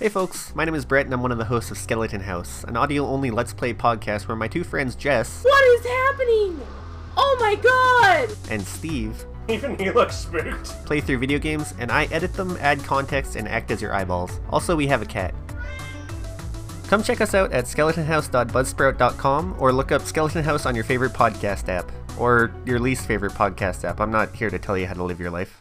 Hey folks, my name is Brett and I'm one of the hosts of Skeleton House, an audio only Let's Play podcast where my two friends Jess What is happening? Oh my god! and Steve Even he looks spooked. play through video games and I edit them, add context, and act as your eyeballs. Also, we have a cat. Come check us out at skeletonhouse.buzzsprout.com or look up Skeleton House on your favorite podcast app or your least favorite podcast app. I'm not here to tell you how to live your life.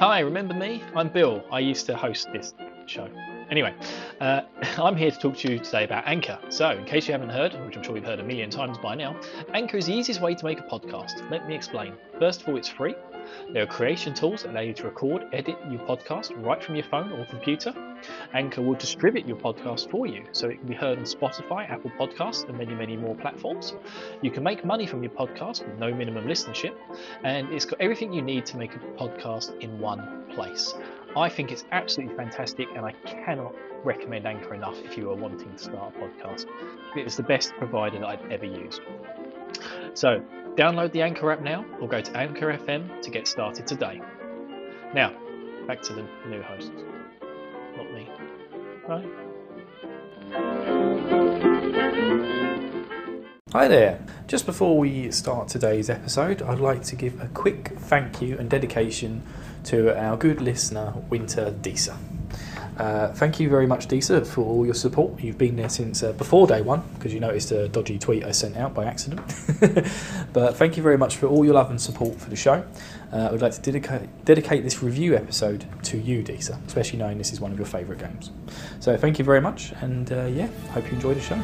Hi, remember me? I'm Bill. I used to host this show. Anyway, uh, I'm here to talk to you today about Anchor. So, in case you haven't heard, which I'm sure you've heard a million times by now, Anchor is the easiest way to make a podcast. Let me explain. First of all, it's free. There are creation tools that allow you to record, edit your podcast right from your phone or computer. Anchor will distribute your podcast for you so it can be heard on Spotify, Apple Podcasts, and many, many more platforms. You can make money from your podcast with no minimum listenership, and it's got everything you need to make a podcast in one place. I think it's absolutely fantastic, and I cannot recommend Anchor enough if you are wanting to start a podcast. It's the best provider that I've ever used. So, download the Anchor app now or go to Anchor FM to get started today. Now, back to the new host. Not me. Right? Hi there. Just before we start today's episode, I'd like to give a quick thank you and dedication to our good listener, Winter Deesa. Uh, thank you very much, Deesa, for all your support. You've been there since uh, before day one because you noticed a dodgy tweet I sent out by accident. but thank you very much for all your love and support for the show. Uh, I would like to dedicate, dedicate this review episode to you, Deesa, especially knowing this is one of your favourite games. So thank you very much, and uh, yeah, hope you enjoy the show.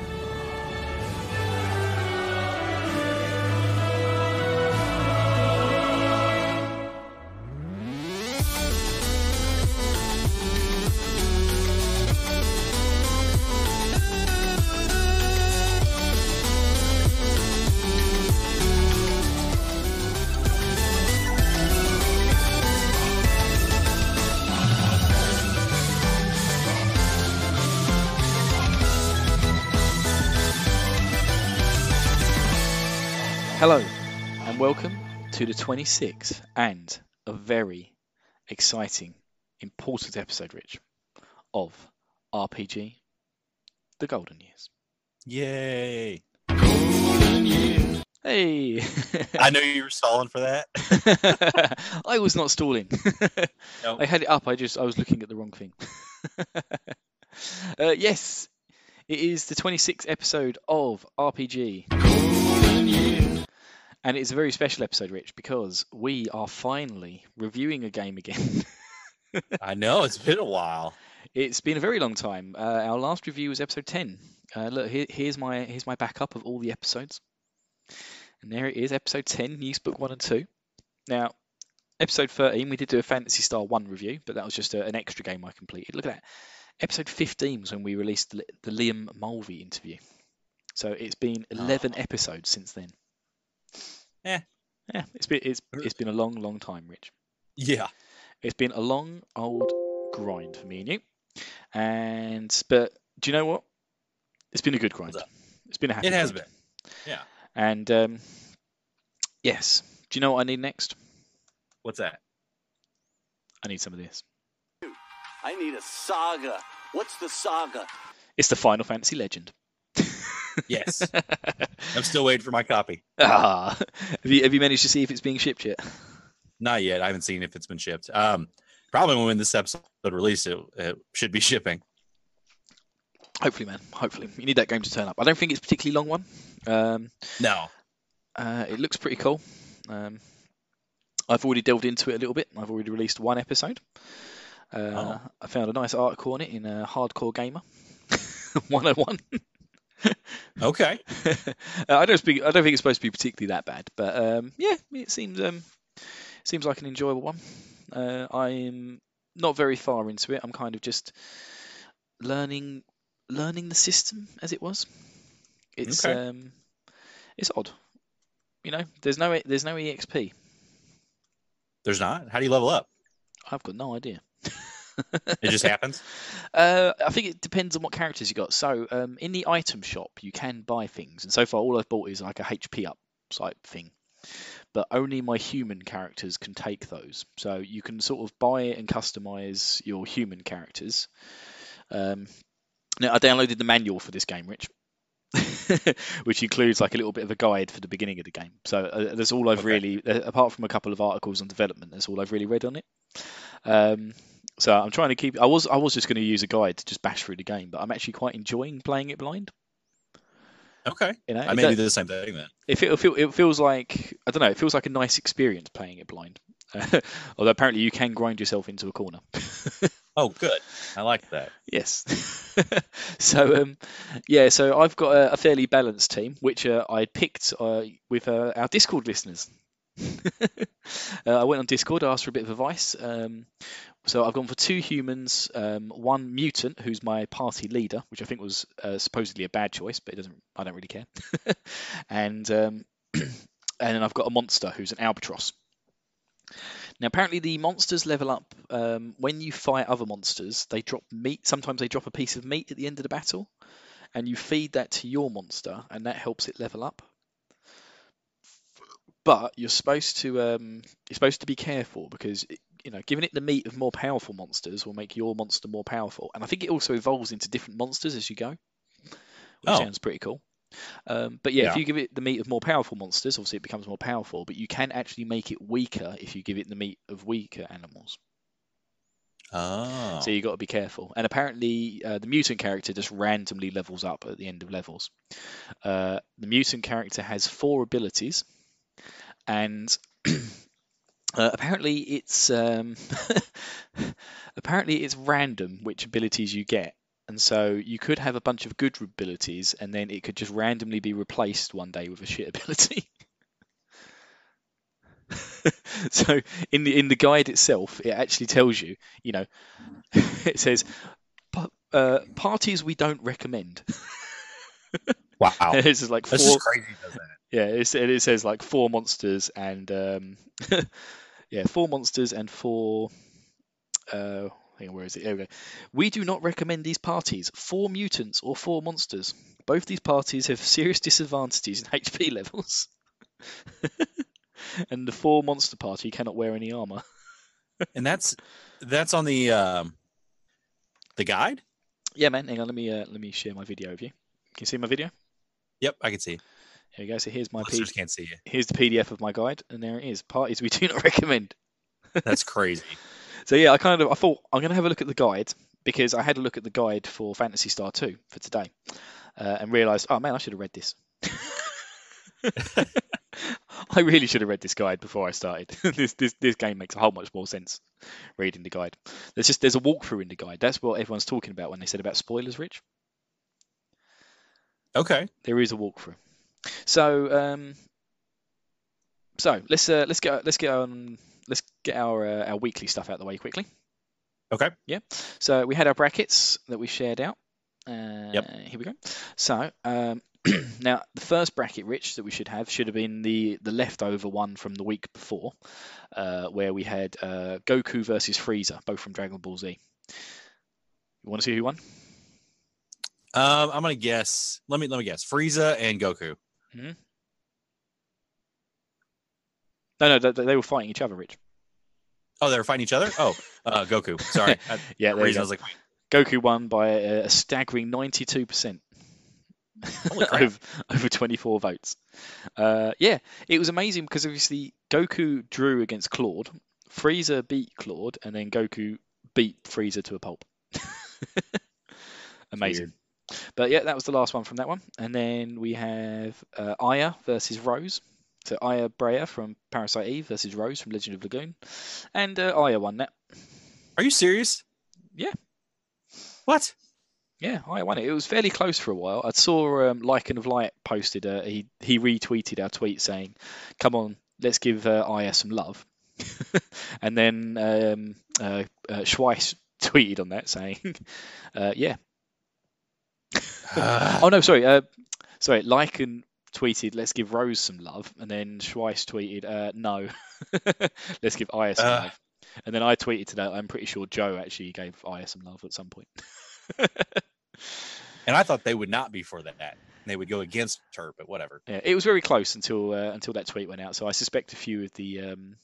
To the 26th and a very exciting, important episode, Rich, of RPG The Golden Years. Yay! Hey! I knew you were stalling for that. I was not stalling. Nope. I had it up, I just I was looking at the wrong thing. uh, yes, it is the 26th episode of RPG. And it's a very special episode, Rich, because we are finally reviewing a game again. I know it's been a while. It's been a very long time. Uh, our last review was episode 10. Uh, look, here, here's my here's my backup of all the episodes. And there it is, episode 10, News Book 1 and 2. Now, episode 13, we did do a Phantasy Star 1 review, but that was just a, an extra game I completed. Look at that. Episode 15 was when we released the, the Liam Mulvey interview. So it's been 11 episodes since then. Eh. Yeah, it's been it's it's been a long, long time, Rich. Yeah. It's been a long old grind for me and you. And but do you know what? It's been a good grind. It's been a happy It has grind. been. Yeah. And um, yes. Do you know what I need next? What's that? I need some of this. I need a saga. What's the saga? It's the Final Fantasy Legend. Yes. I'm still waiting for my copy. ah, have you have you managed to see if it's being shipped yet? Not yet. I haven't seen if it's been shipped. Um, probably when this episode released, it, it should be shipping. Hopefully, man. Hopefully, you need that game to turn up. I don't think it's a particularly long one. Um, No. Uh, it looks pretty cool. Um, I've already delved into it a little bit. I've already released one episode. Uh, Oh. I found a nice article on it in uh, Hardcore Gamer 101. Okay. I don't speak. I don't think it's supposed to be particularly that bad, but um, yeah, it seems um, seems like an enjoyable one. Uh, I'm not very far into it. I'm kind of just learning learning the system as it was. It's Okay. um, it's odd. You know, there's no there's no exp. There's not. How do you level up? I've got no idea. It just happens. Uh, I think it depends on what characters you got. So um, in the item shop, you can buy things, and so far all I've bought is like a HP up type thing. but only my human characters can take those. So you can sort of buy and customize your human characters. Um, now I downloaded the manual for this game, Rich. which includes like a little bit of a guide for the beginning of the game. So uh, that's all I've Okay. really, uh, apart from a couple of articles on development, that's all I've really read on it. Um, so I'm trying to keep. I was I was just going to use a guide to just bash through the game, but I'm actually quite enjoying playing it blind. Okay. You know, I may do- do the same thing then. it, feel, feel, it feels like I don't know. It feels like a nice experience playing it blind. Although apparently you can grind yourself into a corner. Oh, good. I like that. Yes. so um, yeah, so I've got a, a fairly balanced team, which uh, I picked uh, with uh, our Discord listeners. uh, I went on Discord, asked for a bit of advice. Um, so I've gone for two humans, um, one mutant who's my party leader, which I think was uh, supposedly a bad choice, but it doesn't. I don't really care. and um, and then I've got a monster who's an albatross. Now, apparently, the monsters level up um, when you fight other monsters. They drop meat. Sometimes they drop a piece of meat at the end of the battle, and you feed that to your monster, and that helps it level up. But you're supposed to um, you're supposed to be careful because you know giving it the meat of more powerful monsters will make your monster more powerful, and I think it also evolves into different monsters as you go, which Oh. sounds pretty cool. Um, but yeah, if you give it the meat of more powerful monsters, obviously it becomes more powerful. But you can actually make it weaker if you give it the meat of weaker animals. Oh. So you got to be careful. And apparently, uh, the mutant character just randomly levels up at the end of levels. Uh, the mutant character has four abilities, and uh, apparently it's um, apparently it's random which abilities you get. And so you could have a bunch of good abilities, and then it could just randomly be replaced one day with a shit ability. so in the in the guide itself, it actually tells you, you know, it says "Pa- uh, parties we don't recommend. wow. it's just like four, just crazy. Does that? yeah, it's, it says like four monsters and um, yeah, four monsters and four. Uh, hang on, where is it? There we go. We do not recommend these parties. Four mutants or four monsters. Both these parties have serious disadvantages in HP levels. and the four monster party cannot wear any armor. And that's that's on the um the guide. Yeah, man. Hang on, let me uh, let me share my video with you. Can you see my video? Yep, I can see. Here we go. So here's my Listeners can't see you. here's the PDF of my guide, and there it is. Parties we do not recommend. That's crazy. So yeah, I kind of I thought I'm gonna have a look at the guide because I had a look at the guide for Phantasy Star 2 for today, uh, and realised, oh man, I should have read this. I really should have read this guide before I started. this, this this game makes a whole much more sense reading the guide. There's just there's a walkthrough in the guide. That's what everyone's talking about when they said about spoilers, Rich. Okay. There is a walkthrough. So um, so let's uh, let's get let's get on let's get our uh, our weekly stuff out of the way quickly. Okay. Yeah. So we had our brackets that we shared out. Uh, Yep. Here we go. So um, now the first bracket, Rich, that we should have should have been the the leftover one from the week before, uh, where we had uh, Goku versus Frieza, both from Dragon Ball Z. You want to see who won? Um, I'm gonna guess. Let me let me guess. Frieza and Goku. No, no, they, they were fighting each other, Rich. Oh, they were fighting each other. Oh, uh, Goku. Sorry. Yeah, for there you reason I was like, Goku won by a, a staggering 92%. Over, over 24 votes. Uh, yeah, it was amazing because obviously Goku drew against Claude, Frieza beat Claude, and then Goku beat Frieza to a pulp. amazing. But yeah, that was the last one from that one. And then we have uh, Aya versus Rose. So Aya Brea from Parasite Eve versus Rose from Legend of Dragoon. And uh, Aya won that. are you serious? Yeah. What? Yeah, I won it. It was fairly close for a while. I saw um, Lycan of Light posted. Uh, he he retweeted our tweet saying, "Come on, let's give uh, Aya some love." and then um, uh, uh, Schweiss tweeted on that saying, uh, "Yeah." oh no, sorry. Uh, sorry, Lycan tweeted, "Let's give Rose some love," and then Schweiss tweeted, uh, "No, let's give Is some Uh. love." And then I tweeted today. I'm pretty sure Joe actually gave Is some love at some point. And I thought they would not be for that. they would go against her, but whatever. Yeah, it was very close until uh, until that tweet went out. So I suspect a few of the um,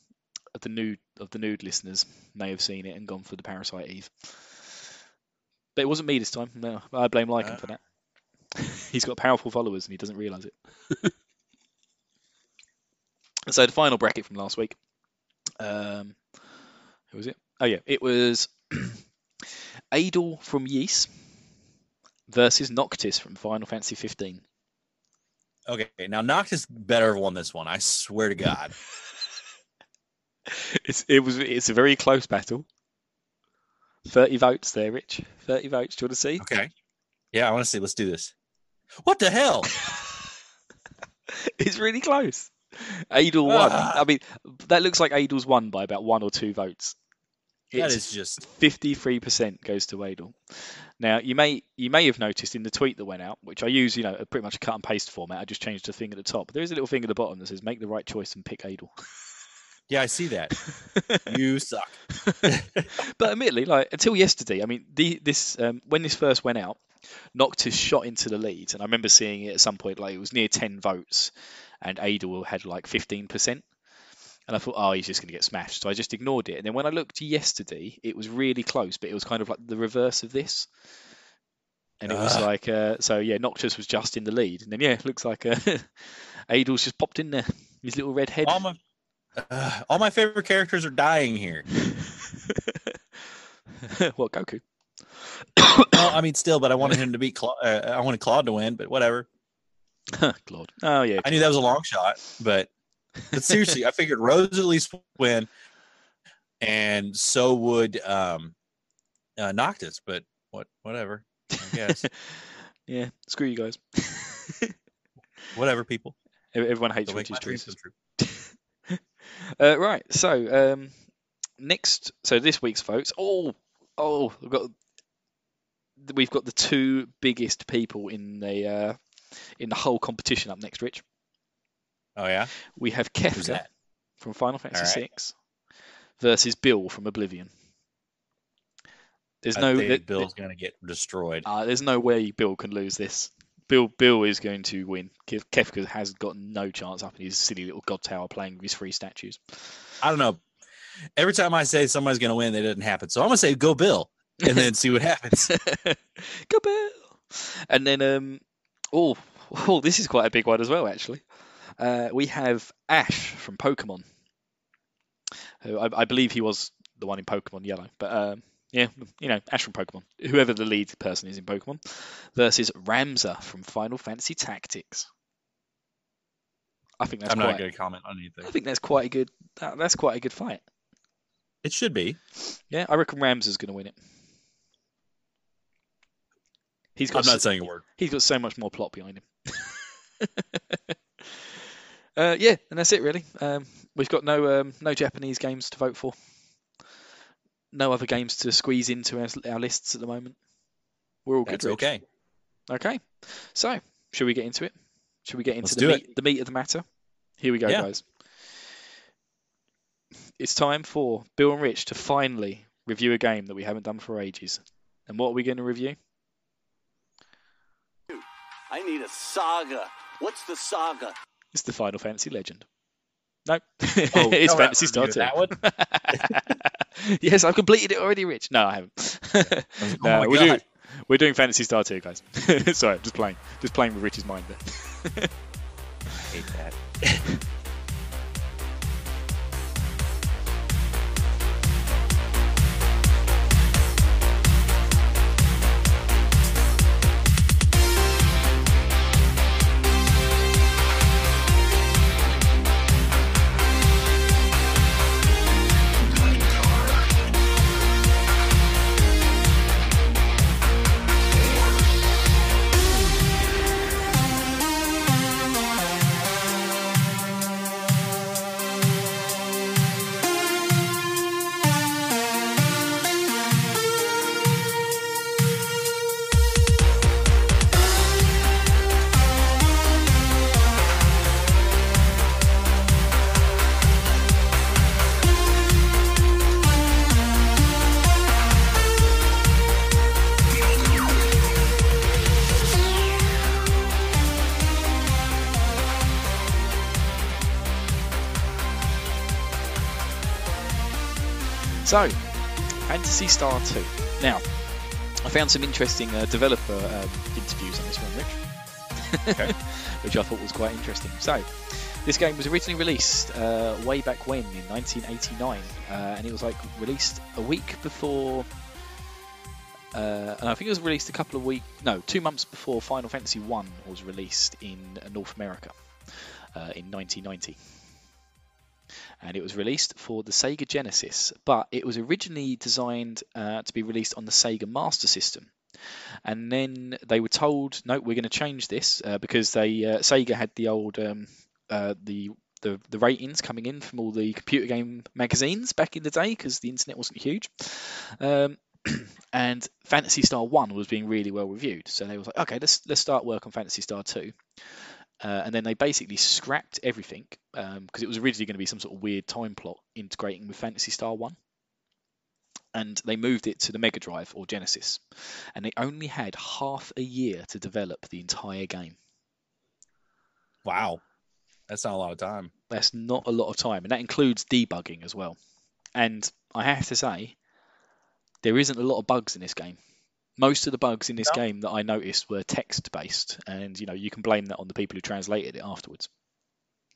of the nude of the nude listeners may have seen it and gone for the Parasite Eve. But it wasn't me this time. No, I blame Lycan Uh. for that. He's got powerful followers and he doesn't realise it. so the final bracket from last week. Um, who was it? Oh yeah, it was Adel from Yeast versus Noctis from Final Fantasy 15. Okay, now Noctis better have won this one. I swear to God. It's it was it's a very close battle. Thirty votes there, Rich. Thirty votes. Do you want to see? Okay. Yeah, I want to see. Let's do this. What the hell? it's really close. Adel won. Ah. I mean, that looks like Adel's won by about one or two votes. That It's is just fifty-three percent goes to Adel. Now you may you may have noticed in the tweet that went out, which I use, you know, a pretty much a cut and paste format. I just changed the thing at the top. There is a little thing at the bottom that says "Make the right choice and pick Adel." yeah, I see that. You suck. but admittedly, like until yesterday, I mean, the, this um, when this first went out, Noctis shot into the lead, and I remember seeing it at some point like it was near ten votes, and Adel had like fifteen percent, and I thought, oh, he's just going to get smashed, so I just ignored it. And then when I looked yesterday, it was really close, but it was kind of like the reverse of this. And it was Ugh. like, uh, so yeah, Noctis was just in the lead, and then yeah, it looks like uh, Adel's just popped in there, his little red head. All my uh, all my favorite characters are dying here. what Goku? Well, I mean, still, but I wanted him to beat. Cla- uh, I wanted Claude to win, but whatever. Claude. Oh yeah, I knew that was a long shot, but but seriously, I figured Rose at least win, and so would um, uh, Noctis. But what, whatever. I guess yeah. Screw you guys. whatever. People Everyone hates make dreams choices. Uh, right. So um, next, so this week's votes. Oh, oh, we've got we've got the two biggest people in the uh, in the whole competition up next. Rich, Oh yeah, we have Kefka from Final Fantasy right. VI versus Bill from Oblivion. There's I no think there- Bill's gonna get destroyed. Uh, there's no way Bill can lose this. Bill Bill is going to win. Kefka has got no chance up in his silly little god tower playing with his free statues. I don't know. Every time I say somebody's gonna win, that doesn't happen. So I'm gonna say go Bill, and then see what happens. Go And then um oh oh this is quite a big one as well actually. Uh, we have Ash from Pokemon. Who I, I believe he was the one in Pokemon Yellow, but um, yeah, you know Ash from Pokemon, whoever the lead person is in Pokemon, versus Ramza from Final Fantasy Tactics. I think that's I'm quite. not gonna comment on anything. I think that's quite a good. That, that's quite a good fight. It should be. Yeah, I reckon Ramza's going to win it. He's got I'm not s- saying a word. he's got so much more plot behind him. uh, yeah, and that's it really. Um, we've got no um, no Japanese games to vote for. No other games to squeeze into our, our lists at the moment. We're all good. That's okay. Okay. So, should we get into it? Should we get into Let's the meat, the meat of the matter? Here we go, Yeah. guys. It's time for Bill and Rich to finally review a game that we haven't done for ages. And what are we going to review? I need a saga. What's the saga? It's the Final Fantasy Legend. Nope. Oh, it's come Phantasy Star 2. that yes, I've completed it already, Rich. No, I haven't. Oh no, my we're, doing, we're doing Phantasy Star 2, guys. Sorry, just playing. Just playing with Rich's mind there. I hate that. So, Phantasy Star 2. Now, I found some interesting uh, developer um, interviews on this one, Rich, Okay. which I thought was quite interesting. So, this game was originally released uh, way back when in 1989, uh, and it was like released a week before. Uh, and I think it was released a couple of weeks, no, two months before Final Fantasy One was released in North America uh, in 1990 and it was released for the Sega Genesis, but it was originally designed uh, to be released on the Sega Master System. And then they were told, no, we're going to change this uh, because they uh, Sega had the old um, uh, the, the the ratings coming in from all the computer game magazines back in the day because the internet wasn't huge. Um, and Phantasy Star One was being really well reviewed, so they was like, okay, let's let's start work on Phantasy Star Two. Uh, and then they basically scrapped everything because it was originally going to be some sort of weird time plot integrating with Phantasy Star 1. And they moved it to the Mega Drive or Genesis. And they only had half a year to develop the entire game. Wow. That's not a lot of time. That's not a lot of time. And that includes debugging as well. And I have to say, there isn't a lot of bugs in this game. Most of the bugs in this No. game that I noticed were text based, and you know you can blame that on the people who translated it afterwards.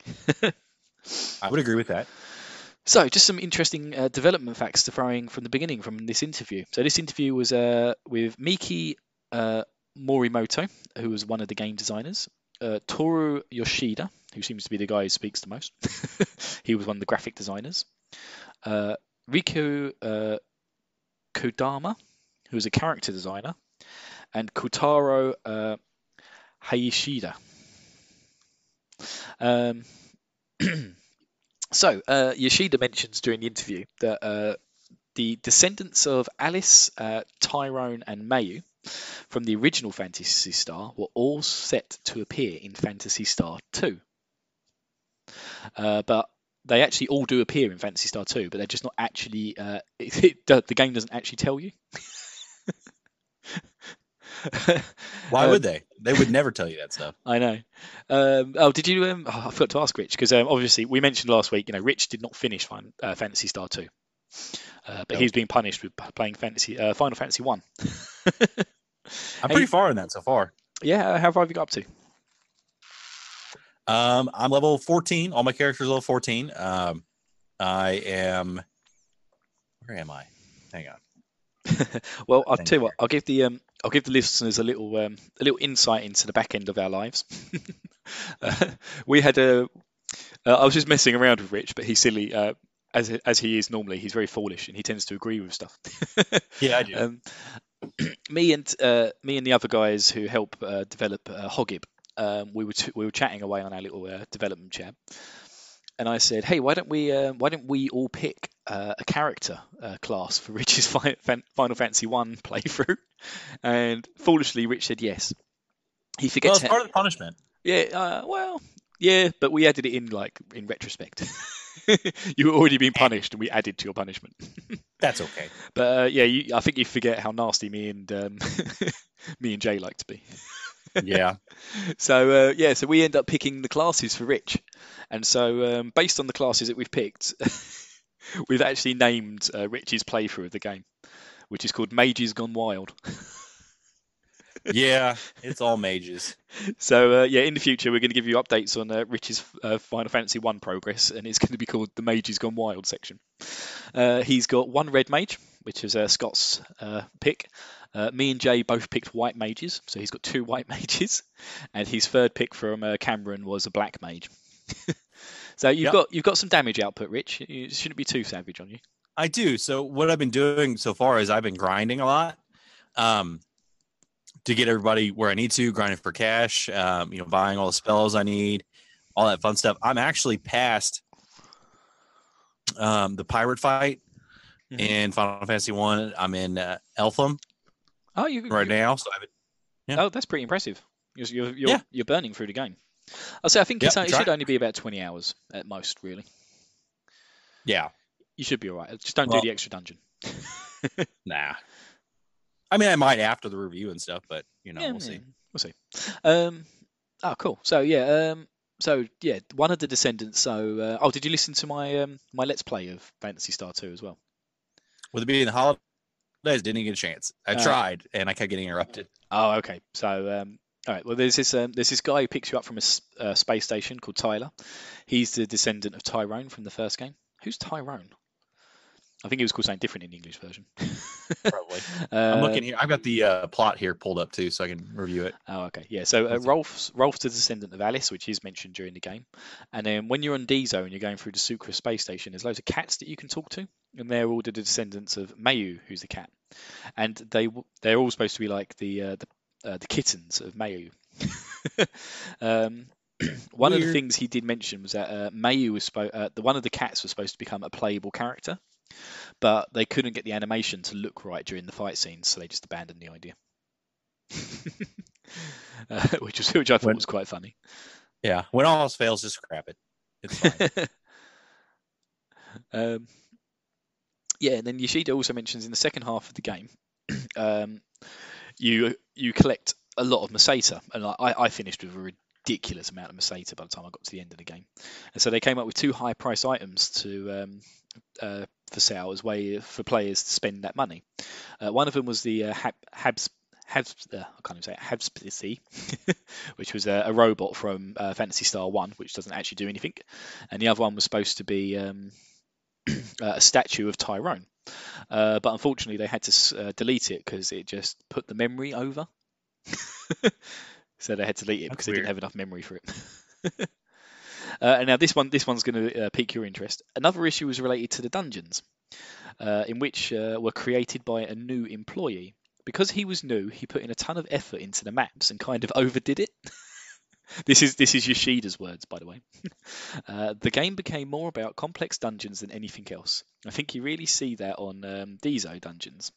I would agree with that. So, just some interesting uh, development facts to throw in from the beginning from this interview. So, this interview was uh, with Miki uh, Morimoto, who was one of the game designers, uh, Toru Yoshida, who seems to be the guy who speaks the most. he was one of the graphic designers. Uh, Rieko uh, Kodama, who was a character designer, and Kotaro uh, Hayashida. Um, so, uh, Yoshida mentions during the interview that uh, the descendants of Alice, uh, Tyrone, and Mayu from the original Phantasy Star were all set to appear in Phantasy Star 2. Uh, but they actually all do appear in Phantasy Star 2, but they're just not actually. Uh, it, it, the game doesn't actually tell you. Why Um, would they? They would never tell you that stuff. I know. Um, oh, did you? Um, oh, I forgot to ask Rich because um, obviously we mentioned last week. You know, Rich did not finish Fin- uh, Phantasy Star two, uh, but No. he's being punished with playing Fantasy uh, Final Fantasy one. I'm Hey- pretty far in that so far. yeah, how far have you got up to? Um, I'm level 14. All my characters are level 14. Um, I am. Where am I? Hang on. well, I'll tell you you. what. I'll give the um, I'll give the listeners a little um, a little insight into the back end of our lives. uh, we had a. Uh, I was just messing around with Rich, but he's silly. Uh, as as he is normally, he's very foolish and he tends to agree with stuff. Yeah, I do. Um, me and uh, me and the other guys who help uh, develop uh, Hogib, um, we were t- we were chatting away on our little uh, development chat, and I said, "Hey, why don't we uh, why don't we all pick uh, a character uh, class for Rich's fi- Fan- Final Fantasy One playthrough?" And foolishly, Rich said yes. He forgets. well, it's part of the punishment. yeah, uh, well, yeah, but we added it in like in retrospect. you were already being punished, and we added to your punishment. That's okay. But uh, yeah, you, I think you forget how nasty me and um, me and Jay like to be. Yeah. So uh, yeah, so we end up picking the classes for Rich, and so um, based on the classes that we've picked, we've actually named uh, Rich's playthrough of the game, which is called Mages Gone Wild. Yeah. It's all mages. So uh, yeah, in the future we're going to give you updates on uh, Rich's uh, Final Fantasy One progress, and it's going to be called the Mages Gone Wild section. Uh, he's got one red mage, which is uh, Scott's uh, pick. Uh, me and Jay both picked white mages, so he's got two white mages, and his third pick from uh, Cameron was a black mage. so you've Yep. got you've got some damage output, Rich. You shouldn't be too savage on you. I do. So what I've been doing so far is I've been grinding a lot. Um to get everybody where I need to, grinding for cash, um, you know, buying all the spells I need, all that fun stuff. I'm actually past um, the pirate fight Mhm. in Final Fantasy One. I'm in uh, Eltham Oh, you right now, so yeah. Oh, that's pretty impressive. You're you're you're, Yeah. you're burning through the game. I'll say I think Yep, it should only be about 20 hours at most, really. yeah, You should be all right. Just don't Well- do the extra dungeon. nah. I mean, I might after the review and stuff, but you know, yeah, we'll see. We'll see. Um, oh, cool. So yeah, um, so yeah, one of the descendants. So uh, oh, did you listen to my um, my let's play of Phantasy Star 2 as well? With it being the didn't get a chance. I Uh, tried, and I kept getting interrupted. Oh, okay. So, um, all right. Well, there's this um, there's this guy who picks you up from a s- uh, space station called Tyler. He's the descendant of Tyrone from the first game. Who's Tyrone? I think he was called something different in the English version. Probably. Uh, I'm looking here. I've got the uh, plot here pulled up too, so I can review it. Oh, okay. Yeah. So uh, Rolf's Rolf's the descendant of Alice, which is mentioned during the game. And then when you're on D Zone, you're going through the Sucra space station, there's loads of cats that you can talk to, and they're all the descendants of Mayu, who's the cat. And they they're all supposed to be like the uh, the uh, the kittens of Mayu. um, one of the things he did mention was that uh, Mayu was spo- uh, the one of the cats was supposed to become a playable character, but they couldn't get the animation to look right during the fight scenes, so they just abandoned the idea. uh, which was which I thought When- was quite funny. Yeah. When all else fails, just scrap it. It's fine. um, yeah, and then Yoshida also mentions in the second half of the game, um, you you collect a lot of Meseta, and I, I finished with a ridiculous amount of Meseta by the time I got to the end of the game. And so they came up with two high price items to um, uh, for sale as way for players to spend that money. Uh, one of them was the uh, Habs. Habs, uh, I can't even say it, which was a, a robot from uh, Phantasy Star 1, which doesn't actually do anything. And the other one was supposed to be um, a statue of Tyrone. Uh, but unfortunately, they had to uh, delete it because it just put the memory over. so they had to delete it because they didn't have enough memory for it. uh, and now this one, this one's going to uh, pique your interest. Another issue was related to the dungeons, uh, in which uh, were created by a new employee. Because he was new, he put in a ton of effort into the maps and kind of overdid it. this is this is Yoshida's words, by the way. Uh, the game became more about complex dungeons than anything else. I think you really see that on um, Dezo dungeons.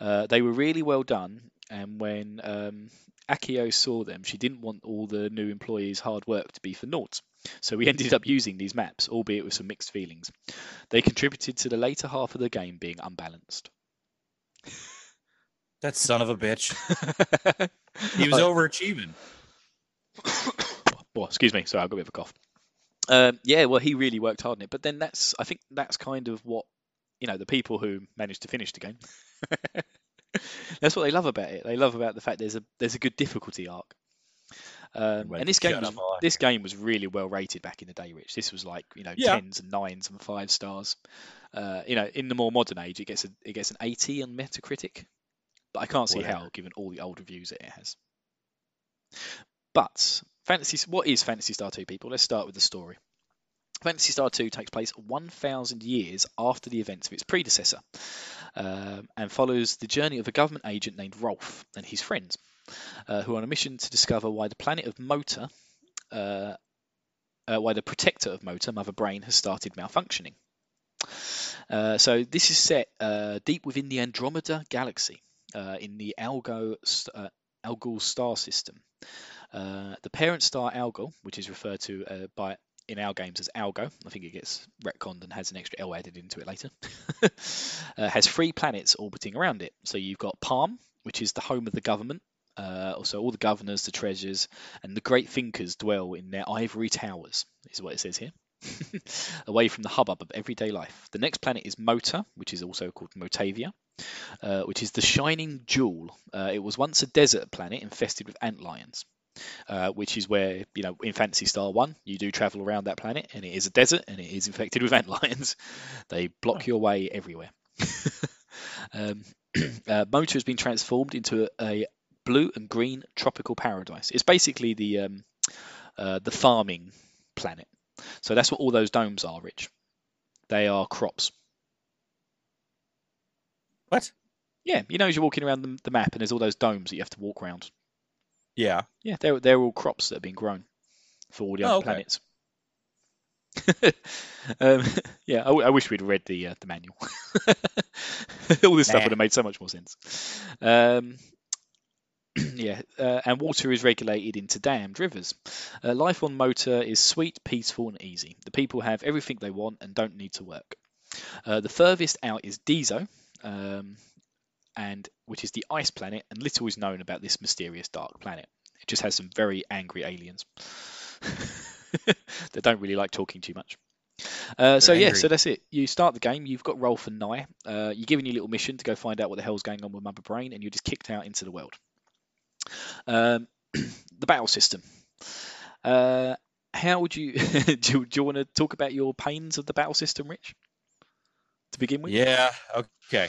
Uh, they were really well done, and when um, Akio saw them, she didn't want all the new employees' hard work to be for naught. So we ended up using these maps, albeit with some mixed feelings. They contributed to the later half of the game being unbalanced. that son of a bitch. He was overachieving. Well, excuse me, sorry, I've got a bit of a cough. Um, yeah, well, he really worked hard on it, but then that's I think that's kind of what you know the people who managed to finish the game. that's what they love about it. They love about the fact there's a there's a good difficulty arc. Um, and this game was, up a lot. this game was really well rated back in the day, Rich. This was like you know Yeah. tens and nines and five stars. Uh, you know, in the more modern age, it gets a it gets an 80 on Metacritic, but I can't see Whatever. how given all the old reviews that it has. But Fantasy, what is Phantasy Star 2, people? Let's start with the story. Phantasy Star 2 takes place 1,000 years after the events of its predecessor um, and follows the journey of a government agent named Rolf and his friends, uh, who are on a mission to discover why the planet of Mota, uh, uh, why the protector of Mota, Mother Brain, has started malfunctioning. Uh, so this is set uh, deep within the Andromeda galaxy uh, in the Algo Algol star system. Uh, the parent star Algol, which is referred to uh, by in our games as Algo, I think it gets retconned and has an extra L added into it later, uh, has three planets orbiting around it. So you've got Palm, which is the home of the government. Uh, also, all the governors, the treasures, and the great thinkers dwell in their ivory towers, is what it says here. Away from the hubbub of everyday life. The next planet is Mota, which is also called Motavia, uh, which is the shining jewel. Uh, it was once a desert planet infested with ant lions. Uh, which is where you know in Phantasy Star One you do travel around that planet and it is a desert and it is infected with ant lions. They block your way everywhere. um, uh, Mota has been transformed into a, a blue and green tropical paradise. It's basically the um, uh, the farming planet. So that's what all those domes are, Rich. They are crops. What? Yeah, you know, as you're walking around the, the map and there's all those domes that you have to walk around. Yeah. Yeah, they're they're all crops that have been grown for all the Oh, other okay. planets. um, yeah, I, w- I wish we'd read the uh, the manual. all this stuff would have made so much more sense. Um, yeah, uh, and water is regulated into dammed rivers. Uh, life on Mota is sweet, peaceful, and easy. The people have everything they want and don't need to work. Uh, the furthest out is Dizo, um, and which is the ice planet, and little is known about this mysterious dark planet. It just has some very angry aliens that don't really like talking too much. Uh, so They're yeah, so that's it. You start the game. You've got Rolf and Nei. Uh, you're given your little mission to go find out what the hell's going on with Mother Brain, and you're just kicked out into the world. Um, the battle system. Uh, how would you do? You, do you want to talk about your pains of the battle system, Rich? To begin with. Yeah. Okay.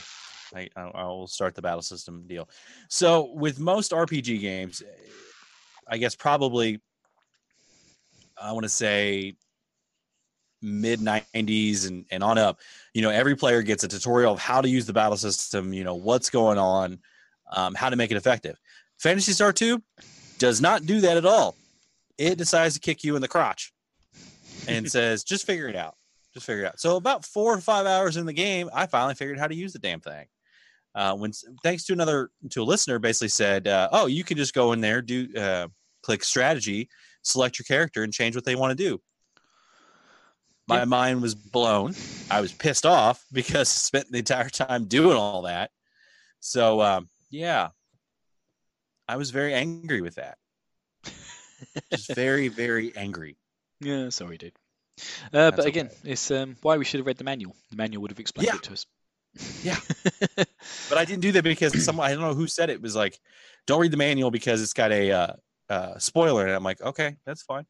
I, I will start the battle system deal. So with most RPG games, I guess probably I want to say mid 90s and, and on up you know every player gets a tutorial of how to use the battle system you know what's going on um, how to make it effective. Phantasy star 2 does not do that at all. It decides to kick you in the crotch and says just figure it out. Just figure it out. So about four or five hours in the game i finally figured how to use the damn thing uh, when thanks to another to a listener basically said uh, oh you can just go in there do uh, click strategy select your character and change what they want to do my Yeah. mind was blown i was pissed off because I spent the entire time doing all that so um, yeah i was very angry with that just very very angry Yeah, sorry, dude. Uh, but again, it's um, why we should have read the manual. The manual would have explained Yeah. it to us. Yeah. but I didn't do that because someone I don't know who said it, was like, "Don't read the manual because it's got a uh, uh, spoiler." And I'm like, "Okay, that's fine."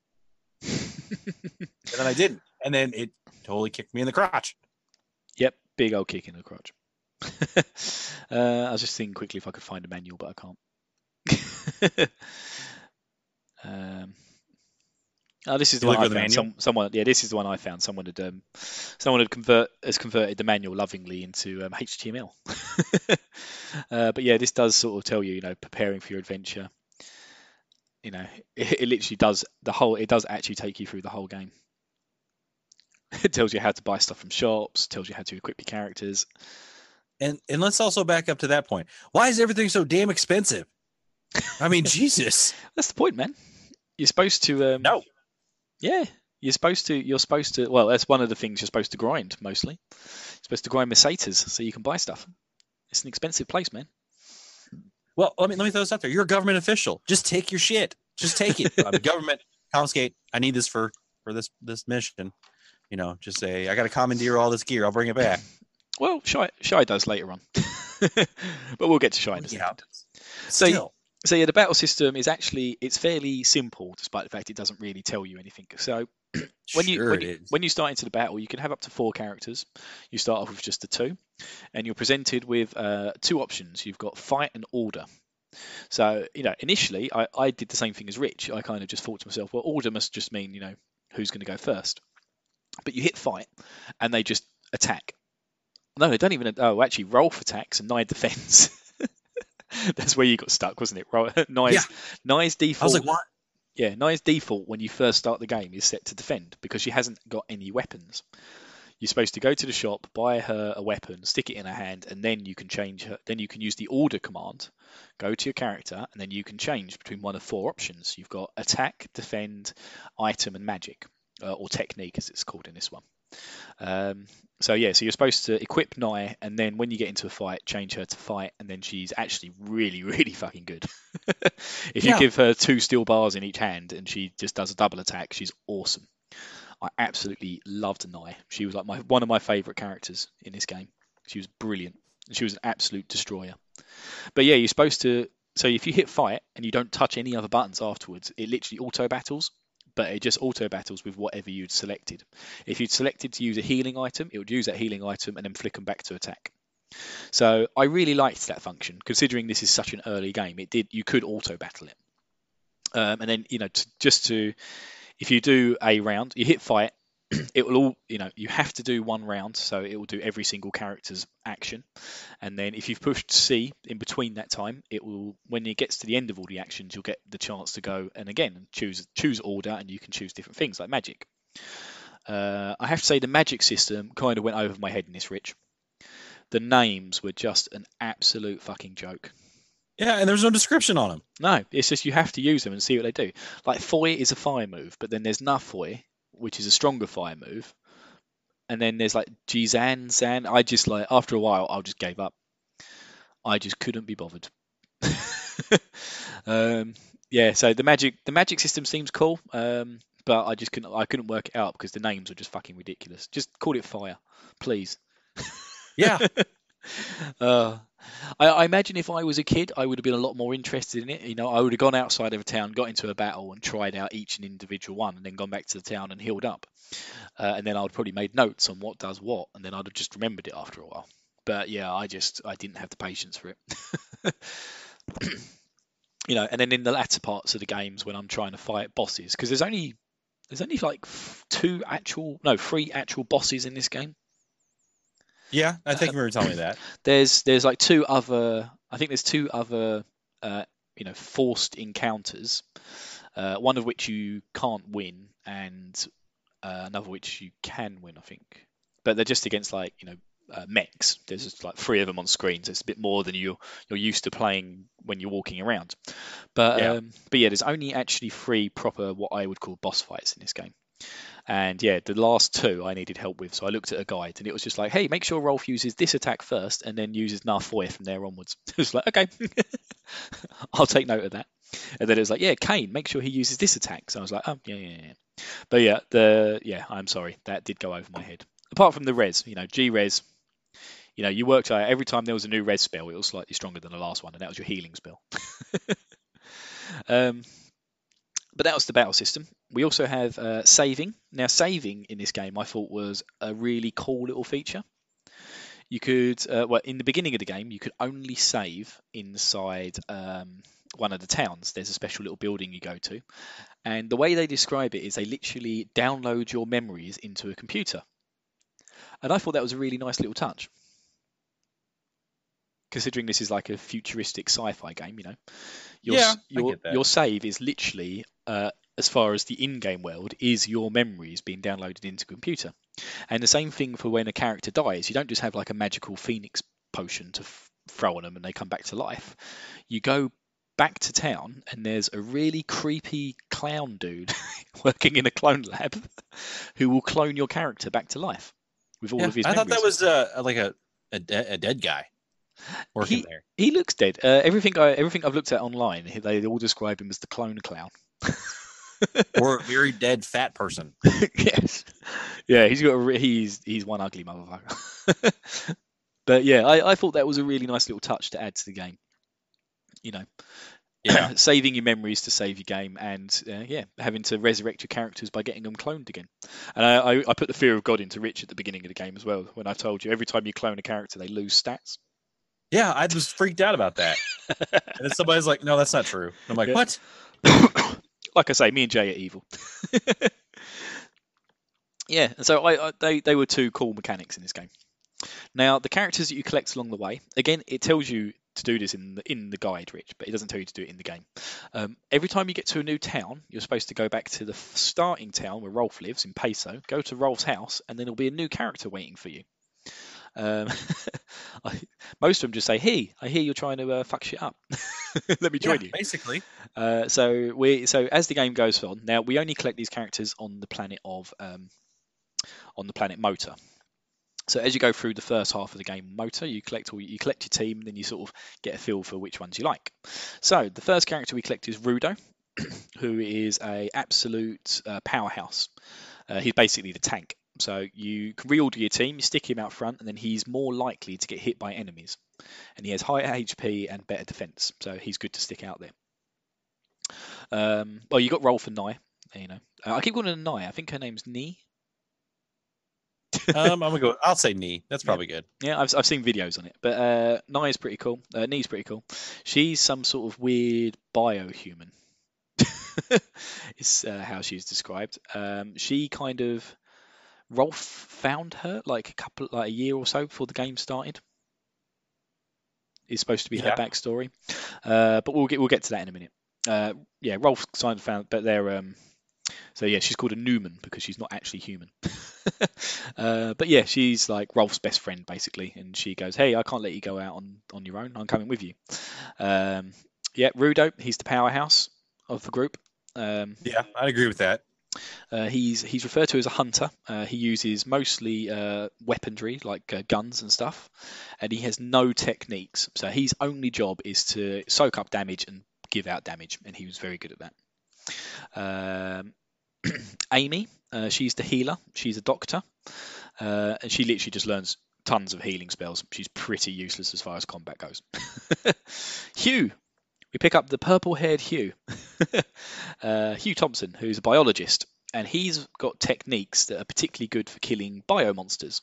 and then I didn't, and then it totally kicked me in the crotch. Yep, big old kick in the crotch. uh, I was just thinking quickly if I could find a manual, but I can't. um, oh, this is the You one I found. Some, someone, yeah, this is the one I found. Someone had, um, someone had convert has converted the manual lovingly into um, HTML. uh, but yeah, this does sort of tell you, you know, preparing for your adventure. You know, it, it literally does the whole. It does actually take you through the whole game. It tells you how to buy stuff from shops, tells you how to equip your characters. And and let's also back up to that point. Why is everything so damn expensive? I mean, Jesus. That's the point, man. You're supposed to. Um, No. Yeah, you're supposed to. You're supposed to. Well, that's one of the things you're supposed to grind mostly. You're supposed to grind Mercedes so you can buy stuff. It's an expensive place, man. Well, let me let me throw this out there. You're a government official. Just take your shit. Just take it. I'm a government confiscate. I need this for for this this mission. You know, just say I got to commandeer all this gear. I'll bring it back. Well, Shy, Shy does later on, but we'll get to Shy in a Yeah. second. So, Still, so yeah, the battle system is actually it's fairly simple, despite the fact it doesn't really tell you anything. So when you Sure when you, when you start into the battle, you can have up to four characters. You start off with just the two, and you're presented with uh, two options. You've got fight and order. So you know, initially, I, I did the same thing as Rich. I kind of just thought to myself, well, order must just mean you know who's going to go first. But you hit fight, and they just attack. No, they don't even. Oh, actually, Rolf attacks and Nei defends. That's where you got stuck, wasn't it? Ro- Nei's, Yeah. Nei's I default. was like, what? Yeah, Nei's default when you first start the game is set to defend because she hasn't got any weapons. You're supposed to go to the shop, buy her a weapon, stick it in her hand, and then you can change her. Then you can use the order command, go to your character, and then you can change between one of four options. You've got attack, defend, item, and magic, uh, or technique as it's called in this one. Um, so yeah, so you're supposed to equip Nei, and then when you get into a fight, change her to fight, and then she's actually really, really fucking good. if you Yeah. give her two steel bars in each hand and she just does a double attack, she's awesome. I absolutely loved Nei. She was like my one of my favourite characters in this game. She was brilliant. She was an absolute destroyer. But yeah, you're supposed to. So if you hit fight and you don't touch any other buttons afterwards, it literally auto battles. But it just auto battles with whatever you'd selected. If you'd selected to use a healing item, it would use that healing item and then flick them back to attack. So I really liked that function, considering this is such an early game. It did you could auto battle it, um, and then you know to, just to if you do a round, you hit fight, it will all you know you have to do one round, so it will do every single character's action, and then if you've pushed C in between that time, it will when it gets to the end of all the actions, you'll get the chance to go and again and choose choose order, and you can choose different things like magic. Uh, I have to say the magic system kind of went over my head in this, Rich. The names were just an absolute fucking joke. Yeah, and there's no description on them. No, it's just you have to use them and see what they do. Like Foi is a fire move, but then there's Nafoi, which is a stronger fire move. And then there's like Jizan, Zan. I just like after a while I just gave up. I just couldn't be bothered. um, yeah, so the magic the magic system seems cool. Um, but I just couldn't I couldn't work it out because the names were just fucking ridiculous. Just call it fire, please. Yeah. Uh, I, I imagine if I was a kid, I would have been a lot more interested in it. You know, I would have gone outside of a town, got into a battle, and tried out each and individual one, and then gone back to the town and healed up. Uh, and then I would probably made notes on what does what, and then I'd have just remembered it after a while. But yeah, I just I didn't have the patience for it. you know, and then in the latter parts of the games when I'm trying to fight bosses, because there's only there's only like two actual no three actual bosses in this game. Yeah, I think you were telling me that. there's there's like two other I think there's two other uh, you know forced encounters, uh, one of which you can't win and uh, another which you can win I think, but they're just against like you know uh, mechs. There's just like three of them on screens. It's a bit more than you you're used to playing when you're walking around. But Yeah. um, but yeah, there's only actually three proper what I would call boss fights in this game. And yeah, the last two I needed help with, so I looked at a guide, and it was just like, "Hey, make sure Rolf uses this attack first, and then uses Nafoi from there onwards." it was like, "Okay, I'll take note of that." And then it was like, "Yeah, Kane, make sure he uses this attack." So I was like, "Oh, yeah, yeah, yeah." But yeah, the yeah, I'm sorry, that did go over my head. Apart from the res, you know, Gires, you know, you worked out every time there was a new res spell, it was slightly stronger than the last one, and that was your healing spell. um, but that was the battle system. We also have uh, saving. Now, saving in this game, I thought was a really cool little feature. You could, uh, well, in the beginning of the game, you could only save inside um, one of the towns. There's a special little building you go to, and the way they describe it is they literally download your memories into a computer. And I thought that was a really nice little touch. Considering this is like a futuristic sci-fi game, you know, your Yeah, your get that. your save is literally uh, as far as the in-game world is your memories being downloaded into computer. And the same thing for when a character dies. You don't just have like a magical phoenix potion to f- throw on them and they come back to life. You go back to town and there's a really creepy clown dude working in a clone lab who will clone your character back to life with all Yeah, of his I thought that was uh, like a a, de- a dead guy working He- there. He looks dead. Uh, everything I everything I've looked at online, they all describe him as the clone clown. or a very dead fat person. yes. Yeah, he's got a he's he's one ugly motherfucker. but yeah, I, I thought that was a really nice little touch to add to the game. You know, Yeah. saving your memories to save your game, and uh, yeah, having to resurrect your characters by getting them cloned again. And I, I, I put the fear of God into Rich at the beginning of the game as well. When I told you every time you clone a character, they lose stats. Yeah, I was freaked out about that. and then somebody's like, "No, that's not true." I'm like, Yeah. "What?" like I say, me and Jay are evil. yeah, and so I, I they they were two cool mechanics in this game. Now the characters that you collect along the way, again, it tells you to do this in the in the guide, Rich, but it doesn't tell you to do it in the game. Um, every time you get to a new town, you're supposed to go back to the starting town where Rolf lives in Paseo, go to Rolf's house, and then there'll be a new character waiting for you. Um, I, most of them just say, "Hey, I hear you're trying to uh, fuck shit up. Let me Yeah, join you." basically. Uh, so we so as the game goes on, now we only collect these characters on the planet of um, on the planet Mota. So as you go through the first half of the game, Mota, you collect all you collect your team, and then you sort of get a feel for which ones you like. So the first character we collect is Rudo, who is a absolute uh, powerhouse. Uh, he's basically the tank. So you can reorder your team, you stick him out front, and then he's more likely to get hit by enemies. And he has higher HP and better defense, so he's good to stick out there. Um, well, you got Rolf and Nye. You know, uh, I keep calling her Nye. I think her name's Nee. Um, I'm gonna go. I'll say knee. That's probably good. Yeah, I've, I've seen videos on it, but uh, Nye's pretty cool. Uh, Nee's pretty cool. She's some sort of weird biohuman. is uh, how she's described. Um, she kind of Rolf found her like a couple, like a year or so before the game started. Is supposed to be her backstory, uh, but we'll get we'll get to that in a minute. Uh, yeah, Rolf of found, but they're um, so yeah, she's called a Newman because she's not actually human. uh, but yeah, she's like Rolf's best friend basically, and she goes, "Hey, I can't let you go out on on your own. I'm coming with you." Um, yeah, Rudo, he's the powerhouse of the group. Um, Yeah, I'd agree with that. Uh, he's he's referred to as a hunter. Uh, he uses mostly uh, weaponry like uh, guns and stuff, and he has no techniques. So his only job is to soak up damage and give out damage, and he was very good at that. Um, Amy, uh, she's the healer. She's a doctor, uh, and she literally just learns tons of healing spells. She's pretty useless as far as combat goes. Hugh, we pick up the purple-haired Hugh, uh, Hugh Thompson, who's a biologist, and he's got techniques that are particularly good for killing biomonsters.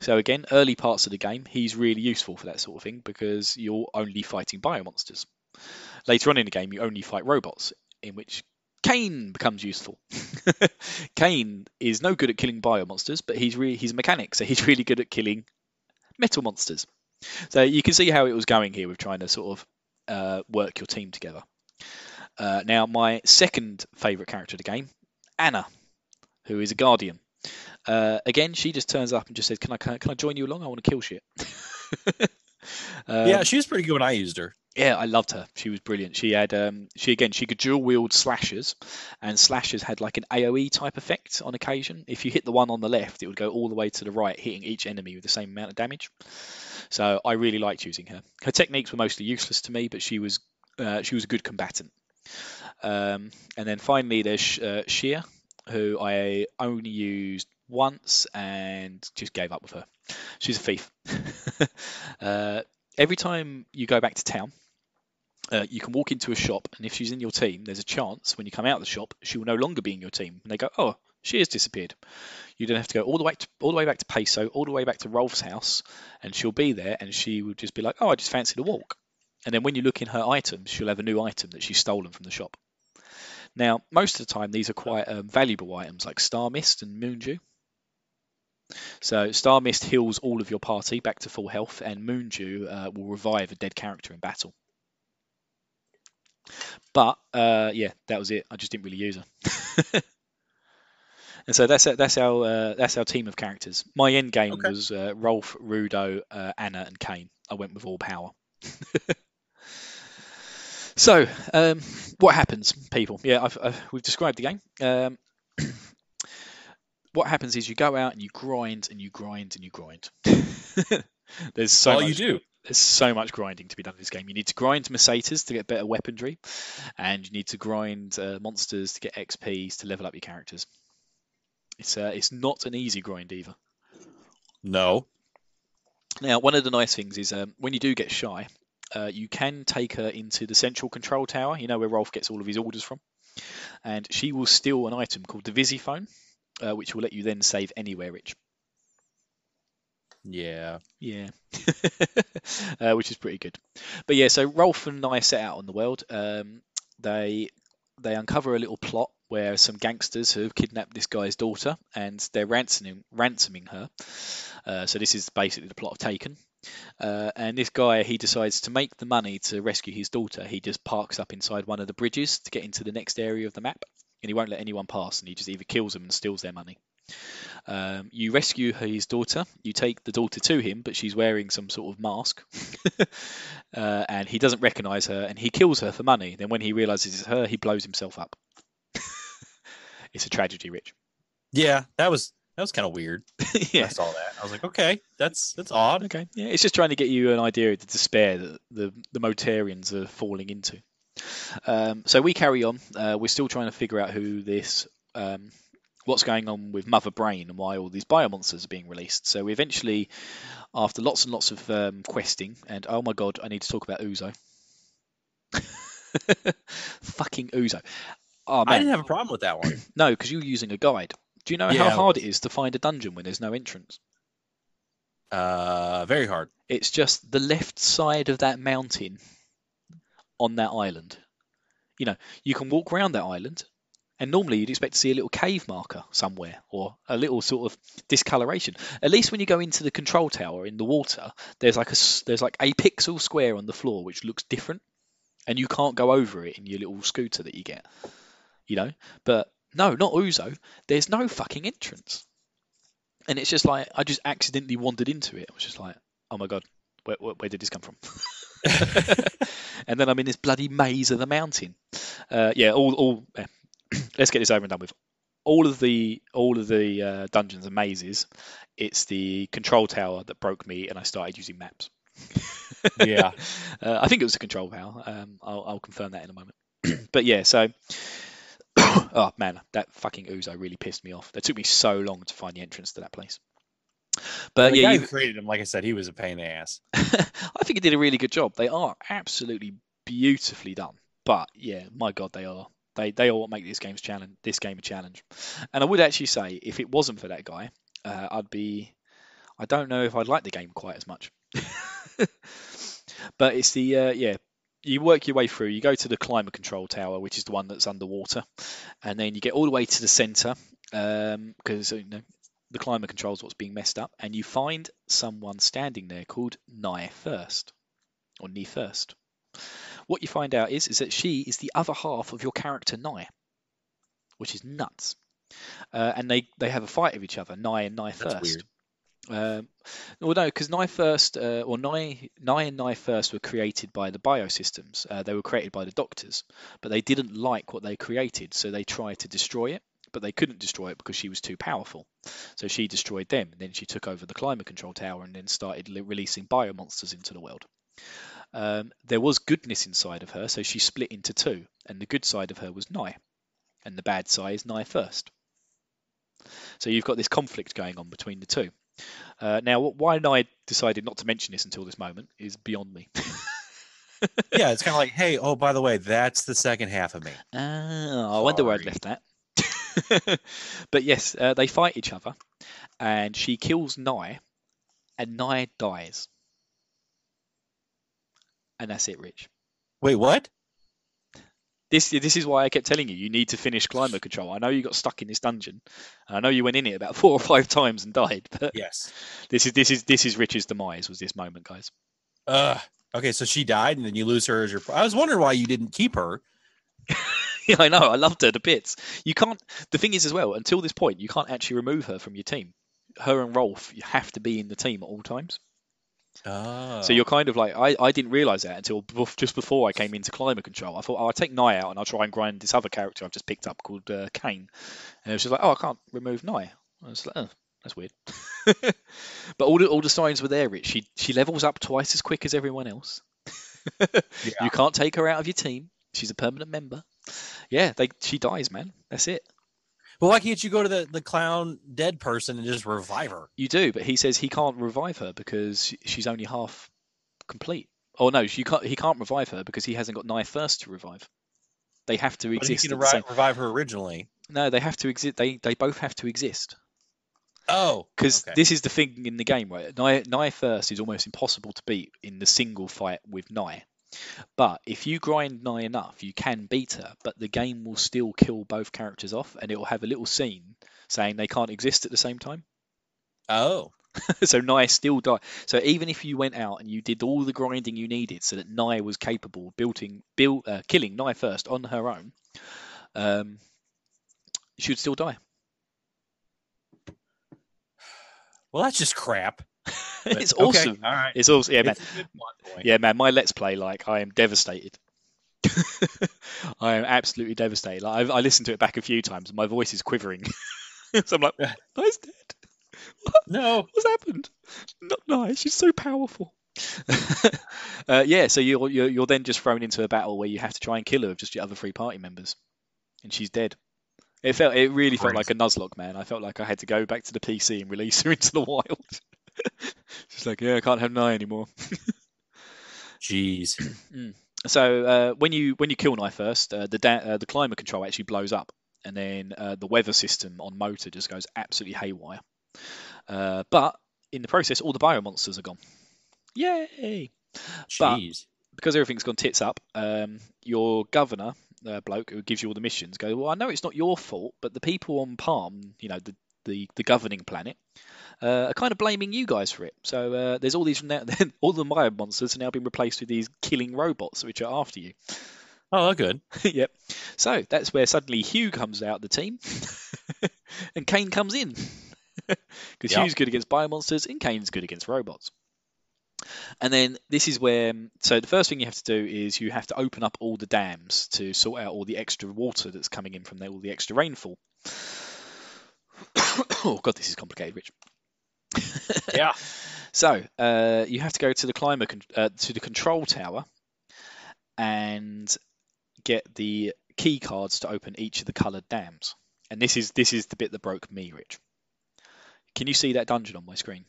So again, early parts of the game, he's really useful for that sort of thing because you're only fighting biomonsters. Later on in the game, you only fight robots, in which Kane becomes useful. Kane is no good at killing biomonsters, but he's really he's a mechanic, so he's really good at killing metal monsters. So you can see how it was going here with trying to sort of uh, work your team together. Uh, now, my second favourite character of the game, Anna, who is a guardian. Uh, again, she just turns up and just says, "Can I can I, can I join you along? I want to kill shit." Um, yeah, she was pretty good when I used her. Yeah, I loved her. She was brilliant. She had um, she again she could dual wield slashers, and slashers had like an AOE type effect on occasion. If you hit the one on the left, it would go all the way to the right, hitting each enemy with the same amount of damage. So I really liked using her. Her techniques were mostly useless to me, but she was uh, she was a good combatant. Um, and then finally, there's uh, Shir, who I only used once and just gave up with her. She's a thief. uh, every time you go back to town, uh, you can walk into a shop, and if she's in your team, there's a chance when you come out of the shop, she will no longer be in your team. And they go, "Oh, she has disappeared." You don't have to go all the way to, all the way back to Paseo, all the way back to Rolf's house, and she'll be there, and she will just be like, "Oh, I just fancied a walk." And then when you look in her items, she'll have a new item that she's stolen from the shop. Now, most of the time, these are quite um, valuable items like Star Mist and Moon Dew. So, Star Mist heals all of your party back to full health, and Moon Dew uh, will revive a dead character in battle. But uh, yeah, that was it. I just didn't really use her. and so that's that's our uh, that's our team of characters. My end game Okay. was uh, Rolf, Rudo, uh, Anna, and Kane. I went with all power. so, um, what happens, people? Yeah, I've, I've, we've described the game. Um, what happens is you go out and you grind and you grind and you grind. There's so all much, you do. there's so much grinding to be done in this game. You need to grind Meseta to get better weaponry, and you need to grind uh, monsters to get XPs to level up your characters. It's uh, it's not an easy grind either. No. Now, one of the nice things is um, when you do get Shir, uh, you can take her into the central control tower. You know where Rolf gets all of his orders from, and she will steal an item called the Visiphone, uh, which will let you then save anywhere rich. Yeah. Yeah, uh, which is pretty good. But yeah, so Rolf and I set out on the world. Um, they they uncover a little plot where some gangsters have kidnapped this guy's daughter and they're ransoming ransoming her. Uh, so this is basically the plot of Taken. Uh, and this guy, he decides to make the money to rescue his daughter. He just parks up inside one of the bridges to get into the next area of the map, and he won't let anyone pass. And he just either kills them and steals their money. Um, you rescue his daughter. You take the daughter to him, but she's wearing some sort of mask, uh, and he doesn't recognise her, and he kills her for money. Then when he realises it's her, he blows himself up. it's a tragedy, Rich. Yeah, that was that was kind of weird. I saw that. I was like, okay, that's that's odd. Okay. Yeah, it's just trying to get you an idea of the despair that the the Motarians are falling into. Um, so we carry on. Uh, we're still trying to figure out who this, um, what's going on with Mother Brain and why all these bio monsters are being released. So we eventually, after lots and lots of um, questing, and oh my god, I need to talk about Uzo. Fucking Uzo. Oh I didn't have a problem with that one. no, because you're using a guide. Do you know Yeah, how hard it is to find a dungeon when there's no entrance? Uh, very hard. It's just the left side of that mountain on that island. You know, you can walk around that island, and normally you'd expect to see a little cave marker somewhere or a little sort of discoloration. At least when you go into the control tower in the water, there's like a there's like a pixel square on the floor which looks different, and you can't go over it in your little scooter that you get. You know, but no, not Uzo. There's no fucking entrance, and it's just like I just accidentally wandered into it. I was just like, oh my god, where, where, where did this come from? and then I'm in this bloody maze of the mountain. Uh, yeah, all, all eh, let's get this over and done with. All of the all of the uh, dungeons and mazes, it's the control tower that broke me, and I started using maps. Yeah. uh, I think it was the control tower. Um, I'll, I'll confirm that in a moment. but yeah, so oh man, that fucking Uzo really pissed me off. That took me so long to find the entrance to that place. But the yeah, you, created him, like I said, he was a pain in the ass. I think he did a really good job. They are absolutely beautifully done. But yeah, my god, they are. They they what make this game's challenge this game a challenge. And I would actually say if it wasn't for that guy, uh, I'd be. I don't know if I'd like the game quite as much. but it's the uh, yeah. You work your way through. You go to the climate control tower, which is the one that's underwater, and then you get all the way to the center because you know, the climate control is what's being messed up, and you find someone standing there called Nye First or Knee First. What you find out is is that she is the other half of your character Nye, which is nuts. Uh, and they, they have a fight with each other, Nye and Nye That's First. weird. Um, well, no, because Nye First, uh, or Nye, Nye and Nye First were created by the biosystems. Uh, they were created by the doctors, but they didn't like what they created, so they tried to destroy it. But they couldn't destroy it because she was too powerful. So she destroyed them, and then she took over the climate control tower, and then started releasing biomonsters into the world. Um, there was goodness inside of her, so she split into two, and the good side of her was Nye, and the bad side is Nye First. So you've got this conflict going on between the two. Uh, now, why Nye decided not to mention this until this moment is beyond me. yeah, it's kind of like, hey, oh, by the way, that's the second half of me. Ah, I wonder where I'd left that. but yes, uh, they fight each other, and she kills Nye, and Nye dies. And that's it, Rich. Wait, what? This this is why I kept telling you you need to finish climate control. I know you got stuck in this dungeon. and I know you went in it about four or five times and died, but Yes. this is this is this is Rich's demise. Was this moment, guys? Uh, okay, so she died, and then you lose her as your. I was wondering why you didn't keep her. yeah, I know. I loved her to bits. You can't. The thing is, as well, until this point, you can't actually remove her from your team. Her and Rolf, you have to be in the team at all times. Oh. So you're kind of like I, I didn't realize that until bef- just before I came into climate control. I thought oh, I'll take Nye out and I'll try and grind this other character I've just picked up called uh, Kane. And it was just like, oh, I can't remove Nye. I was like, oh, that's weird. but all the all the signs were there. Rich. She she levels up twice as quick as everyone else. You can't take her out of your team. She's a permanent member. Yeah, they she dies, man. That's it. But why can't you go to the, the clown dead person and just revive her? You do, but he says he can't revive her because she's only half complete. Oh no, you can't. He can't revive her because he hasn't got Nye first to revive. They have to But he exist. can the same- revive, revive her originally. No, they have to exist. They they both have to exist Oh, because okay. this is the thing in the game, right? Nye, Nye first is almost impossible to beat in the single fight with Nye. But if you grind Nye enough, you can beat her. But the game will still kill both characters off, and it will have a little scene saying they can't exist at the same time. Oh, so Nye still died. So even if you went out and you did all the grinding you needed, so that Nye was capable of building, build, uh, killing Nye first on her own, um, she would still die. well, that's just crap. But- it's okay, awesome. All right. It's awesome. Yeah, man. It's a good plot point. Yeah, man. My let's play, like, I am devastated. I am absolutely devastated. Like, I, I listened to it back a few times, and my voice is quivering. so I'm like, Nye's dead. No. What's happened? Not nice. She's so powerful. uh, yeah, so you're, you're you're then just thrown into a battle where you have to try and kill her with just your other three party members, and she's dead. It felt it really felt like a Nuzlocke, man. I felt like I had to go back to the PC and release her into the wild. She's like, yeah, I can't have Nye anymore. Jeez. So uh, when you when you kill Nye first, uh, the da- uh, the climate control actually blows up, and then uh, the weather system on Mota just goes absolutely haywire. Uh, but in the process, all the bio monsters are gone. Yay! But- because everything's gone tits up, um, your governor, uh, bloke who gives you all the missions, go, well, I know it's not your fault, but the people on Palm, you know, the the, the governing planet, uh, are kind of blaming you guys for it. So uh, there's all these now, all the Maya monsters are now being replaced with these killing robots which are after you. Oh, good. yep. So that's where suddenly Hugh comes out of the team, and Kane comes in because Yep. Hugh's good against biomonsters and Kane's good against robots. And then this is where, so the first thing you have to do is you have to open up all the dams to sort out all the extra water that's coming in from there, all the extra rainfall. oh god, this is complicated, Rich. Yeah. So uh, you have to go to the climate con- uh, to the control tower and get the key cards to open each of the coloured dams. And this is this is the bit that broke me, Rich. Can you see that dungeon on my screen?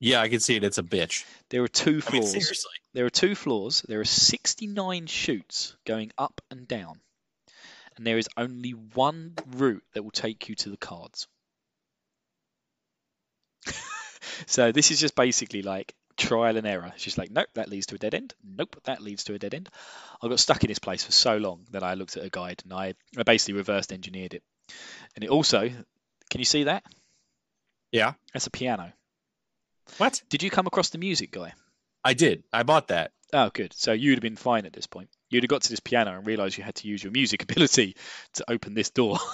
Yeah, I can see it. It's a bitch. There are two I mean, floors. seriously. There are two floors. There are 69 chutes going up and down. And there is only one route that will take you to the cards. so this is just basically like trial and error. It's just like, nope, that leads to a dead end. Nope, that leads to a dead end. I got stuck in this place for so long that I looked at a guide and I, I basically reversed engineered it. And it also, can you see that? Yeah. That's a piano. What? Did you come across the music guy? I did. I bought that. Oh, good. So you'd have been fine at this point. You'd have got to this piano and realised you had to use your music ability to open this door.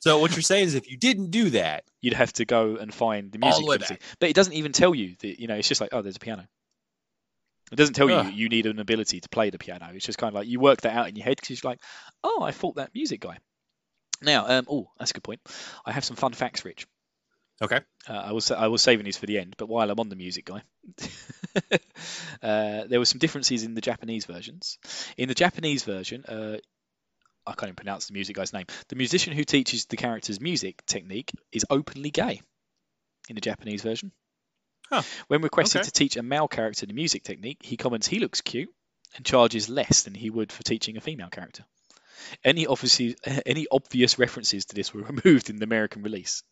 So what you're saying is, if you didn't do that, You'd have to go and find the music the. But it doesn't even tell you that, you know, it's just like, oh, there's a piano. It doesn't tell Ugh. you you need an ability to play the piano. It's just kind of like you work that out in your head because you're like, oh, I fought that music guy. Now, um, oh, that's a good point. I have some fun facts, Rich. okay. Uh, I was I was saving these for the end, but while I'm on the music guy, uh, there were some differences in the Japanese versions. In the Japanese version, uh, I can't even pronounce the music guy's name. The musician who teaches the character's music technique is openly gay. In the Japanese version, Huh. when requested Okay. to teach a male character the music technique, he comments he looks cute and charges less than he would for teaching a female character. Any obviously any obvious references to this were removed in the American release.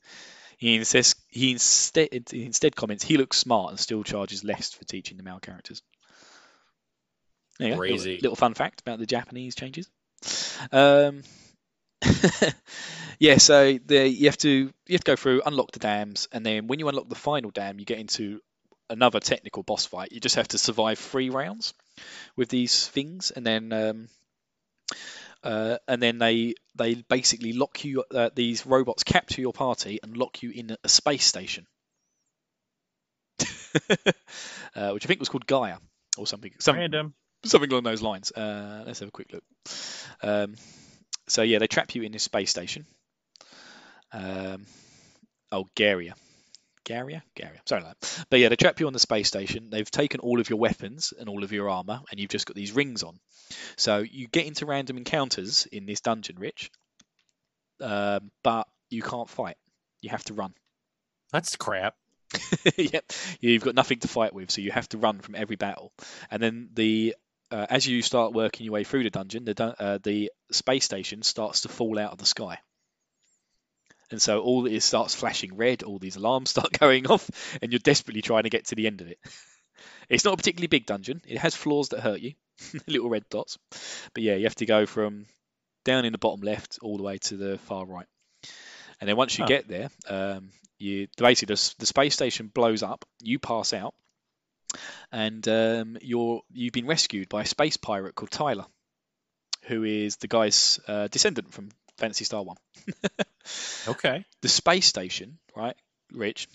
He insists, he instead instead comments he looks smart and still charges less for teaching the male characters. There. Little- Crazy. Little, fun fact about the Japanese changes. Um, yeah, so the, you have to you have to go through, unlock the dams, and then when you unlock the final dam, you get into another technical boss fight. You just have to survive three rounds with these things, and then um, uh, and then they they basically lock you. Uh, these robots capture your party and lock you in a space station, uh, which I think was called Gaia or something. Some, Random. Something along those lines. Uh, let's have a quick look. Um, so yeah, they trap you in this space station. Um, oh, Garia. Garia? Garia. Sorry about that. But yeah, they trap you on the space station. They've taken all of your weapons and all of your armor, and you've just got these rings on. So you get into random encounters in this dungeon, Rich, um, but you can't fight. You have to run. That's crap. yep, you've got nothing to fight with, so you have to run from every battle. And then the uh, as you start working your way through the dungeon, the dun- uh, the space station starts to fall out of the sky. And so all it starts flashing red, all these alarms start going off, and you're desperately trying to get to the end of it. It's not a particularly big dungeon. It has floors that hurt you, little red dots. But yeah, you have to go from down in the bottom left all the way to the far right. And then once you Huh. get there, um, you basically the, the space station blows up. You pass out, and um, you're you've been rescued by a space pirate called Tyler, who is the guy's uh, descendant from Phantasy Star One. Okay. the space station, right, Rich?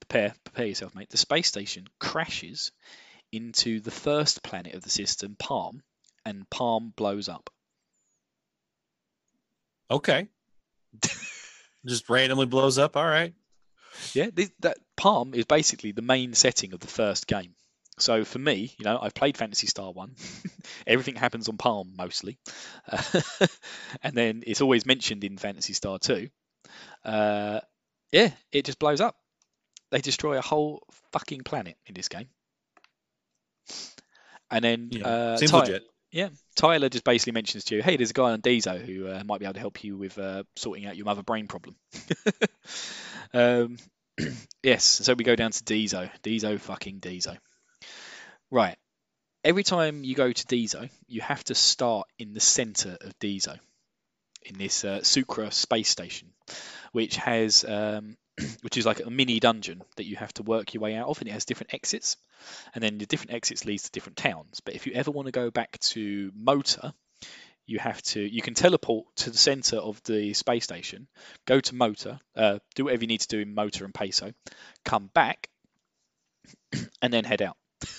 Prepare, prepare yourself, mate. The space station crashes into the first planet of the system, Palm, and Palm blows up. Okay. Just randomly blows up. All right. Yeah, this, that Palm is basically the main setting of the first game. So for me, you know, I've played Phantasy Star One. Everything happens on Palm mostly, uh, and then it's always mentioned in Phantasy Star Two. Uh, yeah, it just blows up. They destroy a whole fucking planet in this game, and then Yeah. uh, Seems Ty- legit. Yeah, Tyler just basically mentions to you, hey, there's a guy on Dezo who uh, might be able to help you with uh, sorting out your mother brain problem. um, yes, so we go down to Dezo. Dezo fucking Dezo. Right. Every time you go to Dezo, you have to start in the center of Dezo, in this uh, Skure space station, which has um, which is like a mini dungeon that you have to work your way out of, and it has different exits and then the different exits leads to different towns. But if you ever want to go back to Mota, you have to you can teleport to the center of the space station, go to Mota, uh, do whatever you need to do in Mota and Paseo, come back, and then head out.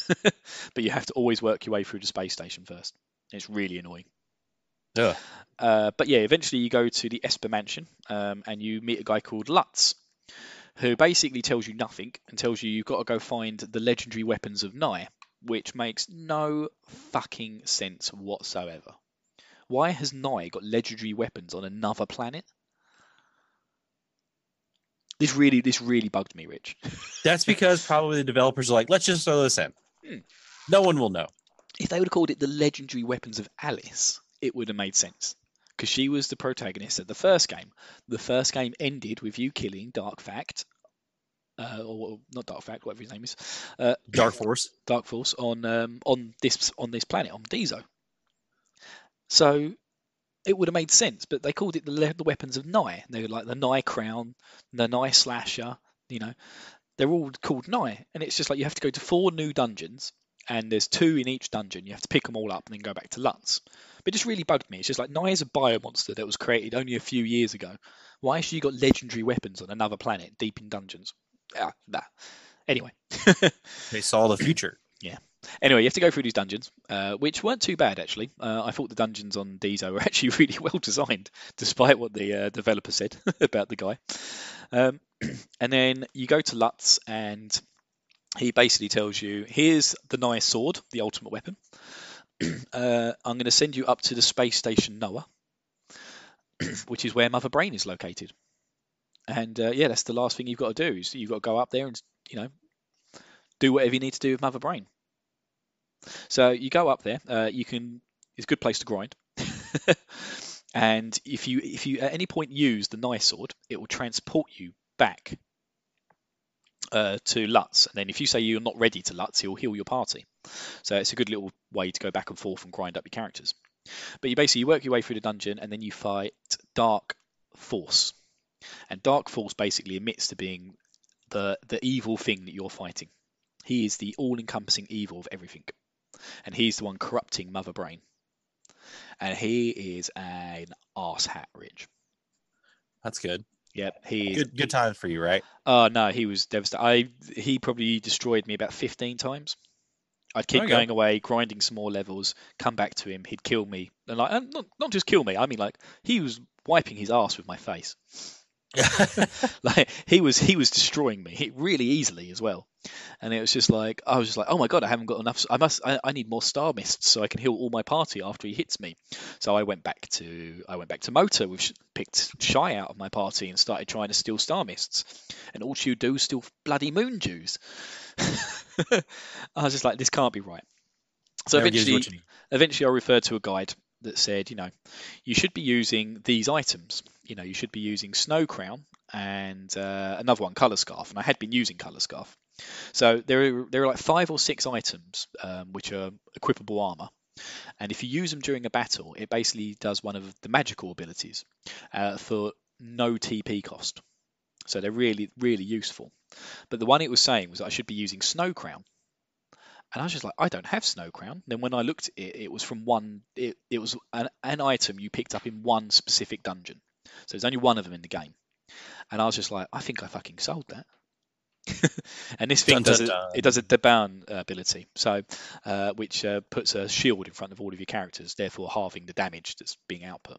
but you have to always work your way through the space station first. It's really annoying. Ugh. Uh, but yeah, eventually you go to the Esper Mansion um, and you meet a guy called Lutz, who basically tells you nothing and tells you you've got to go find the legendary weapons of Nye, which makes no fucking sense whatsoever. Why has Nye got legendary weapons on another planet? This really, this really bugged me, Rich. That's because probably the developers are like, let's just throw this in. Hmm. No one will know. if they would have called it the legendary weapons of Alice, it would have made sense because she was the protagonist of the first game. The first game ended with you killing Dark Fact, uh, or not Dark Fact, whatever his name is, uh, Dark Force. Dark Force on um, on this on this planet on Dezo. So it would have made sense, but they called it the, le- the weapons of Nye. They were like the Nye Crown, the Nye Slasher. You know, they're all called Nye, and it's just like you have to go to four new dungeons, and there's two in each dungeon. You have to pick them all up and then go back to Lutz. But it just really bugged me. It's just like is a biomonster that was created only a few years ago. Why has she got legendary weapons on another planet deep in dungeons? Ah, nah. Anyway. They saw the future. Yeah. Anyway, you have to go through these dungeons, uh, which weren't too bad actually. Uh, I thought the dungeons on Dezo were actually really well designed, despite what the uh, developer said about the guy. Um, and then you go to Lutz, and he basically tells you, "Here's the nice sword, the ultimate weapon. Uh, I'm going to send you up to the space station Noah, which is where Mother Brain is located. And uh, yeah, that's the last thing you've got to do. Is you've got to go up there and you know do whatever you need to do with Mother Brain." So you go up there. Uh, you can. It's a good place to grind. and if you if you at any point use the nice sword, it will transport you back uh, to Lutz. And then if you say you're not ready to Lutz, he'll heal your party. So it's a good little way to go back and forth and grind up your characters. But you basically you work your way through the dungeon and then you fight Dark Force. And Dark Force basically admits to being the the evil thing that you're fighting. He is the all-encompassing evil of everything and he's the one corrupting Mother Brain. And he is an arse hat, Rich. That's good. Yep, he. Good good times for you, right? Oh no, he was devastated. I he probably destroyed me about fifteen times. I'd keep Okay. going away, grinding some more levels, come back to him, he'd kill me, and like and not not just kill me. I mean, like he was wiping his ass with my face. like he was he was destroying me really easily as well and it was just like i was just like oh my god i haven't got enough i must i, I need more star mists so i can heal all my party after he hits me so i went back to i went back to Mota with picked Shir out of my party and started trying to steal star mists and all she would do was steal bloody moon dews i was just like this can't be right so eventually what you need. eventually I referred to a guide that said, you know, you should be using these items. You know, you should be using Snow Crown and uh, another one, Color Scarf. And I had been using Color Scarf. So there are, there are like five or six items um, which are equipable armor. And if you use them during a battle, it basically does one of the magical abilities uh, for no TP cost. So they're really, really useful. But the one it was saying was I should be using Snow Crown. And I was just like, I don't have Snow Crown. And Then when I looked at it, it was from one. It, it was an, an item you picked up in one specific dungeon. So there's only one of them in the game. And I was just like, I think I fucking sold that. and this thing Dun, does dun, a, dun. it does a Deban ability, so uh, which uh, puts a shield in front of all of your characters, therefore halving the damage that's being output.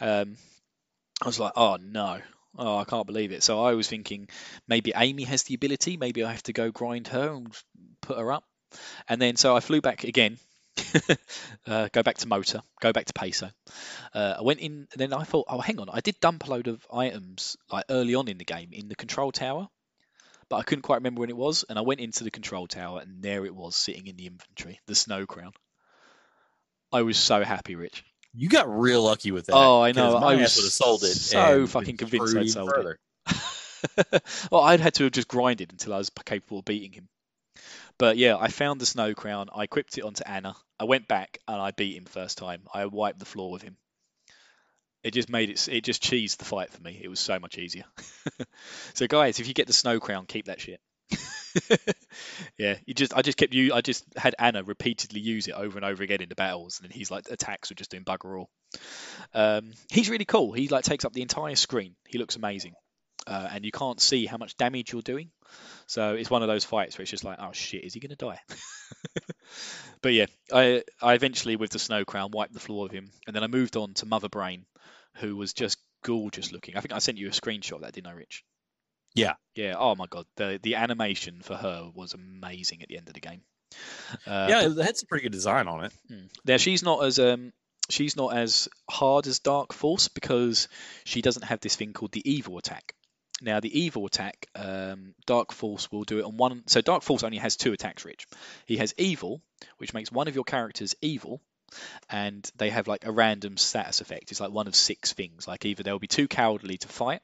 Um, I was like, oh no, oh I can't believe it. So I was thinking maybe Amy has the ability, maybe I have to go grind her and put her up. And then so I flew back again, uh, go back to Mota, go back to Paseo. Uh, I went in, and then I thought, oh, hang on, I did dump a load of items like early on in the game in the control tower, but I couldn't quite remember when it was. And I went into the control tower, and there it was sitting in the inventory, the snow crown. I was so happy, Rich. You got real lucky with that. Oh, I know. I was would have sold it. so fucking convinced I'd sold it. well, I'd had to have just grinded until I was capable of beating him. But yeah, I found the snow crown. I equipped it onto Anna. I went back and I beat him first time. I wiped the floor with him. It just made it. It just cheesed the fight for me. It was so much easier. so guys, if you get the snow crown, keep that shit. yeah, you just. I just kept you. I just had Anna repeatedly use it over and over again in the battles, and then he's like attacks were just doing bugger all. Um, he's really cool. He like takes up the entire screen. He looks amazing, uh, and you can't see how much damage you're doing. So it's one of those fights where it's just like, oh shit, is he gonna die? but yeah, I I eventually with the snow crown wiped the floor of him, and then I moved on to Mother Brain, who was just gorgeous looking. I think I sent you a screenshot of that, didn't I, Rich? Yeah. Yeah. Oh my god, the the animation for her was amazing at the end of the game. Uh, yeah, it had some pretty good design on it. Mm. Now she's not as um she's not as hard as Dark Force because she doesn't have this thing called the evil attack. Now, the evil attack, um, Dark Force will do it on one. So, Dark Force only has two attacks, Rich. He has evil, which makes one of your characters evil, and they have like a random status effect. It's like one of six things. Like either they'll be too cowardly to fight,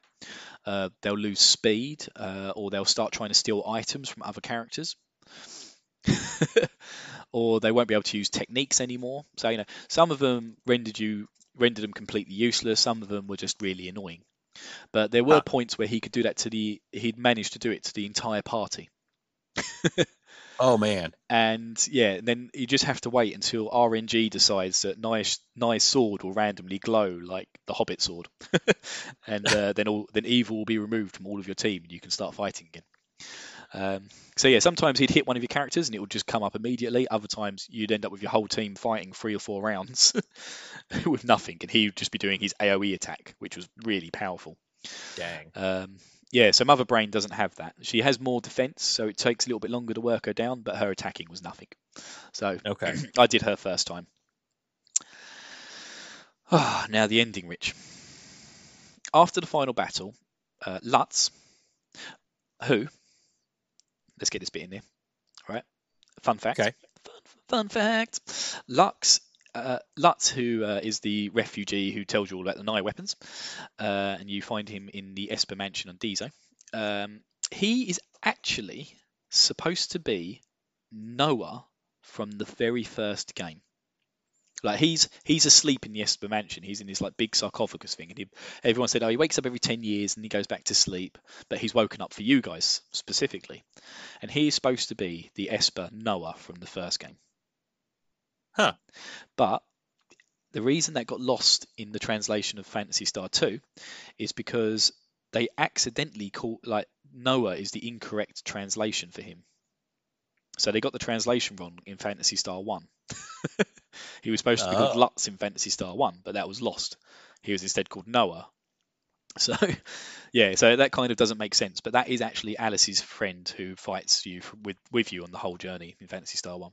uh, they'll lose speed, uh, or they'll start trying to steal items from other characters. or they won't be able to use techniques anymore. So you know, some of them rendered you rendered them completely useless. Some of them were just really annoying. But there were Huh. points where he could do that to the he'd managed to do it to the entire party. Oh man. And yeah, then you just have to wait until RNG decides that Nye's, Nye's sword will randomly glow like the Hobbit sword, and uh, then all then evil will be removed from all of your team, and you can start fighting again. Um, so yeah, sometimes he'd hit one of your characters and it would just come up immediately. Other times you'd end up with your whole team fighting three or four rounds with nothing, and he would just be doing his AOE attack, which was really powerful. Dang. Um, yeah, so Mother Brain doesn't have that. She has more defense, so it takes a little bit longer to work her down, but her attacking was nothing. So Okay. I did her first time. Ah, now the ending, Rich. After the final battle, uh, Lutz, who, let's get this bit in there, all right? Fun fact. Okay. Fun, fun fact. Lux, uh, Lutz, who uh, is the refugee who tells you all about the Nye weapons, uh, and you find him in the Esper mansion on Dezo. Um, he is actually supposed to be Noah from the very first game. Like he's he's asleep in the Esper mansion. He's in his like big sarcophagus thing, and he, everyone said, "Oh, he wakes up every ten years and he goes back to sleep." But he's woken up for you guys specifically, and he is supposed to be the Esper Noah from the first game. Huh. But the reason that got lost in the translation of Phantasy Star 2 is because they accidentally call like Noah is the incorrect translation for him. So they got the translation wrong in Phantasy Star 1. he was supposed to be called Oh. Lutz in Phantasy Star 1, but that was lost. He was instead called Noah. So, yeah, so that kind of doesn't make sense, but that is actually Alice's friend who fights you with with you on the whole journey in Phantasy Star 1.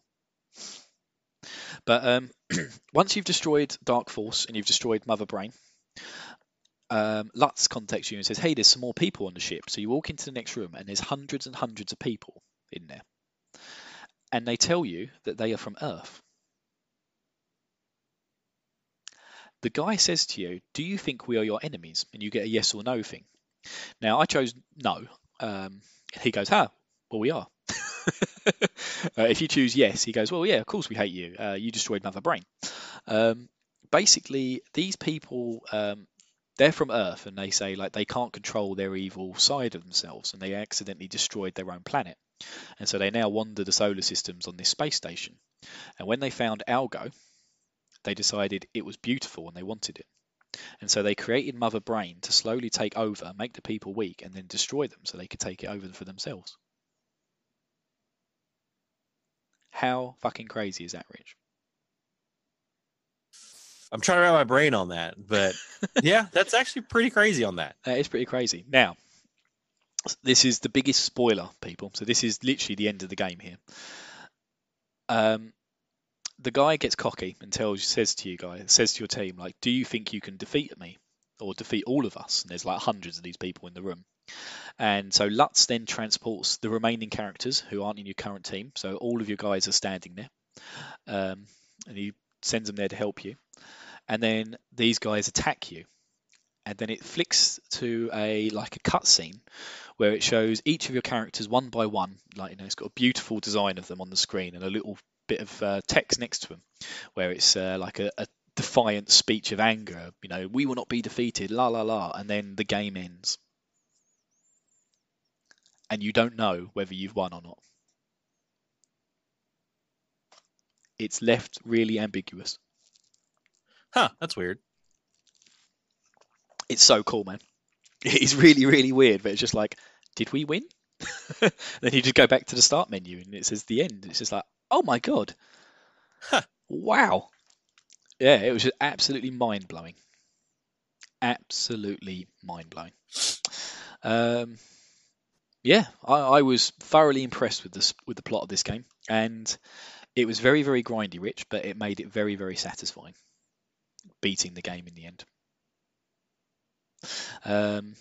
But um, once you've destroyed Dark Force and you've destroyed Mother Brain, um, Lutz contacts you and says, "Hey, there's some more people on the ship." So you walk into the next room and there's hundreds and hundreds of people in there, and they tell you that they are from Earth. The guy says to you, "Do you think we are your enemies?" And you get a yes or no thing. Now I chose no. Um, he goes, "Huh? Well, we are." uh, if you choose yes, he goes, "Well, yeah, of course we hate you. Uh, you destroyed Mother Brain." Um, basically, these people um, they're from Earth, and they say like they can't control their evil side of themselves, and they accidentally destroyed their own planet, and so they now wander the solar systems on this space station. And when they found Algo, they decided it was beautiful and they wanted it. And so they created Mother Brain to slowly take over, make the people weak, and then destroy them so they could take it over for themselves. How fucking crazy is that, Rich? I'm trying to wrap my brain on that, but yeah, that's actually pretty crazy on that. That is pretty crazy. Now, this is the biggest spoiler, people. So this is literally the end of the game here. Um, the guy gets cocky and tells, says to you guys, says to your team, like, "Do you think you can defeat me, or defeat all of us?" And there's like hundreds of these people in the room. And so Lutz then transports the remaining characters who aren't in your current team. So all of your guys are standing there, um, and he sends them there to help you. And then these guys attack you, and then it flicks to a like a cutscene where it shows each of your characters one by one. Like you know, it's got a beautiful design of them on the screen and a little bit of uh, text next to them, where it's uh, like a, a defiant speech of anger. You know, we will not be defeated. La la la, and then the game ends, and you don't know whether you've won or not. It's left really ambiguous. Huh, that's weird. It's so cool, man. It's really, really weird, but it's just like, did we win? then you just go back to the start menu and it says the end. It's just like, oh my god. Huh. Wow. Yeah, it was just absolutely mind blowing. Absolutely mind blowing. Um, yeah, I, I was thoroughly impressed with this with the plot of this game, and it was very, very grindy, rich, but it made it very, very satisfying. beating the game in the end. Um,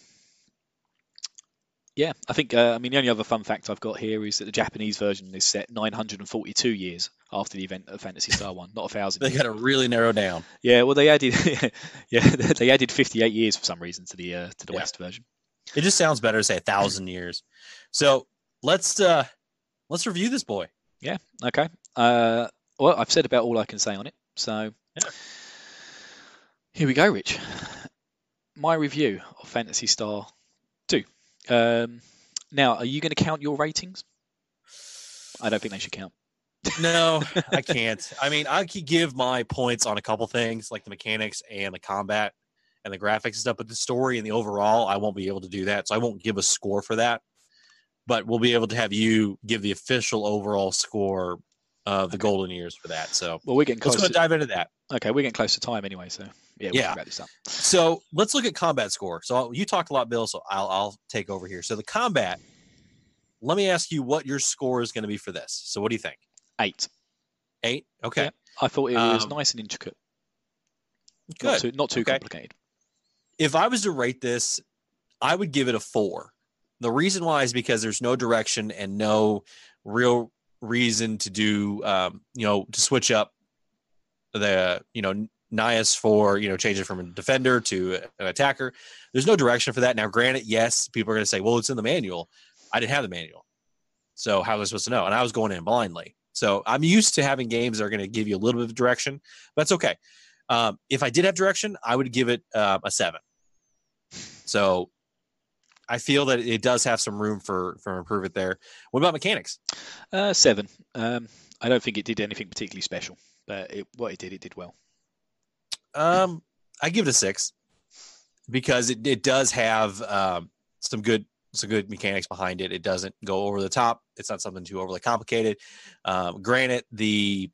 yeah, I think. Uh, I mean, the only other fun fact I've got here is that the Japanese version is set 942 years after the event of Phantasy Star One, not a thousand. They got to really narrow down. Yeah, well, they added, yeah, they added 58 years for some reason to the uh, to the Yeah. West version. It just sounds better to say a thousand years. So let's uh let's review this boy. Yeah. Okay. Uh, well, I've said about all I can say on it. So Yeah. here we go, Rich. My review of Phantasy Star 2. Um, now, are you going to count your ratings? I don't think they should count. No, I can't. I mean, I could give my points on a couple things like the mechanics and the combat and the graphics and stuff, but the story and the overall, I won't be able to do that. So I won't give a score for that. But we'll be able to have you give the official overall score of the golden years for that. So Well, we're getting let's go To, dive into that. okay, we're getting close to time anyway, so yeah, Yeah. can wrap this up. So let's look at combat score. So you talked a lot, Bill. So I'll I'll take over here. So the combat. Let me ask you what your score is going to be for this. So what do you think? Eight. Eight. Okay. Yeah. I thought it was Um, nice and intricate. Good. Not too, not too Okay. complicated. if I was to rate this, I would give it a four. The reason why is because there's no direction and no real reason to do, um, you know, to switch up the, you know, Nias for, you know, change it from a defender to an attacker. There's no direction for that. Now, granted, yes, people are going to say, well, it's in the manual. I didn't have the manual. So how was I supposed to know? And I was going in blindly. So I'm used to having games that are going to give you a little bit of direction. But that's okay. Um, if I did have direction, I would give it um, a seven. So I feel that it does have some room for for improvement there. What about mechanics? Uh, seven. Um, I don't think it did anything particularly special, but it, what it did, it did well. Um, I give it a six because it, it does have um, some good some good mechanics behind it. It doesn't go over the top. It's not something too overly complicated. Um, granted, the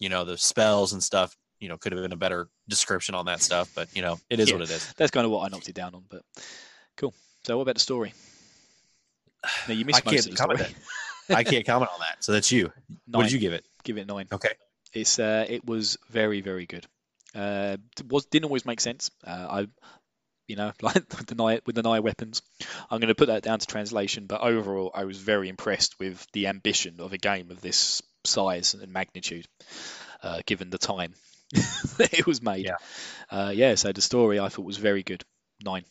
you know the spells and stuff you know could have been a better description on that stuff, but you know it is Yeah. what it is. That's kind of what I knocked it down on. But cool. So what about the story? No, you missed I most can't of the comment story. I can't comment on that. So that's you. What did you give it? Give it a nine. Okay. It's uh, it was very very good. Uh, was didn't always make sense. Uh, I, you know, like Nei, with the Nei weapons, I'm going to put that down to translation. But overall, I was very impressed with the ambition of a game of this size and magnitude, uh, given the time it was made. Yeah. Uh, yeah. So the story I thought was very good. Nine.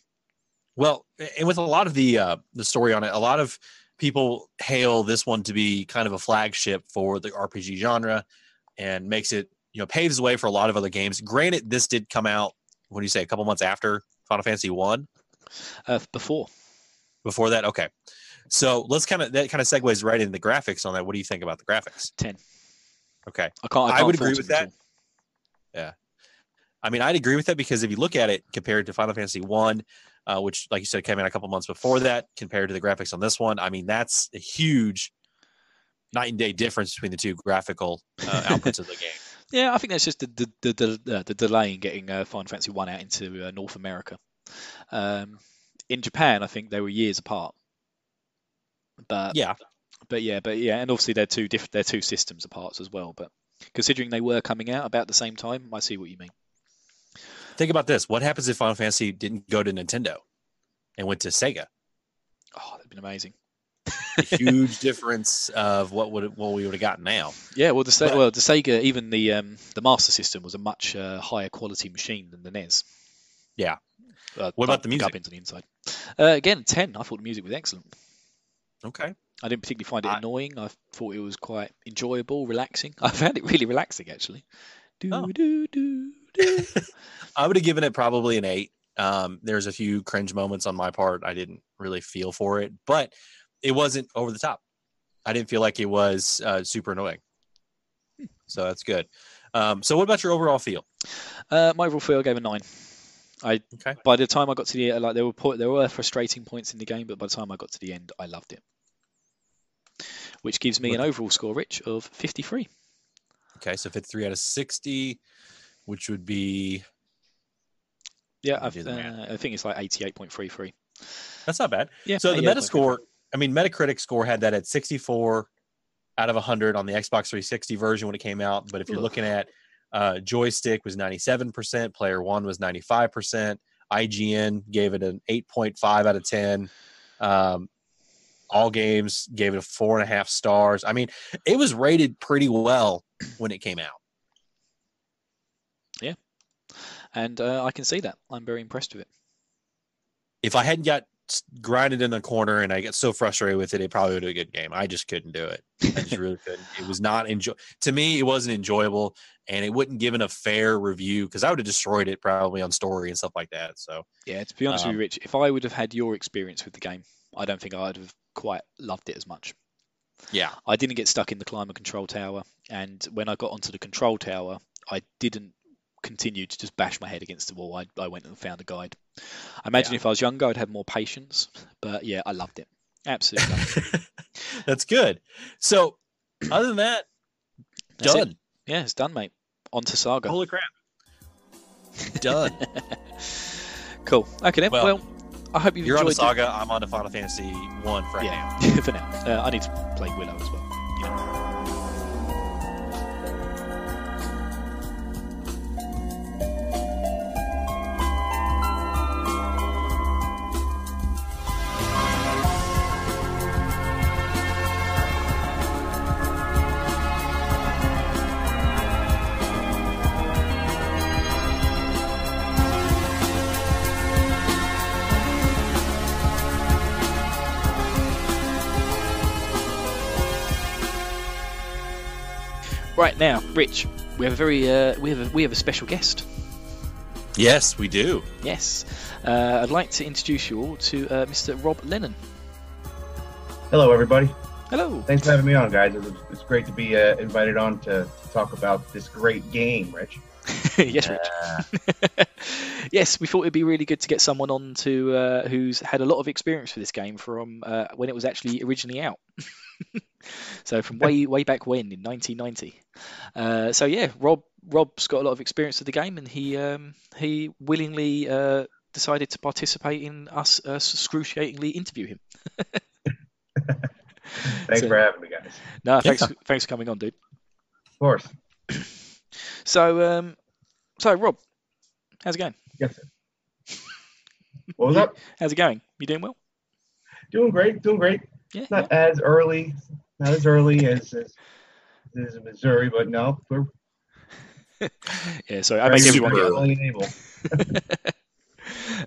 Well, and with a lot of the uh, the story on it, a lot of people hail this one to be kind of a flagship for the RPG genre, and makes it you know paves the way for a lot of other games. Granted, this did come out. What do you say? A couple months after Final Fantasy One. Uh, before. Before that, okay. So let's kind of that kind of segues right into the graphics on that. What do you think about the graphics? 10. Okay. I can't. I, I can't would agree with that. all. I mean, I'd agree with that because if you look at it compared to Final Fantasy One, uh, which, like you said, came out a couple months before that, compared to the graphics on this one, I mean, that's a huge night and day difference between the two graphical uh, outputs of the game. Yeah, I think that's just the the the, uh, the delay in getting uh, Final Fantasy One out into uh, North America. Um, in Japan, I think they were years apart. But Yeah, but yeah, but yeah, and obviously they're two different. They're two systems apart as well. But considering they were coming out about the same time, I see what you mean. think about this: what happens if Final Fantasy didn't go to Nintendo and went to Sega? Oh, that'd been amazing. A huge difference of what would what we would have gotten now. Yeah, well, the Se- But- well the Sega, even the um, the Master System was a much uh, higher quality machine than the NES. Yeah. Uh, What about the music? Gubbins on the inside. Uh, again, ten. I thought the music was excellent. Okay, I didn't particularly find it I- annoying. I thought it was quite enjoyable, relaxing. I found it really relaxing, actually. Do, Oh. do, do, do. I would have given it probably an eight. Um, there's a few cringe moments on my part. I didn't really feel for it, but it wasn't over the top. I didn't feel like it was uh, super annoying. So that's good. Um, so what about your overall feel? Uh, my overall feel I gave a nine. I Okay. by the time I got to the like there were po- there were frustrating points in the game, but by the time I got to the end, I loved it. Which gives me an overall score, Rich, of 53. Okay, so 53 out of 60, which would be Yeah, I'll I've, do the math. uh, I think it's like 88.33. that's not bad. Yeah. So the 88.33. Metascore, I mean, Metacritic score had that at 64 out of 100 on the Xbox 360 version when it came out. But if you're Ugh. looking at Uh, joystick was 97%. Player one was 95%. IGN gave it an 8.5 out of 10. Um, all games gave it a four and a half stars. I mean, it was rated pretty well when it came out. Yeah. And uh, I can see that. I'm very impressed with it. If I hadn't got grinded in the corner and I get so frustrated with it, it probably would have been a good game. I just couldn't do it. I just really couldn't. It was not enjoy. To me, it wasn't enjoyable, and it wouldn't given a fair review because I would have destroyed it probably on story and stuff like that. So Yeah, to be honest with Um, you, Rich, if I would have had your experience with the game, I don't think I'd have quite loved it as much. yeah, I didn't get stuck in the climate control tower, and when I got onto the control tower, I didn't continue to just bash my head against the wall. I, I went and found a guide. I imagine Yeah. if I was younger, I'd have more patience, but yeah, I loved it. Absolutely loved it. that's good. So, other than that, That's it. done. Yeah, it's done, mate. On to Saga. Holy crap, done. cool. Okay then. Well, Well, I hope you've You're on enjoyed the saga. I'm on to Final Fantasy one for right now. yeah, for now. Uh, I need to play Willow as well. You know. Right now, Rich, we have a very uh, we have a, we have a special guest. Yes, we do. Yes, uh, I'd like to introduce you all to uh, Mr. Rob Lennon. Hello, everybody. Hello. Thanks for having me on, guys. It was, it's great to be uh, invited on to, to talk about this great game, Rich. yes, Rich. yes, we thought it'd be really good to get someone on to uh, who's had a lot of experience with this game from uh, when it was actually originally out. so from way way back when in 1990. Uh, so yeah, Rob Rob's got a lot of experience with the game, and he um, he willingly uh, decided to participate in us uh, excruciatingly interview him. Thanks So- for having me, guys. No, thanks thanks for coming on, dude. Of course. So um, so Rob, how's it going? Yes, sir. What was up? How's it going? You doing well? Doing great. Doing great. Yeah. Not as early, not as early as as, as Missouri, but no, we're Yeah, sorry, I make everyone get willing able.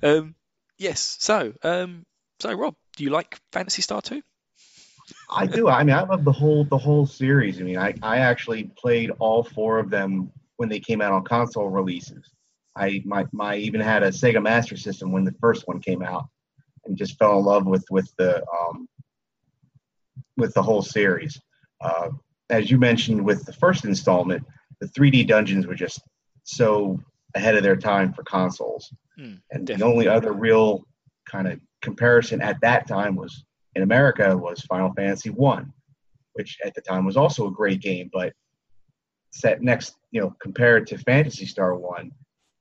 um, yes. So, um, so Rob, do you like Phantasy Star 2? I do. I mean, I love the whole the whole series. I mean, I I actually played all four of them when they came out on console releases. I my my even had a Sega Master System when the first one came out, and just fell in love with with the um with the whole series. Uh, as you mentioned with the first installment, the 3D dungeons were just so ahead of their time for consoles. Mm, and definitely. the only other real kind of comparison at that time was in America was Final Fantasy One, which at the time was also a great game, but set next, you know, compared to Phantasy Star One,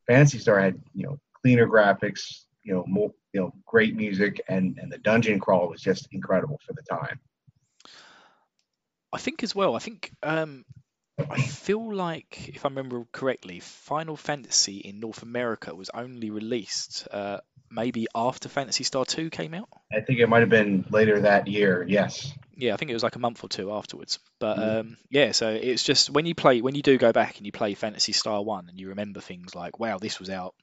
Phantasy Star had you know cleaner graphics, you know, more you know great music, and and the dungeon crawl was just incredible for the time. I think as well. I think um, I feel like, if I remember correctly, Final Fantasy in North America was only released uh, maybe after Phantasy Star 2 came out. I think it might have been later that year. Yes. Yeah, I think it was like a month or two afterwards. But Mhm. um, yeah, so it's just when you play, when you do go back and you play Phantasy Star One, and you remember things like, wow, this was out.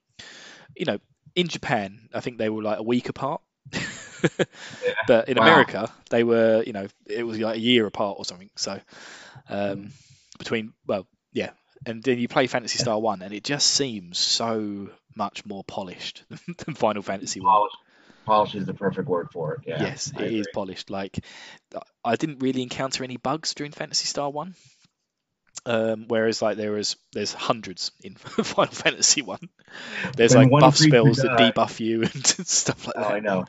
You know, in Japan, I think they were like a week apart. But in Wow. America, they were, you know, it was like a year apart or something. So um, between, well, yeah, and then you play Phantasy Star One, and it just seems so much more polished than Final Fantasy One. polished polish is the perfect word for it. Yeah. Yes, it is polished. Like I didn't really encounter any bugs during Phantasy Star One. Um, whereas like there is there's hundreds in Final Fantasy One. There's When like buff spells that debuff you and stuff like Oh, that. I know.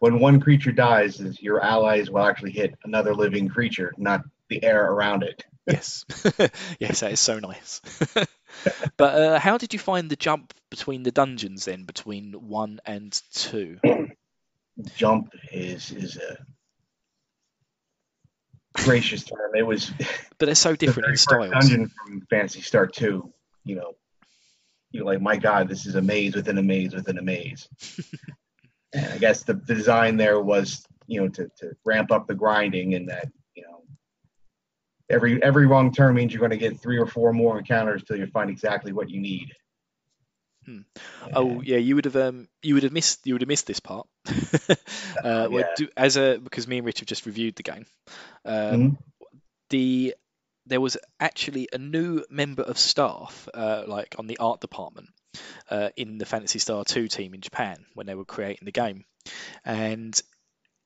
When one creature dies, is your allies will actually hit another living creature, not the air around it. Yes, yes, that is so nice. but uh, how did you find the jump between the dungeons then, between one and two? Jump is is a gracious term. It was But they're so the different very in styles. dungeon from Phantasy Star Two you know, you're like, my God, this is a maze within a maze within a maze. And I guess the, the design there was, you know, to, to ramp up the grinding and that, you know, every every wrong turn means you're going to get three or four more encounters till you find exactly what you need. Hmm. Oh yeah, you would have um you would have missed you would have missed this part. uh, well, Yeah. do, as a because me and Rich have just reviewed the game. Um, Mhm. The there was actually a new member of staff, uh, like on the art department, uh, in the Phantasy Star 2 team in Japan when they were creating the game, and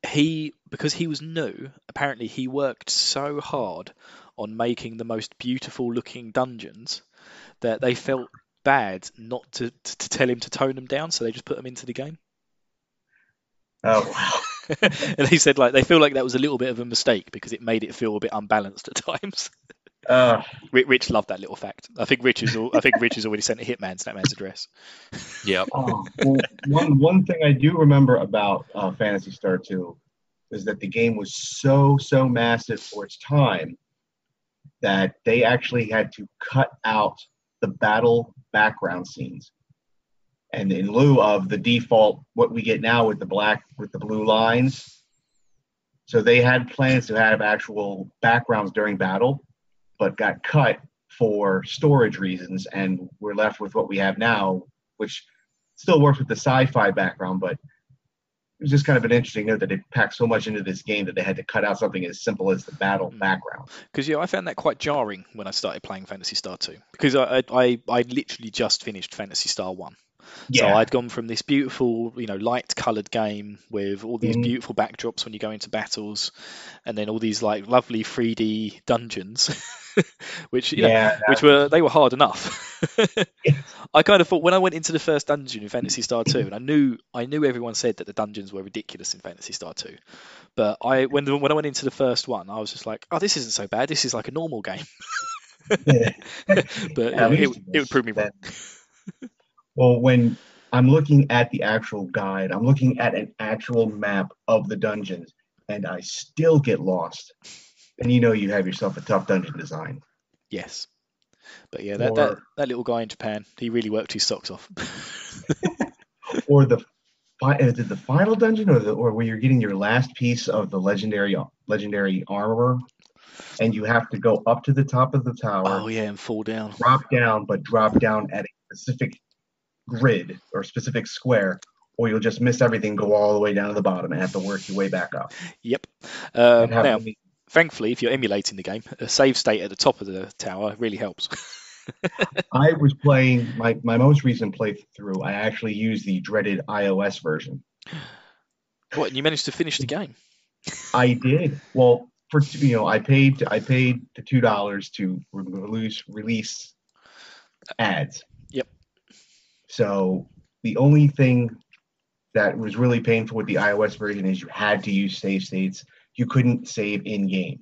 he because he was new, apparently he worked so hard on making the most beautiful looking dungeons that they felt bad not to, to, to tell him to tone them down, so they just put them into the game. Oh wow. and he said like they feel like that was a little bit of a mistake because it made it feel a bit unbalanced at times. Uh, Ri- Rich loved that little fact. I think Rich has al- I think Rich has already sent a hitman to that man's address. Yep. oh, well, one one thing I do remember about uh, Phantasy Star 2 is that the game was so so massive for its time that they actually had to cut out the battle background scenes. And in lieu of the default, what we get now with the black with the blue lines, so they had plans to have actual backgrounds during battle, but got cut for storage reasons, and we're left with what we have now, which still works with the sci-fi background, but it was just kind of an interesting note that they packed so much into this game that they had to cut out something as simple as the battle Mm. background. Because yeah, I found that quite jarring when I started playing Phantasy Star 2 because I I, I literally just finished Phantasy Star 1. So I'd gone from this beautiful, you know, light coloured game with all these Mhm. beautiful backdrops when you go into battles, and then all these like lovely 3D dungeons, which you know, yeah, that which were they were hard enough. I kind of thought when I went into the first dungeon in Phantasy Star 2, and I knew I knew everyone said that the dungeons were ridiculous in Phantasy Star 2, but I when when I went into the first one, I was just like, oh, this isn't so bad. This is like a normal game. But it, it, it would prove me wrong. That- Well, when I'm looking at the actual guide, I'm looking at an actual map of the dungeons, and I still get lost. And you know you have yourself a tough dungeon design. Yes. But yeah, that, that, Or- that little guy in Japan, he really worked his socks off. Or the is uh, it the final dungeon, or the or where you're getting your last piece of the legendary legendary armor, and you have to go up to the top of the tower. oh yeah, and fall down. drop down, but drop down at a specific grid or specific square, or you'll just miss everything, go all the way down to the bottom, and have to work your way back up. Yep. Um, have now, thankfully, if you're emulating the game, a save state at the top of the tower really helps. I was playing my, my most recent playthrough. I actually used the dreaded iOS version. what? And you managed to finish the game? I did well for you know I paid I paid the two dollars to re- release release ads. So the only thing that was really painful with the iOS version is you had to use save states. You couldn't save in game.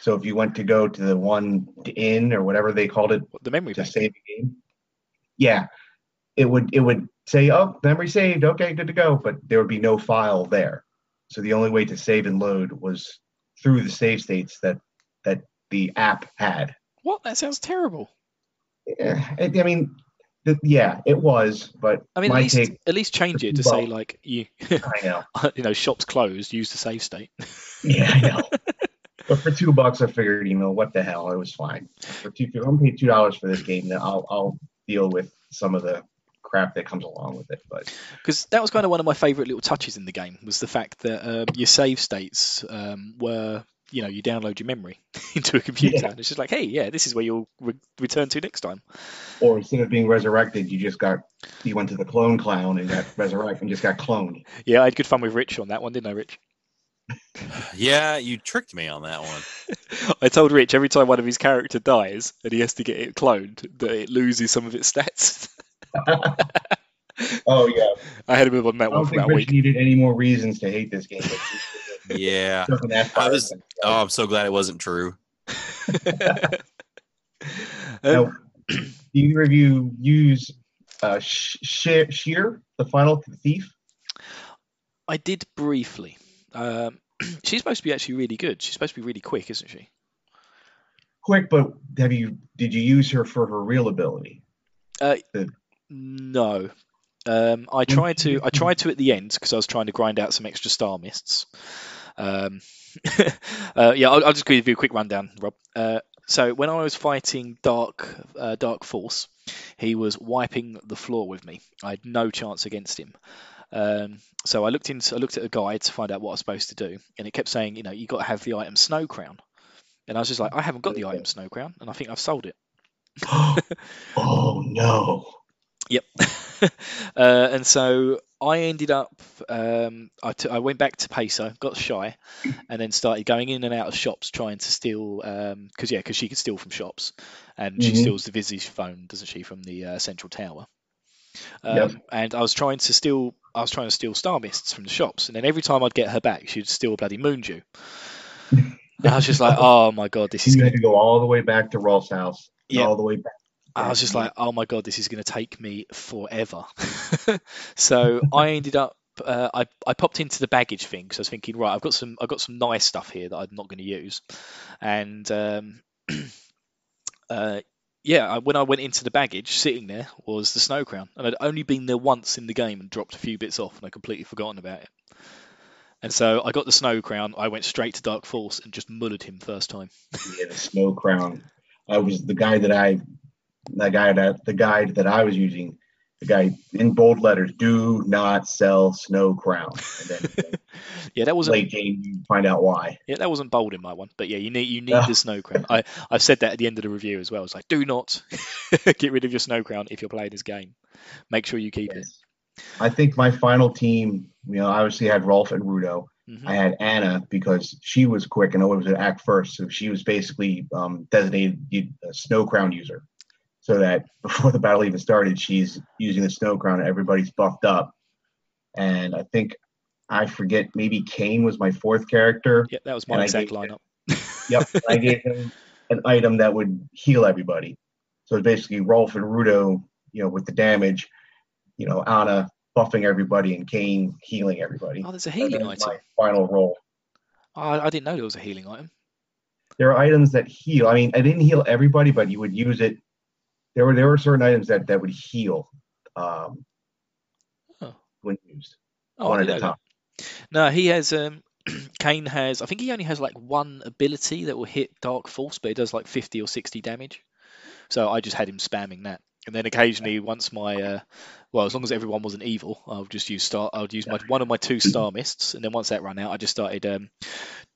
So if you went to go to the one in or whatever they called it the memory to bank? save the game, yeah, it would it would say, "Oh, memory saved. Okay, good to go," but there would be no file there. So the only way to save and load was through the save states that that the app had. What? That sounds terrible. Yeah, I, mean, yeah, it was, but I mean, at least take, at least change it to say like you, I know, you know, shops closed. Use the save state. yeah, I know. but for two bucks, I figured, you know, what the hell, it was fine. For two, I'm paid two dollars for this game. Then I'll I'll deal with some of the crap that comes along with it. But because that was kind of one of my favourite little touches in the game was the fact that um, your save states um, were you know you download your memory into a computer Yeah. and it's just like hey yeah this is where you'll re- return to next time or instead of being resurrected, you just got you went to the clone clown and got resurrected and just got cloned. yeah I had good fun with Rich on that one didn't I Rich Yeah, you tricked me on that one. I told Rich every time one of his character dies and he has to get it cloned that it loses some of its stats Oh yeah, I had him on that I one don't for think about a Rich week needed any more reasons to hate this game. But Yeah. I was- Oh, I'm so glad it wasn't true. Now, do either of you use uh, Sh- Sh- Shir, the final thief? I did briefly um, she's supposed to be actually really good she's supposed to be really quick isn't she quick, but have you did you use her for her real ability? Uh, The- no. Um, I tried to. I tried to at the end because I was trying to grind out some extra star mists. Um, uh, yeah, I'll, I'll just give you a quick rundown, Rob. Uh, so when I was fighting Dark uh, Dark Force, he was wiping the floor with me. I had no chance against him. Um, so I looked into I looked at a guide to find out what I was supposed to do, and it kept saying, you know, you got to have the item Snow Crown. And I was just like, I haven't got the item Snow Crown, and I think I've sold it. oh no! Yep. uh, and so I ended up, um, I, t- I went back to Paseo, got Shir, and then started going in and out of shops trying to steal, because yeah, because she could steal from shops, and she Mhm. steals the Visiphone, doesn't she, from the uh, central tower. Um, Yep. And I was trying to steal, I was trying to steal star mists from the shops, and then every time I'd get her back, she'd steal a bloody moon dew. And I was just like, oh my god, this is had to go all the way back to Rolf's house. all the way back. I was just like, oh my god, this is going to take me forever. so I ended up, uh, I I popped into the baggage thing because I was thinking, right, I've got some I've got some nice stuff here that I'm not going to use, and um, uh, yeah, I, when I went into the baggage, sitting there was the snow crown, and I'd only been there once in the game and dropped a few bits off, and I completely forgotten about it. And so I got the snow crown. I went straight to Dark Force and just mullered him first time. Yeah, the snow crown. I was the guy that I, the guy that the guide that I was using, the guy in bold letters, do not sell snow crown. And then Yeah, that wasn't late game, you find out why. Yeah, that wasn't bold in my one, but yeah, you need you need the snow crown. I I've said that at the end of the review as well. It's like, do not get rid of your snow crown if you're playing this game. Make sure you keep it. I think my final team, you know, obviously had Rolf and Rudo. Mhm. I had Anna because she was quick and always would act first. So she was basically um, designated a snow crown user. So that before the battle even started, she's using the snow crown and everybody's buffed up. And I think I forget maybe Kain was my fourth character. Yeah, that was my exact lineup. Yep. I gave him an item that would heal everybody. So it's basically Rolf and Rudo, you know, with the damage, you know, Anna buffing everybody and Kain healing everybody. Oh, there's a healing item. my final roll. I, I didn't know there was a healing item. There are items that heal. I mean, I didn't heal everybody, but you would use it. There were there were certain items that that would heal um, Oh. when used. Oh, one at a time. No, he has. Um, Kain has. I think he only has like one ability that will hit Dark Force, but it does like 50 or 60 damage. So I just had him spamming that, and then occasionally, once my, uh, well, as long as everyone wasn't evil, I'll just use star. I would use my one of my two star mists, and then once that ran out, I just started. Um,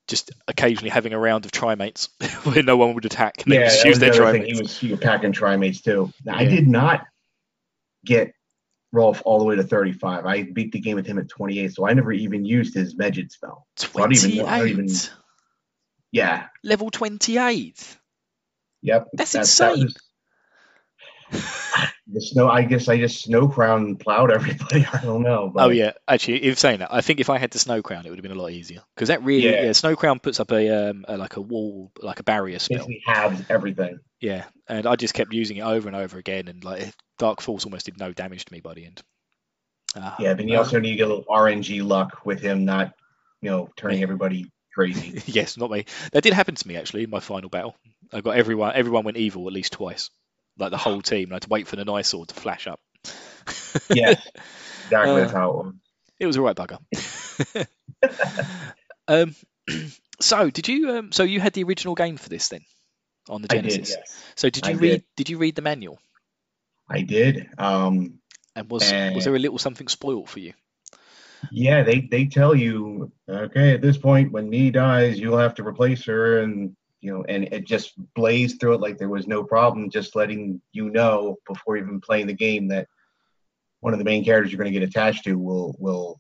just occasionally having a round of trimates where no one would attack and Yeah, just that use was their the trimates. He was he was packing trimates too. Now, I did not get Rolf all the way to 35. I beat the game with him at 28, so I never even used his Megid spell. I don't even know- I don't 28. even- Yeah. Level 28. Yep. That's that- that insane. was- the snow. I guess I just snow crown plowed everybody. I don't know. But Oh yeah, actually, if saying that, I think if I had the snow crown, it would have been a lot easier because that really, Yeah. yeah, snow crown puts up a, um, a like a wall, like a barrier spell. Basically halves everything. Yeah, and I just kept using it over and over again, and like Dark Force almost did no damage to me by the end. Ah, Yeah, but you uh, also need to get a little RNG luck with him not, you know, turning everybody crazy. yes, not me. That did happen to me actually in my final battle. I got everyone. Everyone went evil at least twice, like the whole team. and I had to wait for the nice sword to flash up. yeah, exactly. Uh, how it was. A right bugger. um, so did you? Um, so you had the original game for this then on the I did, Genesis. yes. So did I you read? did. Did you read the manual? I did. Um, And was Uh, was there a little something spoiled for you? yeah, they they tell you, okay, at this point, when me dies, you'll have to replace her, and you know, and it just blazed through it like there was no problem, just letting you know before even playing the game that one of the main characters you're going to get attached to will will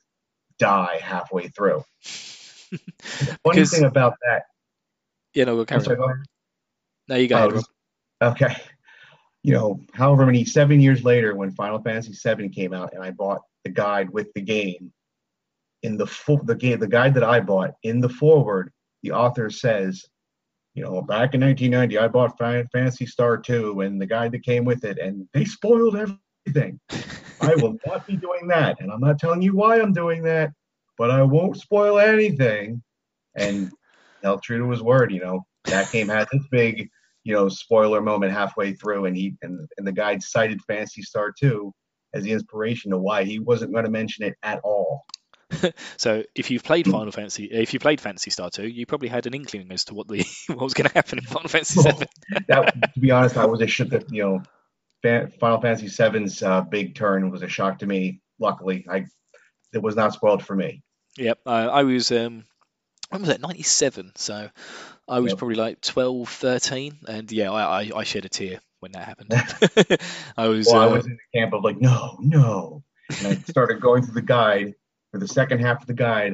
die halfway through. Funny thing about that, Yeah, no, we'll sorry, go ahead. No, you go Oh, Okay. You know, however many seven years later, when Final Fantasy VII came out, and I bought the guide with the game, in the full the game the guide that I bought in the forward, the author says, you know, back in 1990, I bought Phantasy Star 2 and the guide that came with it, and they spoiled everything. I will not be doing that, and I'm not telling you why I'm doing that, but I won't spoil anything. And held true to his word. You know, that game had this big you know, spoiler moment halfway through, and he and, and the guide cited Phantasy Star 2 as the inspiration to why he wasn't going to mention it at all. So if you've played Final Fantasy, if you played Phantasy Star 2, you probably had an inkling as to what the what was going to happen in Final Fantasy 7. that, to be honest, I was a shit that you know, Final Fantasy VII's uh, big turn was a shock to me. Luckily, I it was not spoiled for me. Yep, uh, I was um, when was that? 97. So I was Yep. probably like 12, 13, and yeah, I, I, I shed a tear when that happened. I was, Well, I uh, was in the camp of like, no, no, and I started going through the guide for the second half of the guide,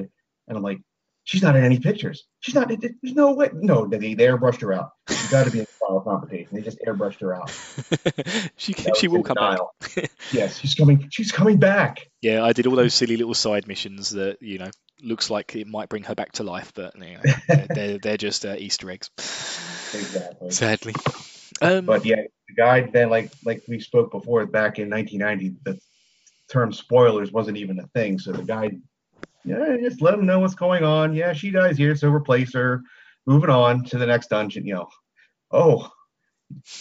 and I'm like, she's not in any pictures. She's not. There's no way. No, they, they airbrushed her out. She's got to be in the final competition. They just airbrushed her out. she That she will come back. yes, she's coming. She's coming back. Yeah, I did all those silly little side missions that you know looks like it might bring her back to life, but you know, they're, they're they're just uh, Easter eggs, Exactly. sadly. Um, But yeah, the guide then, like like we spoke before, back in 1990, the term spoilers wasn't even a thing. So the guide, yeah, just let them know what's going on. Yeah, she dies here, so replace her. Moving on to the next dungeon. You know, oh,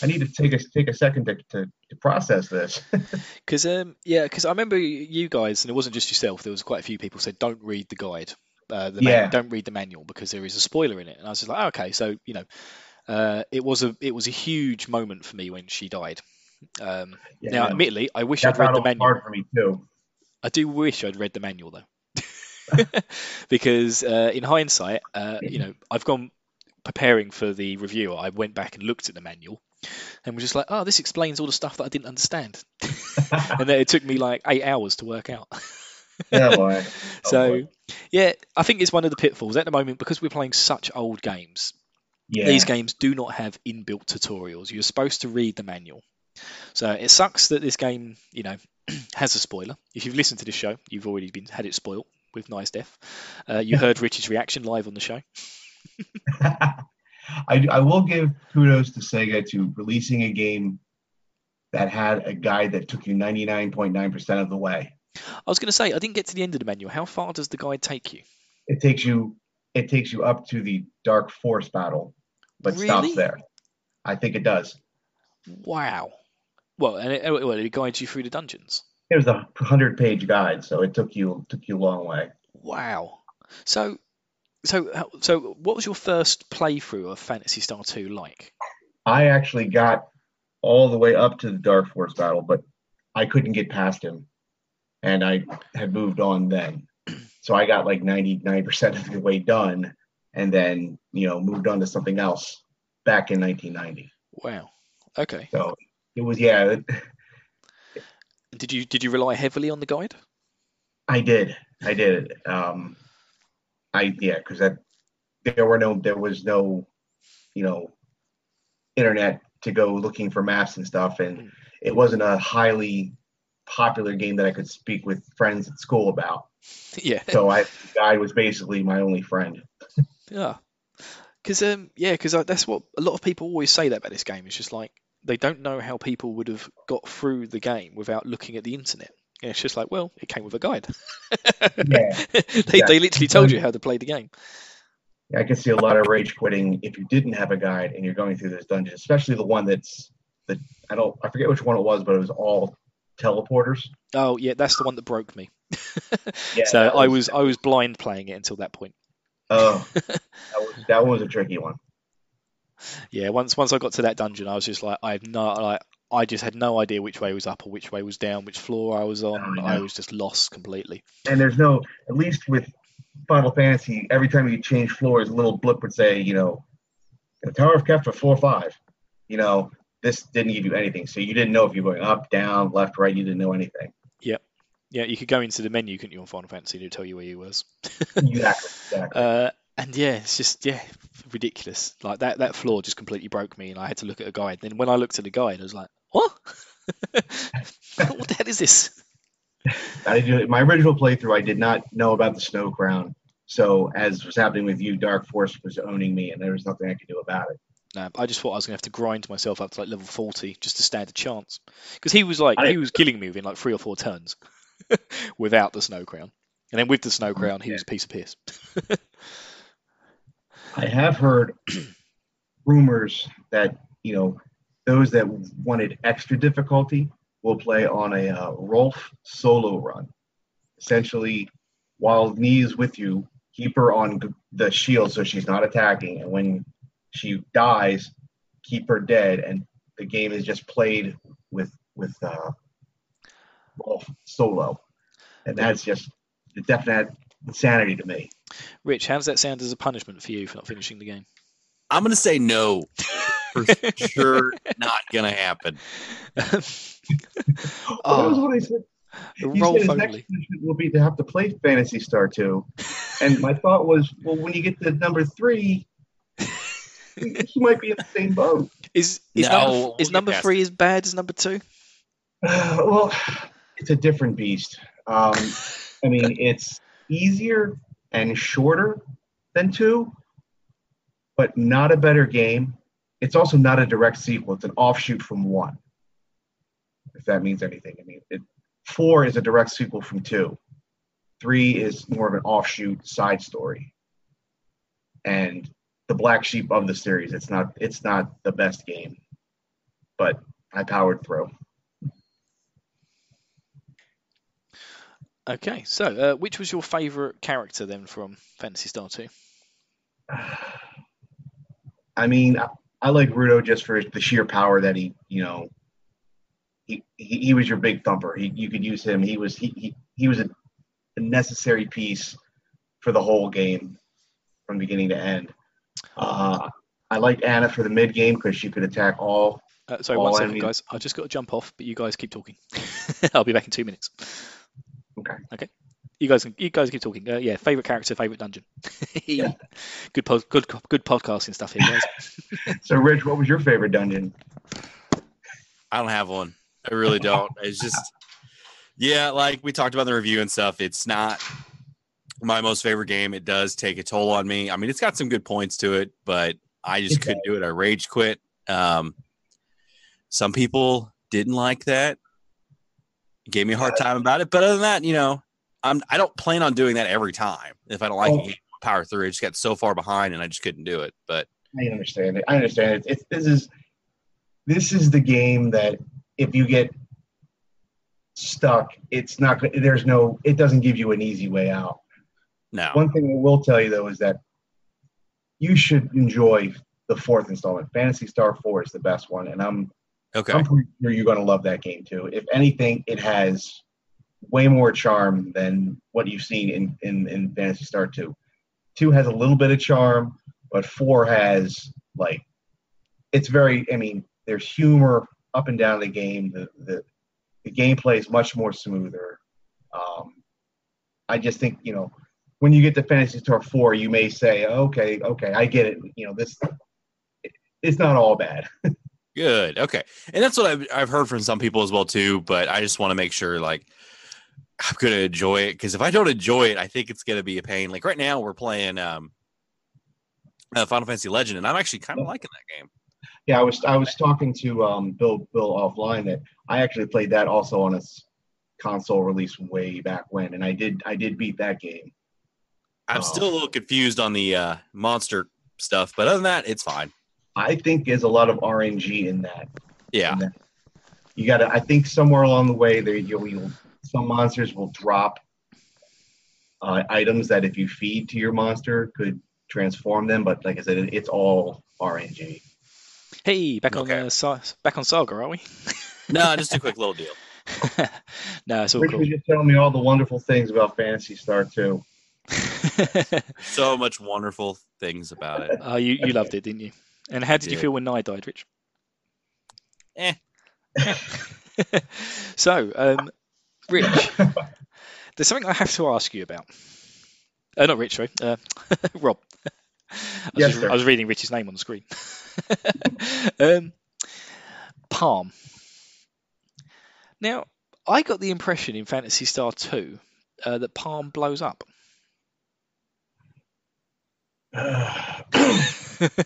I need to take a take a second to to, to process this. Because um, yeah, because I remember you guys, and it wasn't just yourself. There was quite a few people said don't read the guide, uh, the man- Yeah. don't read the manual because there is a spoiler in it. And I was just like, oh, okay, so you know, uh, it was a it was a huge moment for me when she died. Um, Yeah, now, no, admittedly, I wish that I'd read the manual. hard for me too. I do wish I'd read the manual though, because uh, in hindsight, uh, you know, I've gone preparing for the review. I went back and looked at the manual, and was just like, "Oh, this explains all the stuff that I didn't understand." and then it took me like eight hours to work out. Yeah, boy. Oh, so, boy. yeah, I think it's one of the pitfalls at the moment because we're playing such old games. yeah, These games do not have inbuilt tutorials. You're supposed to read the manual. So it sucks that this game, you know, has a spoiler. If you've listened to this show, you've already been had it spoiled with Nei's Death. Uh, you heard Richard's reaction live on the show. I, I will give kudos to Sega to releasing a game that had a guide that took you 99.9% of the way. I was going to say I didn't get to the end of the manual. How far does the guide take you? It takes you it takes you up to the Dark Force battle, but Really? stops there. I think it does. Wow. Well, and it, oh, well, it guides you through the dungeons. It was a hundred page guide, so it took you took you a long way. Wow. So, so, so, what was your first playthrough of Phantasy Star Two like? I actually got all the way up to the Dark Force battle, but I couldn't get past him, and I had moved on then. So I got like ninety nine percent of the way done, and then you know moved on to something else back in nineteen ninety. Wow. Okay. So it was yeah, Did you did you rely heavily on the guide? I did, I did. Um, I yeah, because that there were no there was no, you know, internet to go looking for maps and stuff, and it wasn't a highly popular game that I could speak with friends at school about. yeah. So I the guy was basically my only friend. Yeah. Because um yeah, because that's what a lot of people always say that about this game. It's just like they don't know how people would have got through the game without looking at the internet. And it's just like, well, it came with a guide. Yeah, they they literally told you how to play the game. I can see a lot of rage quitting if you didn't have a guide and you're going through this dungeon, especially the one that's the I don't I forget which one it was, but it was all teleporters. Oh yeah, that's the one that broke me. Yeah, so that I was I was blind playing it until that point. Oh, that was that one was a tricky one. Yeah, once once I got to that dungeon, I was just like, I have no like. I just had no idea which way was up or which way was down, which floor I was on. Oh, I I was just lost completely. And there's no, at least with Final Fantasy, every time you change floors, a little blip would say, you know, the Tower of Kefta four five. You know, this didn't give you anything, so you didn't know if you were going up, down, left, right. You didn't know anything. Yep. Yeah, you could go into the menu, couldn't you, on Final Fantasy, and it'd tell you where you was. exactly. Exactly. Uh, and yeah, it's just yeah, ridiculous. Like that that floor just completely broke me, and I had to look at a guide. Then when I looked at the guide, I was like, what? what the hell is this? I did, my original playthrough, I did not know about the Snow Crown. So as was happening with you, Dark Force was owning me, and there was nothing I could do about it. No, I just thought I was gonna have to grind myself up to like level forty just to stand a chance. Because he was like he was killing me within like three or four turns without the snow crown, and then with the snow mm-hmm. crown, he was a piece of piss. I have heard rumors that you know, those that wanted extra difficulty will play on a uh, Rolf solo run. Essentially, while Nei is with you, keep her on the shield so she's not attacking, and when she dies, keep her dead, and the game is just played with with uh, Rolf solo, and that's just the definite insanity to me. Rich, how does that sound as a punishment for you for not finishing the game? I'm gonna say no. For sure, not gonna happen. Well, that was oh, what I said. the He roll said his only. next punishment will be to have to play Phantasy Star 2. And my thought was, well, when you get to number three, he he might be in the same boat. Is is No, number, we'll is number past three as bad as number two? well, it's a different beast. Um, I mean, it's easier and shorter than two, but not a better game. It's also not a direct sequel. It's an offshoot from one. If that means anything, I mean, it, four is a direct sequel from two. Three is more of an offshoot side story, and the black sheep of the series. It's not. It's not the best game, but I powered through. Okay, so uh, which was your favourite character then from Phantasy Star 2? I mean, I, I like Rudo just for the sheer power that he, you know, he he, he was your big thumper. He, you could use him. He was he he, he was a, a necessary piece for the whole game from beginning to end. Uh, I liked Anna for the mid game because she could attack all. Uh, sorry, All one second, enemies- guys. I've just got to jump off, but you guys keep talking. I'll be back in two minutes. Okay. Okay. You guys, you guys keep talking. Uh, yeah, favorite character, favorite dungeon. Yeah. Good, pod, good, good podcasting stuff here, guys. So, Rich, what was your favorite dungeon? I don't have one. I really don't. It's just, yeah, like we talked about the review and stuff. It's not my most favorite game. It does take a toll on me. I mean, it's got some good points to it, but I just It couldn't do it. I rage quit. Um, some people didn't like that. Gave me a hard time about it, but other than that, you know, I'm I don't plan on doing that every time. If I don't like Oh. power through. I just got so far behind, and I just couldn't do it. But I understand it. I understand it. It's this is this is the game that if you get stuck, it's not. There's no. It doesn't give you an easy way out. no, One thing I will tell you though is that you should enjoy the fourth installment. Phantasy Star Four is the best one, and I'm okay, I'm pretty sure you're going to love that game too. If anything, it has way more charm than what you've seen in in, in Phantasy Star Two. Two has a little bit of charm, but four has like it's very. I mean, there's humor up and down the game. The the the gameplay is much more smoother. Um, I just think you know when you get to Phantasy Star Four, you may say, okay, okay, I get it. You know this. It's not all bad. Good. Okay. And that's what I've, I've heard from some people as well too. But I just want to make sure like I'm gonna enjoy it because if I don't enjoy it, I think it's gonna be a pain. Like right now, we're playing um, uh, Final Fantasy Legend, and I'm actually kind of liking that game. Yeah, I was I was talking to um, Bill Bill offline that I actually played that also on a console release way back when, and I did I did beat that game. I'm Oh. still a little confused on the uh, monster stuff, but other than that, it's fine. I think there's a lot of RNG in that. Yeah. You got to. I think somewhere along the way there you'll, you'll some monsters will drop uh, items that if you feed to your monster could transform them, but like I said, it, it's all RNG. Hey, back Okay. on uh, Sa- back on Saga, are we? No, just a quick little deal. no, it's all Rich cool. was just telling me all the wonderful things about Phantasy Star 2. So much wonderful things about it. oh, you you loved it, didn't you? And how did you feel when Nei died, Rich? Eh. so, um, Rich, there's something I have to ask you about. Uh, not Rich, sorry. Uh, Rob. I was, Yes, just- sir. I was reading Rich's name on the screen. um, Palm. Now, I got the impression in Phantasy Star 2 uh, that Palm blows up.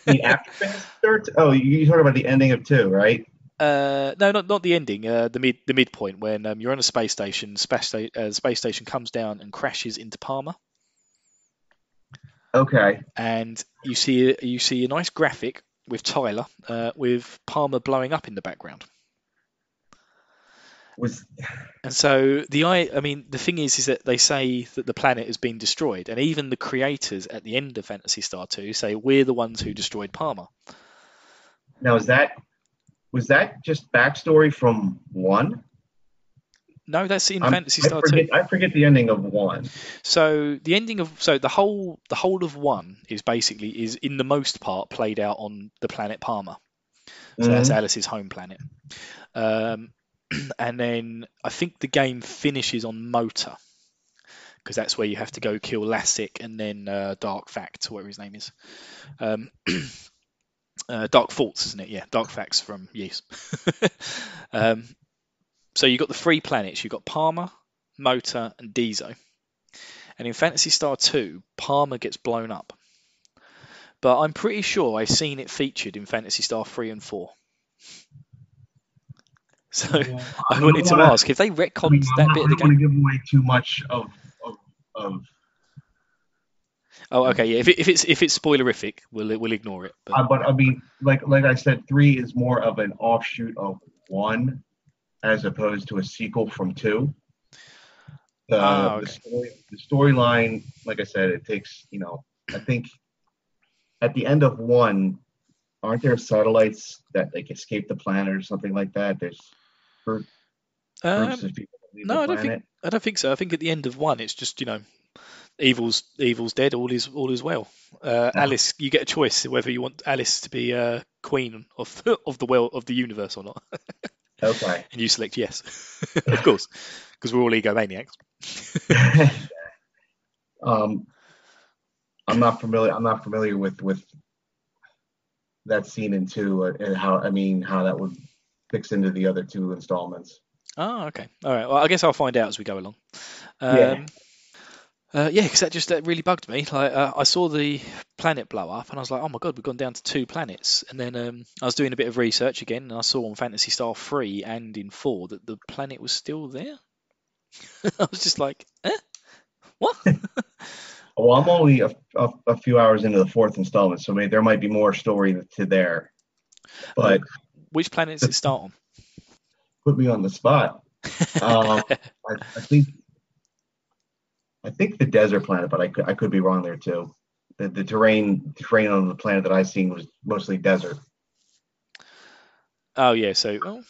the after Phantasy Star 2? Oh, you talking about the ending of 2, right? Uh, no, not not the ending. Uh, the mid the midpoint when um, you're on a space station. Space sta- uh, space station comes down and crashes into Palma, Okay. and you see you see a nice graphic with Tyler, uh, with Palma blowing up in the background. Was And so the I, I mean, the thing is, is that they say that the planet has been destroyed, and even the creators at the end of Phantasy Star Two say we're the ones who destroyed Palma. now is that was that just backstory from one? No, that's in I'm- Fantasy I Star forget, Two. I forget the ending of one. So the ending of so the whole the whole of one is basically is in the most part played out on the planet Palma. So that's Mhm. Alice's home planet. Um, and then I think the game finishes on Mota because that's where you have to go kill Lassic and then uh, Dark Fact, whatever his name is. Um, uh, Dark Faults, isn't it? Yeah, Dark Facts from Yes. um, so you've got the three planets. You've got Palma, Mota, and Dezo. And in Phantasy Star 2, Palma gets blown up. But I'm pretty sure I've seen it featured in Phantasy Star 3 and 4. So I wanted to wanna- ask if they I retconned I'm that not- bit of the don't want game. to give away too much of of, of Oh, okay, yeah. If, it, if it's if it's spoilerific, we'll we'll ignore it. But Uh, but I mean, like like I said, three is more of an offshoot of one, as opposed to a sequel from two. The, the okay. story, the storyline, like I said, it takes you know, I think at the end of one, aren't there satellites that like escape the planet or something like that? There's group, um, people no, I don't think- I don't think so. I think at the end of one, it's just you know, evil's evil's dead, all is all is well. Uh, Yeah. Alis, you get a choice whether you want Alis to be uh, queen of of the world of the universe or not, Okay. and you select yes, of course, because we're all egomaniacs. um, I'm not familiar. I'm not familiar with with that scene in two uh, and how I mean how that would fix into the other two installments. Oh, okay. All right. Well, I guess I'll find out as we go along. Um, Yeah. Uh, yeah, because that just that really bugged me. Like uh, I saw the planet blow up, and I was like, "Oh my god, we've gone down to two planets." And then um, I was doing a bit of research again, and I saw on Phantasy Star three and in four that the planet was still there. I was just like, "Eh, what?" Well, I'm only a, a, a few hours into the fourth installment, so maybe there might be more story to there. But Which planet does it start on? put me on the spot. Um, I, I think I think the desert planet, but I could I could be wrong there too. The, the terrain terrain on the planet that I've seen was mostly desert. oh yeah, so well,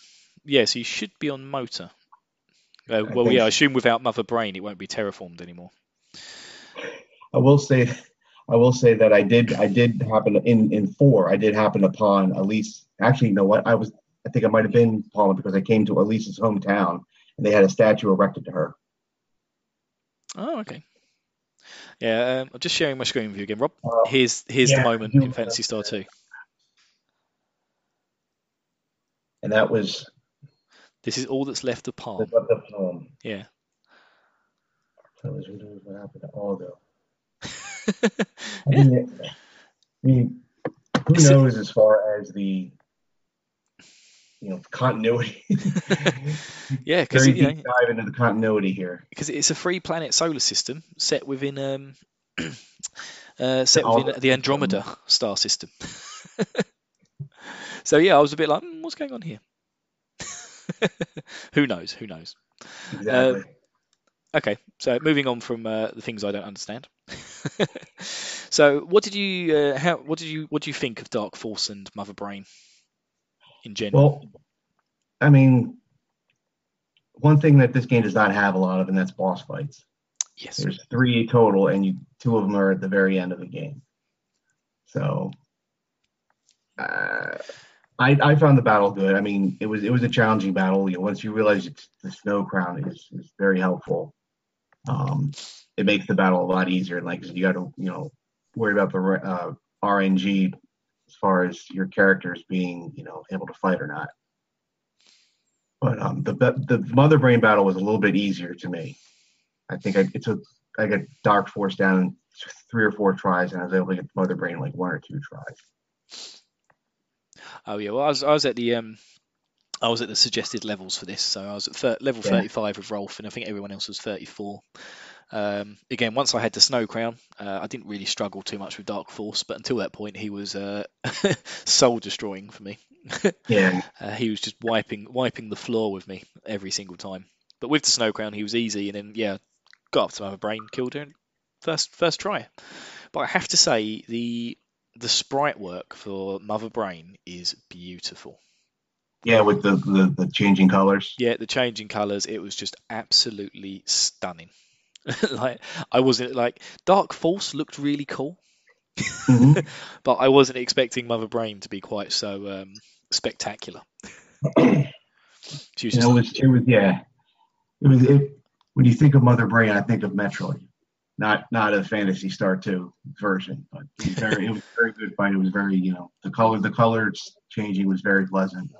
yeah, so you should be on Mota. Uh, well, yeah, I assume without Mother Brain, it won't be terraformed anymore. I will say, I will say that I did, I did happen in in four. I did happen upon Elise. Actually, you know what? I was, I think I might have been Paula because I came to Elise's hometown and they had a statue erected to her. Oh, okay. Yeah, um, I'm just sharing my screen with you again, Rob. Uh, Here's here's yeah, the moment in Phantasy Star 2. And that was This is all that's left of Palm. Yeah. That was what what happened to Aldo. I yeah. mean, I mean, who Is it- knows as far as the you know continuity? Yeah, because you know, dive into the continuity here. because it's a three planet solar system set within um uh, set within the- the Andromeda star system. so yeah, I was a bit like, "Hmm, what's going on here? Who knows? Who knows? Exactly. Okay, so moving on from uh, the things I don't understand. so, what did you uh, how what did you what do you think of Dark Force and Mother Brain in general? Well, I mean, one thing that this game does not have a lot of, and that's boss fights. yes. There's three total, and you two of them are at the very end of the game. So, uh, I I found the battle good. I mean, it was it was a challenging battle. You know, once you realize it's the snow crown is is very helpful. Um, it makes the battle a lot easier. Like you got to you know worry about the uh, RNG as far as your characters being you know able to fight or not. But um, the the mother brain battle was a little bit easier to me. I think I it took I got Dark Force down in three or four tries, and I was able to get Mother Brain like one or two tries. Oh yeah, well I was I was at the um I was at the suggested levels for this, so I was at thir- level Yeah. 35 with Rolf, and I think everyone else was 34. Um, again, once I had the Snow Crown, uh, I didn't really struggle too much with Dark Force, but until that point, he was uh, soul destroying for me. Yeah, Uh, he was just wiping wiping the floor with me every single time. But with the Snow Crown, he was easy, and then yeah, got up to Mother Brain, killed her, first first try. But I have to say the the sprite work for Mother Brain is beautiful. Yeah, with the, the the changing colors. Yeah, the changing colours, it was just absolutely stunning. like I wasn't like Dark Force looked really cool, Mhm. but I wasn't expecting Mother Brain to be quite so um, spectacular. She was it was it was yeah, it was it. When you think of Mother Brain, I think of Metroid, not not a Phantasy Star Two version, but it was very it was very good fight. It was very you know the color the colors changing was very pleasant.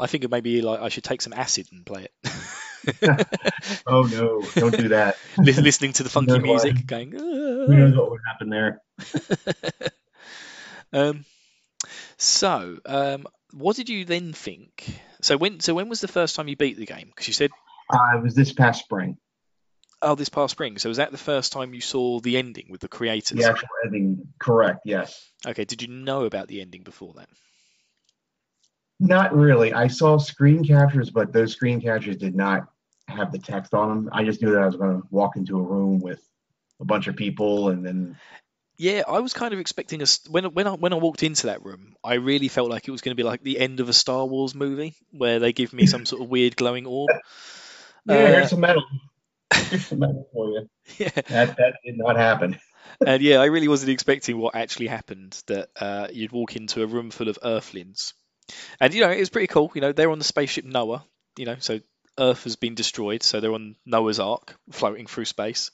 I think it maybe like I should take some acid and play it. Oh no, don't do that. Listening to the funky knows why? music, going. Who knows what would happen there? um, so, um, what did you then think? So when so when was the first time you beat the game? Because you said, Uh, it was this past spring. oh, this past spring. So was that the first time you saw the ending with the creators? The actual ending, correct? Yes. Okay. Did you know about the ending before that? Not really. I saw screen captures, but those screen captures did not have the text on them. I just knew that I was going to walk into a room with a bunch of people, and then Yeah, I was kind of expecting us when when I when I walked into that room, I really felt like it was going to be like the end of a Star Wars movie where they give me some sort of weird glowing orb. yeah, Uh, here's some metal. Here's some metal for you. yeah, That that did not happen. and yeah, I really wasn't expecting what actually happened. That uh, you'd walk into a room full of Earthlings, and you know it was pretty cool. You know they're on the spaceship Noah. You know, so Earth has been destroyed, so they're on Noah's Ark, floating through space.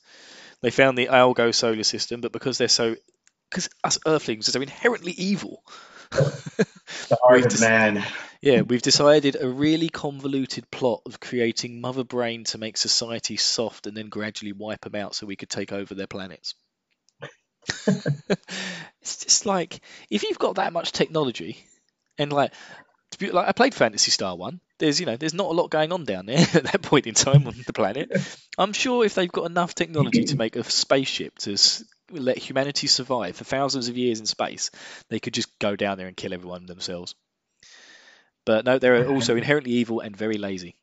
They found the Algo solar system, but because they're so, because us Earthlings are so inherently evil. The heart of man. Yeah, we've decided a really convoluted plot of creating Mother Brain to make society soft and then gradually wipe them out so we could take over their planets. it's just like if you've got that much technology, and like, to be, like I played Phantasy Star One. There's you know there's not a lot going on down there at that point in time on the planet. I'm sure if they've got enough technology to make a spaceship to let humanity survive for thousands of years in space, they could just go down there and kill everyone themselves. But no, they're also inherently evil and very lazy.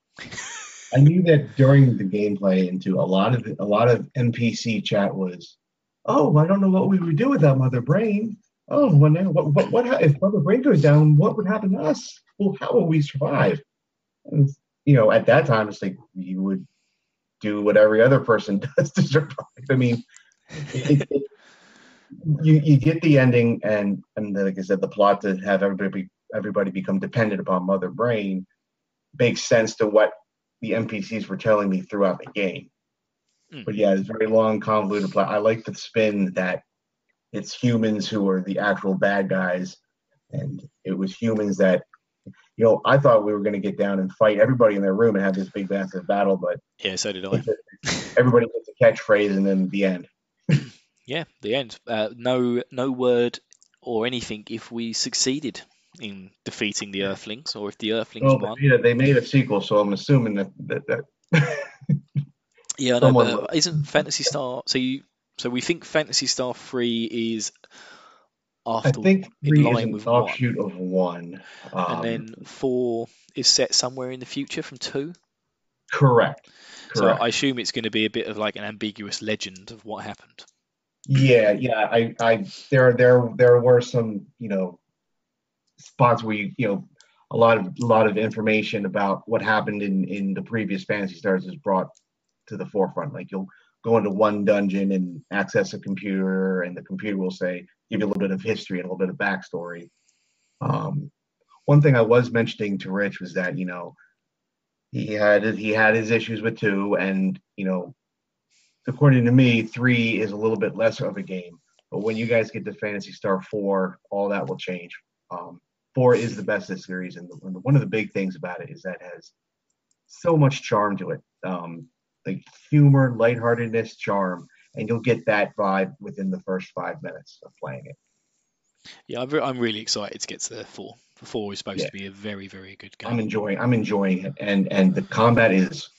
I knew that during the gameplay into a lot of a lot of NPC chat was, oh, I don't know what we would do without Mother Brain. Oh, when what what, what if Mother Brain goes down? What would happen to us? Well, how will we survive? And you know, at that time, it's like you would do what every other person does to survive. I mean, it, it, you you get the ending, and and like I said, the plot to have everybody everybody become dependent upon Mother Brain makes sense to what the NPCs were telling me throughout the game. Mm. But yeah, it's very long, convoluted plot. I like the spin that it's humans who are the actual bad guys, and it was humans that, you know, I thought we were going to get down and fight everybody in their room and have this big massive battle, but Yeah, so did I. everybody gets a catchphrase and then the end. Yeah, the end. Uh, no, no word or anything if we succeeded in defeating the Earthlings, or if the Earthlings Well, won. they made, a, they made a sequel, so I'm assuming that that, that Yeah, I know, but isn't Phantasy Star? So you, so we think Phantasy Star Three is I after, think in three is line an with one. of one. Um, and then four is set somewhere in the future from two. correct. So I assume it's going to be a bit of like an ambiguous legend of what happened. Yeah, yeah. I, I, there, there, there were some, you know, spots where you, you know, a lot of, a lot of information about what happened in in the previous Fantasy Stars is brought to the forefront. Like you'll go into one dungeon and access a computer, and the computer will say, give you a little bit of history and a little bit of backstory. Um, one thing I was mentioning to Rich was that you know he had he had his issues with two, and you know according to me, three is a little bit less of a game. But when you guys get to Phantasy Star four, all that will change. Um, four is the best of the series, and, the, and one of the big things about it is that it has so much charm to it, um, like humor, lightheartedness, charm, and you'll get that vibe within the first five minutes of playing it. Yeah, I'm, really excited to get to the four. The Four is supposed Yeah. to be a very, very good game. I'm enjoying. I'm enjoying it, and and the combat is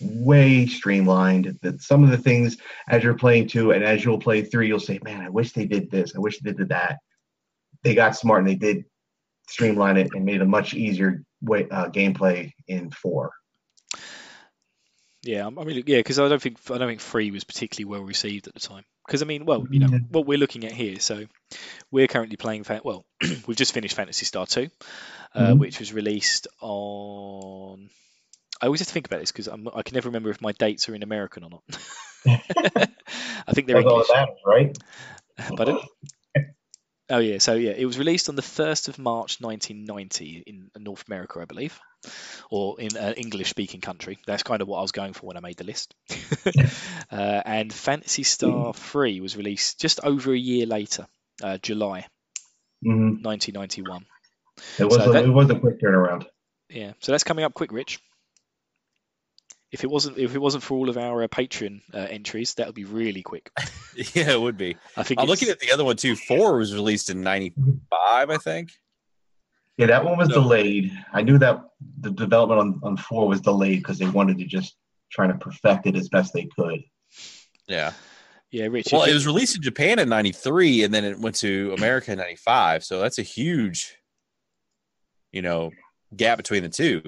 way streamlined. That some of the things as you're playing two and as you'll play three, you'll say, "Man, I wish they did this. I wish they did that." They got smart and they did streamline it and made a much easier way uh, gameplay in four. Yeah, I mean, yeah, because I don't think I don't think three was particularly well received at the time. Because I mean, well, you know, Yeah. what we're looking at here. So we're currently playing. Well, we've just finished Phantasy Star Two, uh, Mhm. which was released on. I always have to think about this because I can never remember if my dates are in American or not. I think they're English. that right? Pardon? Oh yeah, so yeah, it was released on the first of March, 1990, in North America, I believe, or in an English-speaking country. That's kind of what I was going for when I made the list. uh, and Phantasy Star 3 was released just over a year later, uh, July hmm 1991. It was So a, that- it was a quick turnaround. Yeah, so that's coming up quick, Rich. If it wasn't if it wasn't for all of our uh, Patreon uh, entries, that would be really quick. Yeah, it would be. I think I'm it's- looking at the other one too. Four was released in '95, I think. Yeah, that one was So- delayed. I knew that the development on, on four was delayed because they wanted to just try to perfect it as best they could. Yeah. yeah, Rich. Well, it was released in Japan in '93, and then it went to America in '95. So that's a huge, you know, gap between the two.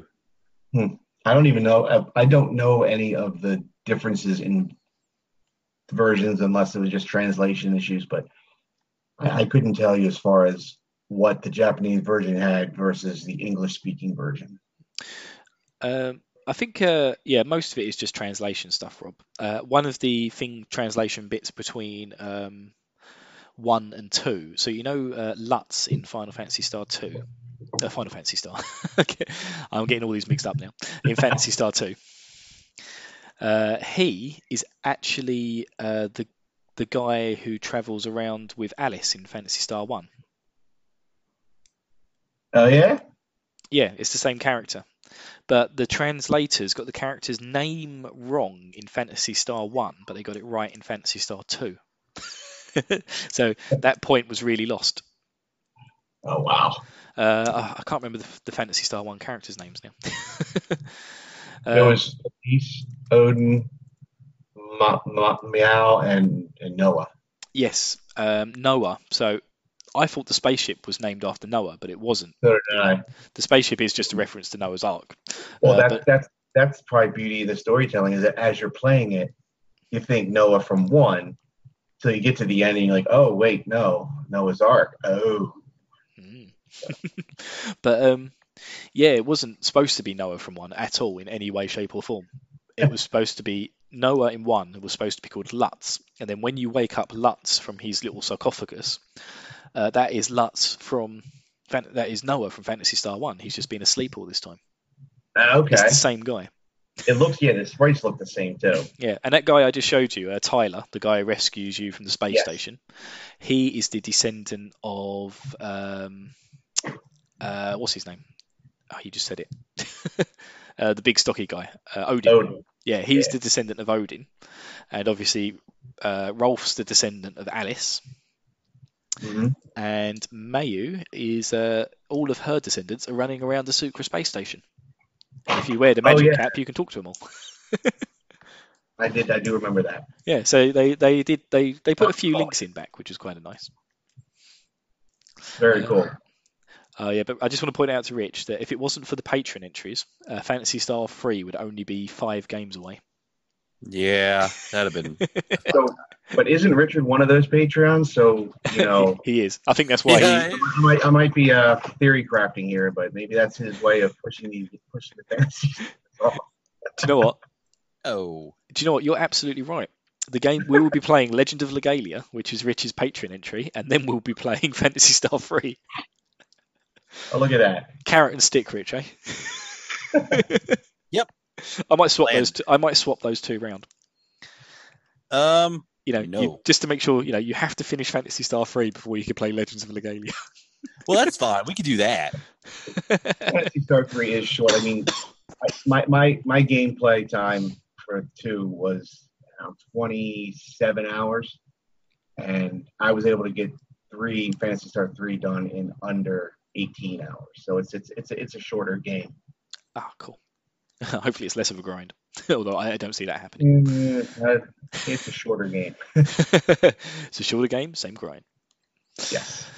I don't even know. I- don't know any of the differences in versions unless it was just translation issues. But I, I couldn't tell you as far as what the Japanese version had versus the English speaking version. Um, I think, uh, yeah, most of it is just translation stuff, Rob. Uh, one of the thing translation bits between um, one and two. So you know uh, Lutz in Final Fantasy Star two, uh, Final Fantasy Star. okay. I'm getting all these mixed up now. In Phantasy Star two, uh, he is actually uh, the the guy who travels around with Alis in Phantasy Star one. Oh yeah, Yeah, it's the same character. But the translators got the character's name wrong in Phantasy Star 1, but they got it right in Phantasy Star 2. so that point was really lost. oh wow. Uh, I I can't remember the, the Phantasy Star 1 characters' names now. it Uh, was Elise, Odin, Ma, Ma, Myau, and, and Noah. yes, um, Noah. So I thought the spaceship was named after Noah, but it wasn't. So did I. The spaceship is just a reference to Noah's Ark. Well, Uh, that's but- that's that's probably beauty of the storytelling is that as you're playing it, you think Noah from one, till you get to the end and you're like, oh wait, no, Noah's Ark. Oh. but um, yeah, it wasn't supposed to be Noah from one at all in any way, shape, or form. It was supposed to be Noah in one. It was supposed to be called Lutz, and then when you wake up Lutz from his little sarcophagus, uh, that is Lutz from that is Noah from Phantasy Star One. He's just been asleep all this time. okay. It's the same guy. It looks yeah, the sprites look the same too. Yeah, and that guy I just showed you, uh, Tyler, the guy who rescues you from the space Yes. station, he is the descendant of um, uh, what's his name? Oh, you just said it. uh, the big stocky guy, uh, Odin. Odin. Yeah, he's Yeah. the descendant of Odin, and obviously uh, Rolf's the descendant of Alis, hmm and Mayu is uh, all of her descendants are running around the Sucra space station. And if you wear the Oh, magic yeah. cap, you can talk to them all. I did. I do remember that. Yeah, so they, they did they, they put a few links in back, which was kind of nice. Very Uh, cool. Oh yeah, but I just want to point out to Rich that if it wasn't for the patron entries, uh, Phantasy Star 3 would only be five games away. Yeah, that'd have been. So, but isn't Richard one of those Patreons? So you know, he is. I think that's why Yeah, he. I might I might be uh, theory crafting here, but maybe that's his way of pushing the pushing the fantasy. Do you know what? oh, Do you know what? You're absolutely right. The game we will be playing Legend of Legaia, which is Rich's patron entry, and then we'll be playing Phantasy Star 3. Oh, look at that. Carrot and stick, Rich, eh? Yep. I might swap Plan. those. Two, I might swap those two round. um, You know, No. you, just to make sure. You know, you have to finish Phantasy Star 3 before you can play Legends of Legaia. well, that's fine. We could do that. Phantasy Star Three is short. I mean, I, my my my gameplay time for two was around twenty seven hours, and I was able to get three Phantasy Star Three done in under eighteen hours. So it's it's it's a, it's a shorter game. Ah, cool. Hopefully, it's less of a grind. Although I don't see that happening. Mm, uh, it's a shorter game. it's a shorter game, same grind. Yes.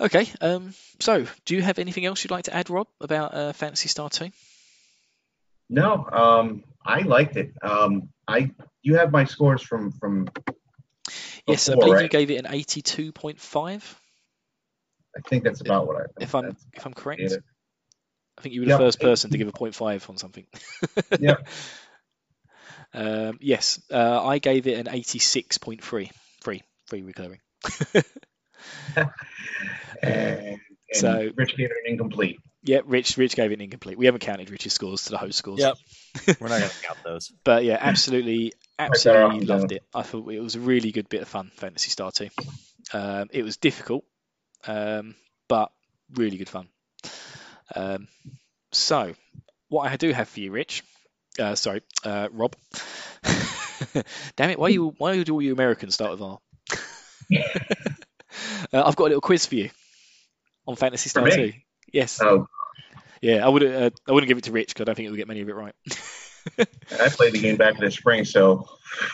Okay. Um. So, do you have anything else you'd like to add, Rob, about uh, Phantasy Star Two? No, um, I liked it. Um, I you have my scores from from. Yes, I before, believe you gave it an eighty-two point five. I think that's about what I. Think. If I'm That's- if I'm correct, yeah. I think you were the Yep. first person to give a point five on something. yeah. Um, yes, uh, I gave it an eighty-six point three. Free, free recurring. and, and so- Rich gave it an incomplete. Yeah, Rich, Rich gave it an incomplete. We haven't counted Rich's scores to the host scores. Yep. We're not going to count those. But yeah, absolutely, absolutely off loved it. I thought it was a really good bit of fun, Phantasy Star 2. Um, it was difficult, um, but really good fun. Um, so, what I do have for you, Rich, uh, sorry, uh, Rob. Damn it! Why you why do all you Americans start with R? uh, I've got a little quiz for you on Phantasy Star 2. Yes. Oh, Yeah, I would uh, I wouldn't give it to Rich because I don't think he'll get many of it right. I played the game back in the spring, so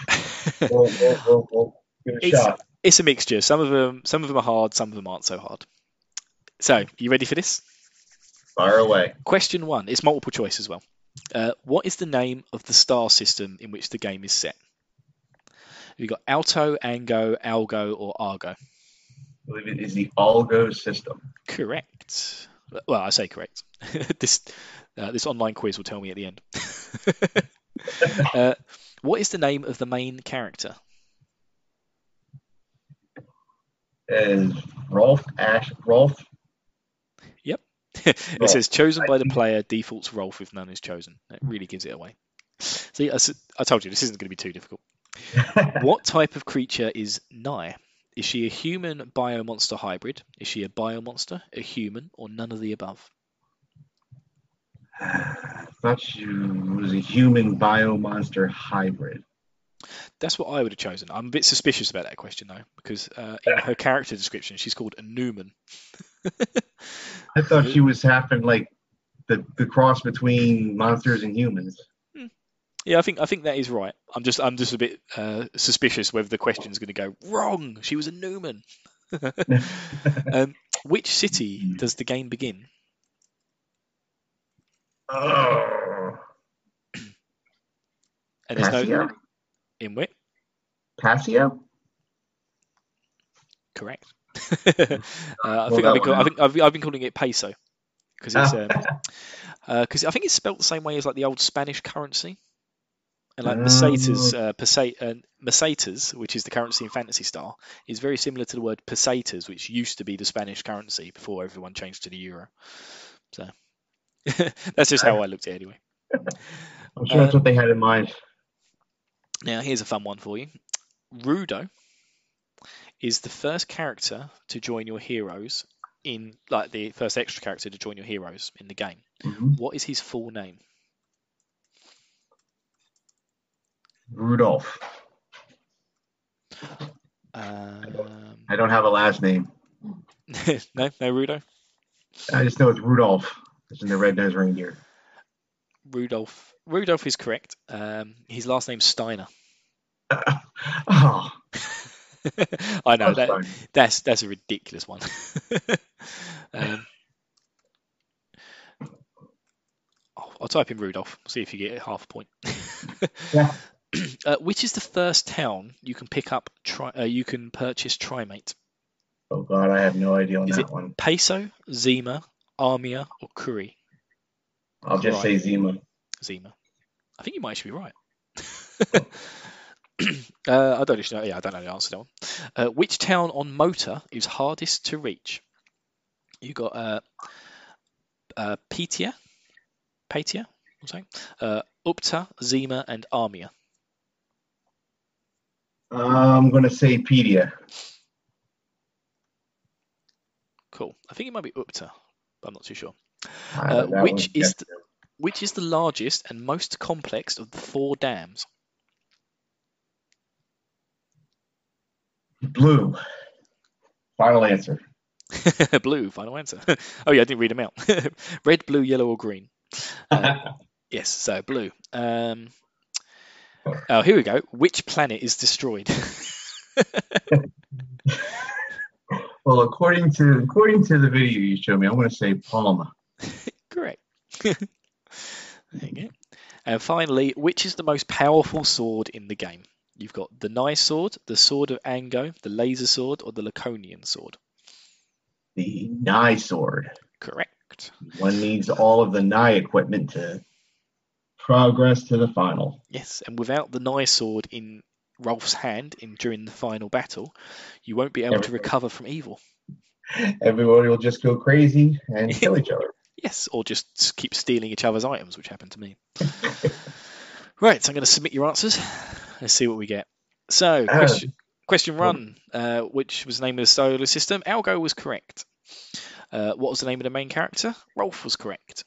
we'll, we'll, we'll, we'll give it a It's- shot. It's a mixture. Some of them, some of them are hard. Some of them aren't so hard. So, you ready for this? Fire away. Question one. It's multiple choice as well. Uh, what is the name of the star system in which the game is set? You've got Alto, Ango, Algo, or Argo. I believe it is the Algo system. Correct. Well, I say correct. this uh, this online quiz will tell me at the end. uh, what is the name of the main character? Is Rolf Ash Rolf? Yep. it says chosen by the player defaults Rolf if none is chosen. That really gives it away. See, I told you this isn't going to be too difficult. What type of creature is Nei? Is she a human biomonster hybrid? Is she a biomonster, a human, or none of the above? I thought she was a human biomonster hybrid. That's what I would have chosen. I'm a bit suspicious about that question though, because uh, in her character description she's called a Newman. I thought she was half having like the the cross between monsters and humans. Yeah, I think I think that is right. I'm just I'm just a bit uh, suspicious whether the question is going to go wrong. She was a Newman. um, which city does the game begin? Oh, And there's no? In which Paseo? correct. uh, I think I've been, call- I think I've, I've been calling it peso because it's Ah. um, because I think it's spelt the same way as like the old Spanish currency. And like Oh. pesetas, uh, pesa- uh, which is the currency in Phantasy Star, is very similar to the word pesetas, which used to be the Spanish currency before everyone changed to the euro. So that's just how I looked at it anyway. I'm sure that's Uh, what they had in mind. Now, here's a fun one for you. Rudo is the first character to join your heroes in, like the first extra character to join your heroes in the game. Mhm. What is his full name? Rudolph. Um, I don't have a last name. no, no, Rudo. I just know it's Rudolph. It's in the Red Nose reindeer. Rudolph. Rudolph is correct. Um, his last name's Steiner. oh, I know that that's that's a ridiculous one. um, I'll, I'll type in Rudolph. See if you get half a point. Yeah. uh, which is the first town you can pick up? Tri- uh, you can purchase Trimate. Oh God, I have no idea on Is that it- one. Peso, Zima, Armia, or Kuri? I'll just say Zima. Zima. I think you might actually be right. uh, I don't actually know. Yeah, I don't know the answer to that one. Uh, which town on Mota is hardest to reach? You got uh, uh, Petia, Patia, I'm saying, uh, Upta, Zima, and Armia. I'm gonna say Pedia. Cool. I think it might be Upta, but I'm not too sure. Uh, which is guessed. Which is the largest and most complex of the four dams? blue? Final answer. blue, final answer. oh yeah, I didn't read them out. Red, blue, yellow, or green. Uh, yes, so blue. Um, Oh, here we go. Which planet is destroyed? Well, according to according to the video you showed me, I'm going to say Palma. Correct. There you go. And finally, which is the most powerful sword in the game? You've got the Nei sword, the sword of Ango, the laser sword, or the Laconian sword. The Nei sword. Correct. One needs all of the Nei equipment to progress to the final. Yes, and without the Nei sword in Rolf's hand in during the final battle, you won't be able to recover from evil. Everybody will just go crazy and kill each other. Yes, or just keep stealing each other's items, which happened to me. right, so I'm going to submit your answers. Let's see what we get. So, Ah. question, question one, uh, which was the name of the solar system? Algo was correct. Uh, what was the name of the main character? Rolf was correct.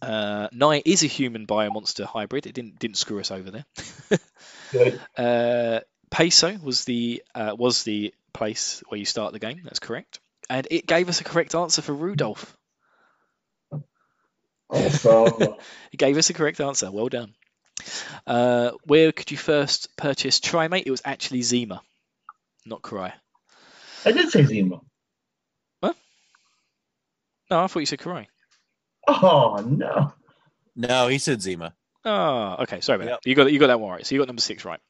Uh, Nei is a human biomonster hybrid. It didn't didn't screw us over there. Uh, Peso was the uh, was the place where you start the game. That's correct, and it gave us a correct answer for Rudolph. Also, It gave us a correct answer. Well done. Uh, where could you first purchase Trimate? It was actually Zima, not Cry. I did say Zima. What? No, I thought you said Cry. Oh no. No, he said Zima. Oh, okay. Sorry about Yep. that. You got you got that one right. So you got number six right.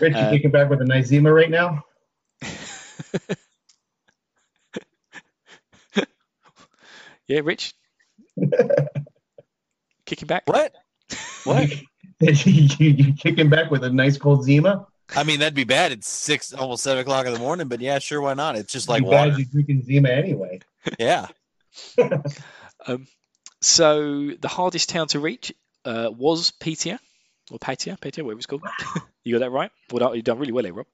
Rich, you Uh, kicking back with a nice Zima right now? Yeah, Rich. Kicking back. What? What? you, you kicking back with a nice cold Zima? I mean, that'd be bad. It's six, almost seven o'clock in the morning. But yeah, sure, why not? It's just like you bad water. you drinking Zima anyway. Yeah. Um, so the hardest town to reach uh, was Petia, or Patia, Patia, whatever it's called. you got that right? Well, you've done really well here, Rob.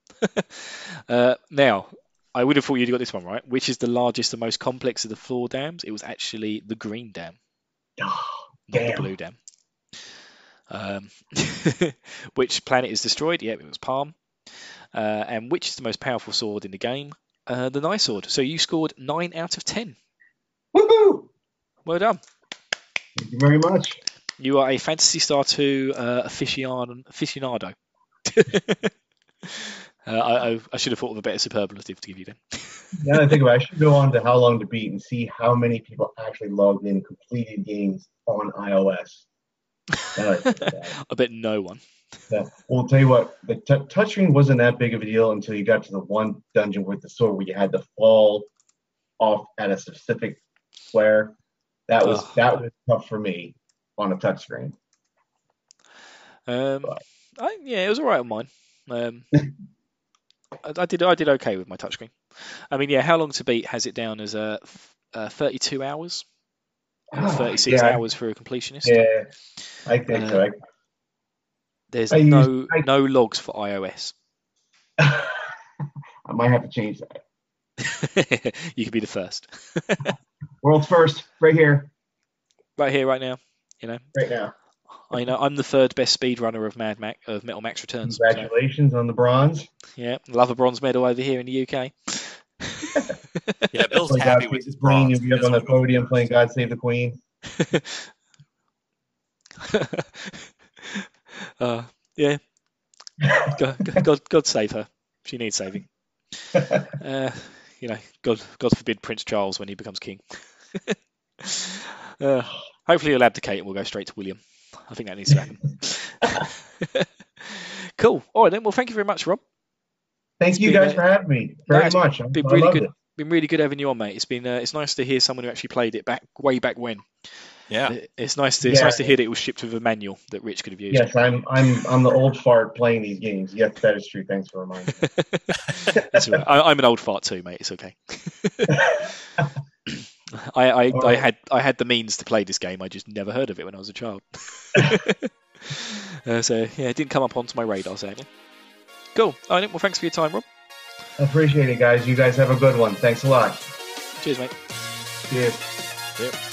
uh, now, I would have thought you'd got this one right. Which is the largest and most complex of the four dams? It was actually the Green Dam, Not the. Blue Dam. Um, which planet is destroyed? Yep, it was Palm. Uh, and which is the most powerful sword in the game? Uh, the Nice Sword. So you scored nine out of ten. Woohoo! Well done. Thank you very much. You are a Phantasy Star 2 uh, aficionado. uh, I, I, should have thought of a better superlative to give you then. Now that I think about it, I should go on to How Long to Beat and see how many people actually logged in and completed games on iOS. I think about it. I bet no one. Yeah. Well, I'll tell you what, the t- touchscreen wasn't that big of a deal until you got to the one dungeon with the sword where you had to fall off at a specific square. That was Ugh. that was tough for me on a touchscreen. Um. I, yeah, it was all right on mine. Um, I, I did I did okay with my touchscreen. I mean, yeah, how long to beat has it down as a, uh, 32 hours, or 36 Ah, yeah, hours for a completionist. Yeah, I think so. I, There's I used- no I- no logs for iOS. I might have to change that. you could be the first. World's first, right here, right here, right now. You know, right now. I know I'm the third best speedrunner of Mad Max of Metal Max Returns. so, Congratulations on the bronze. yeah, love a bronze medal over here in the UK. Yeah, Bill's Play happy God with Save his the Queen. bronze. You'll be up on the podium playing God Save the Queen. uh, yeah, God, God, God save her. She needs saving. Uh, you know, God, God forbid Prince Charles when he becomes king. uh, hopefully he'll abdicate and we'll go straight to William. I think that needs to happen. cool. All right then. Well, thank you very much, Rob. Thank you been, guys uh, for having me very it's much. I, been I really good. it. Been really good having you on, mate. It's been uh, it's nice to hear someone who actually played it back way back when. Yeah. It's nice to it's Yeah. nice to hear that it was shipped with a manual that Rich could have used. Yes, I'm I'm I'm the old fart playing these games. Yes, that is true. Thanks for reminding me. That's all right. I, I'm an old fart too, mate. It's okay. I, I, I had I had the means to play this game. I just never heard of it when I was a child. uh, so yeah, it didn't come up onto my radar. Sadly. Cool. All right, well, thanks for your time, Rob. Appreciate it, guys. You guys have a good one. Thanks a lot. Cheers, mate. Cheers. thank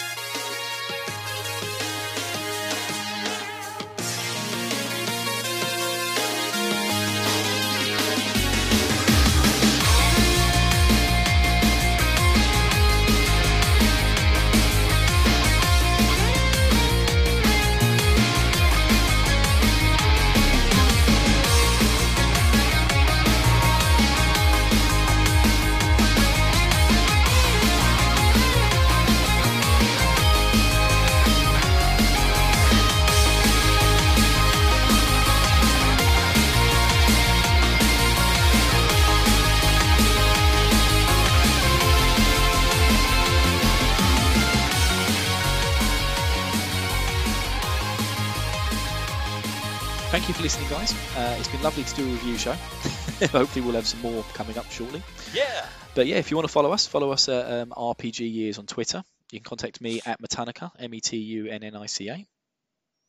lovely to do a review show. Hopefully, we'll have some more coming up shortly. Yeah. But yeah, if you want to follow us, follow us at um, RPG Years on Twitter. You can contact me at Metunnica, M E T U N N I C A.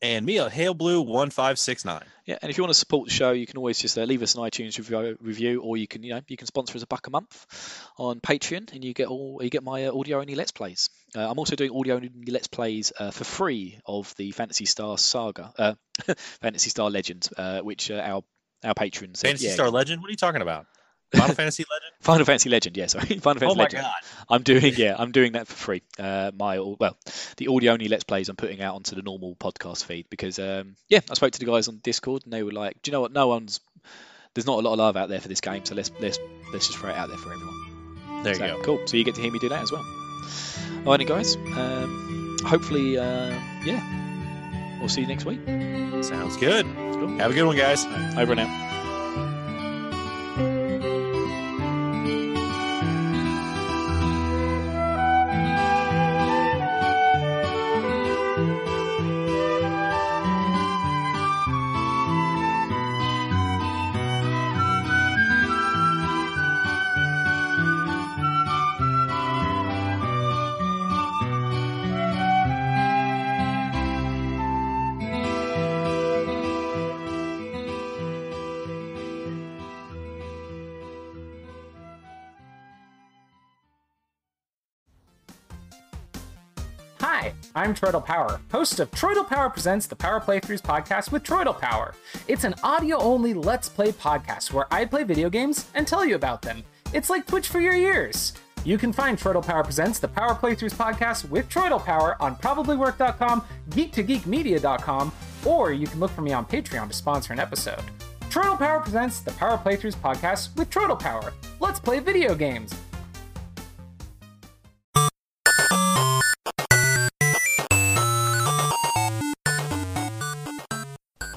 And me at Hail Blue one five six nine. Yeah, and if you want to support the show, you can always just uh, leave us an iTunes review, review, or you can, you know, you can sponsor us a buck a month on Patreon, and you get all you get my uh, audio only Let's Plays. Uh, I'm also doing audio only Let's Plays uh, for free of the Fantasy Star Saga, uh, Fantasy Star Legend, uh, which uh, our patrons. Fantasy yeah, Star Legend? What are you talking about? Final Fantasy Legend? Final Fantasy Legend, yeah, sorry, Final Fantasy Oh my Legend. god. I'm doing yeah, I'm doing that for free. Uh, my well, the audio only let's plays I'm putting out onto the normal podcast feed because um, yeah, I spoke to the guys on Discord and they were like, do you know what? No one's there's not a lot of love out there for this game, so let's let's let's just throw it out there for everyone. There you go. Cool. So you get to hear me do that as well. All right, guys. Um, hopefully, uh, yeah, we'll see you next week. Sounds good. Cool. Have a good one, guys. Over and I'm Troidal Power, host of Troidal Power Presents the Power Playthroughs podcast with Troidal Power. It's an audio only Let's Play podcast where I play video games and tell you about them. It's like Twitch for your ears. You can find Troidal Power Presents the Power Playthroughs podcast with Troidal Power on probablywork.com, geek2geekmedia.com, or you can look for me on Patreon to sponsor an episode. Troidal Power Presents the Power Playthroughs podcast with Troidal Power. Let's play video games.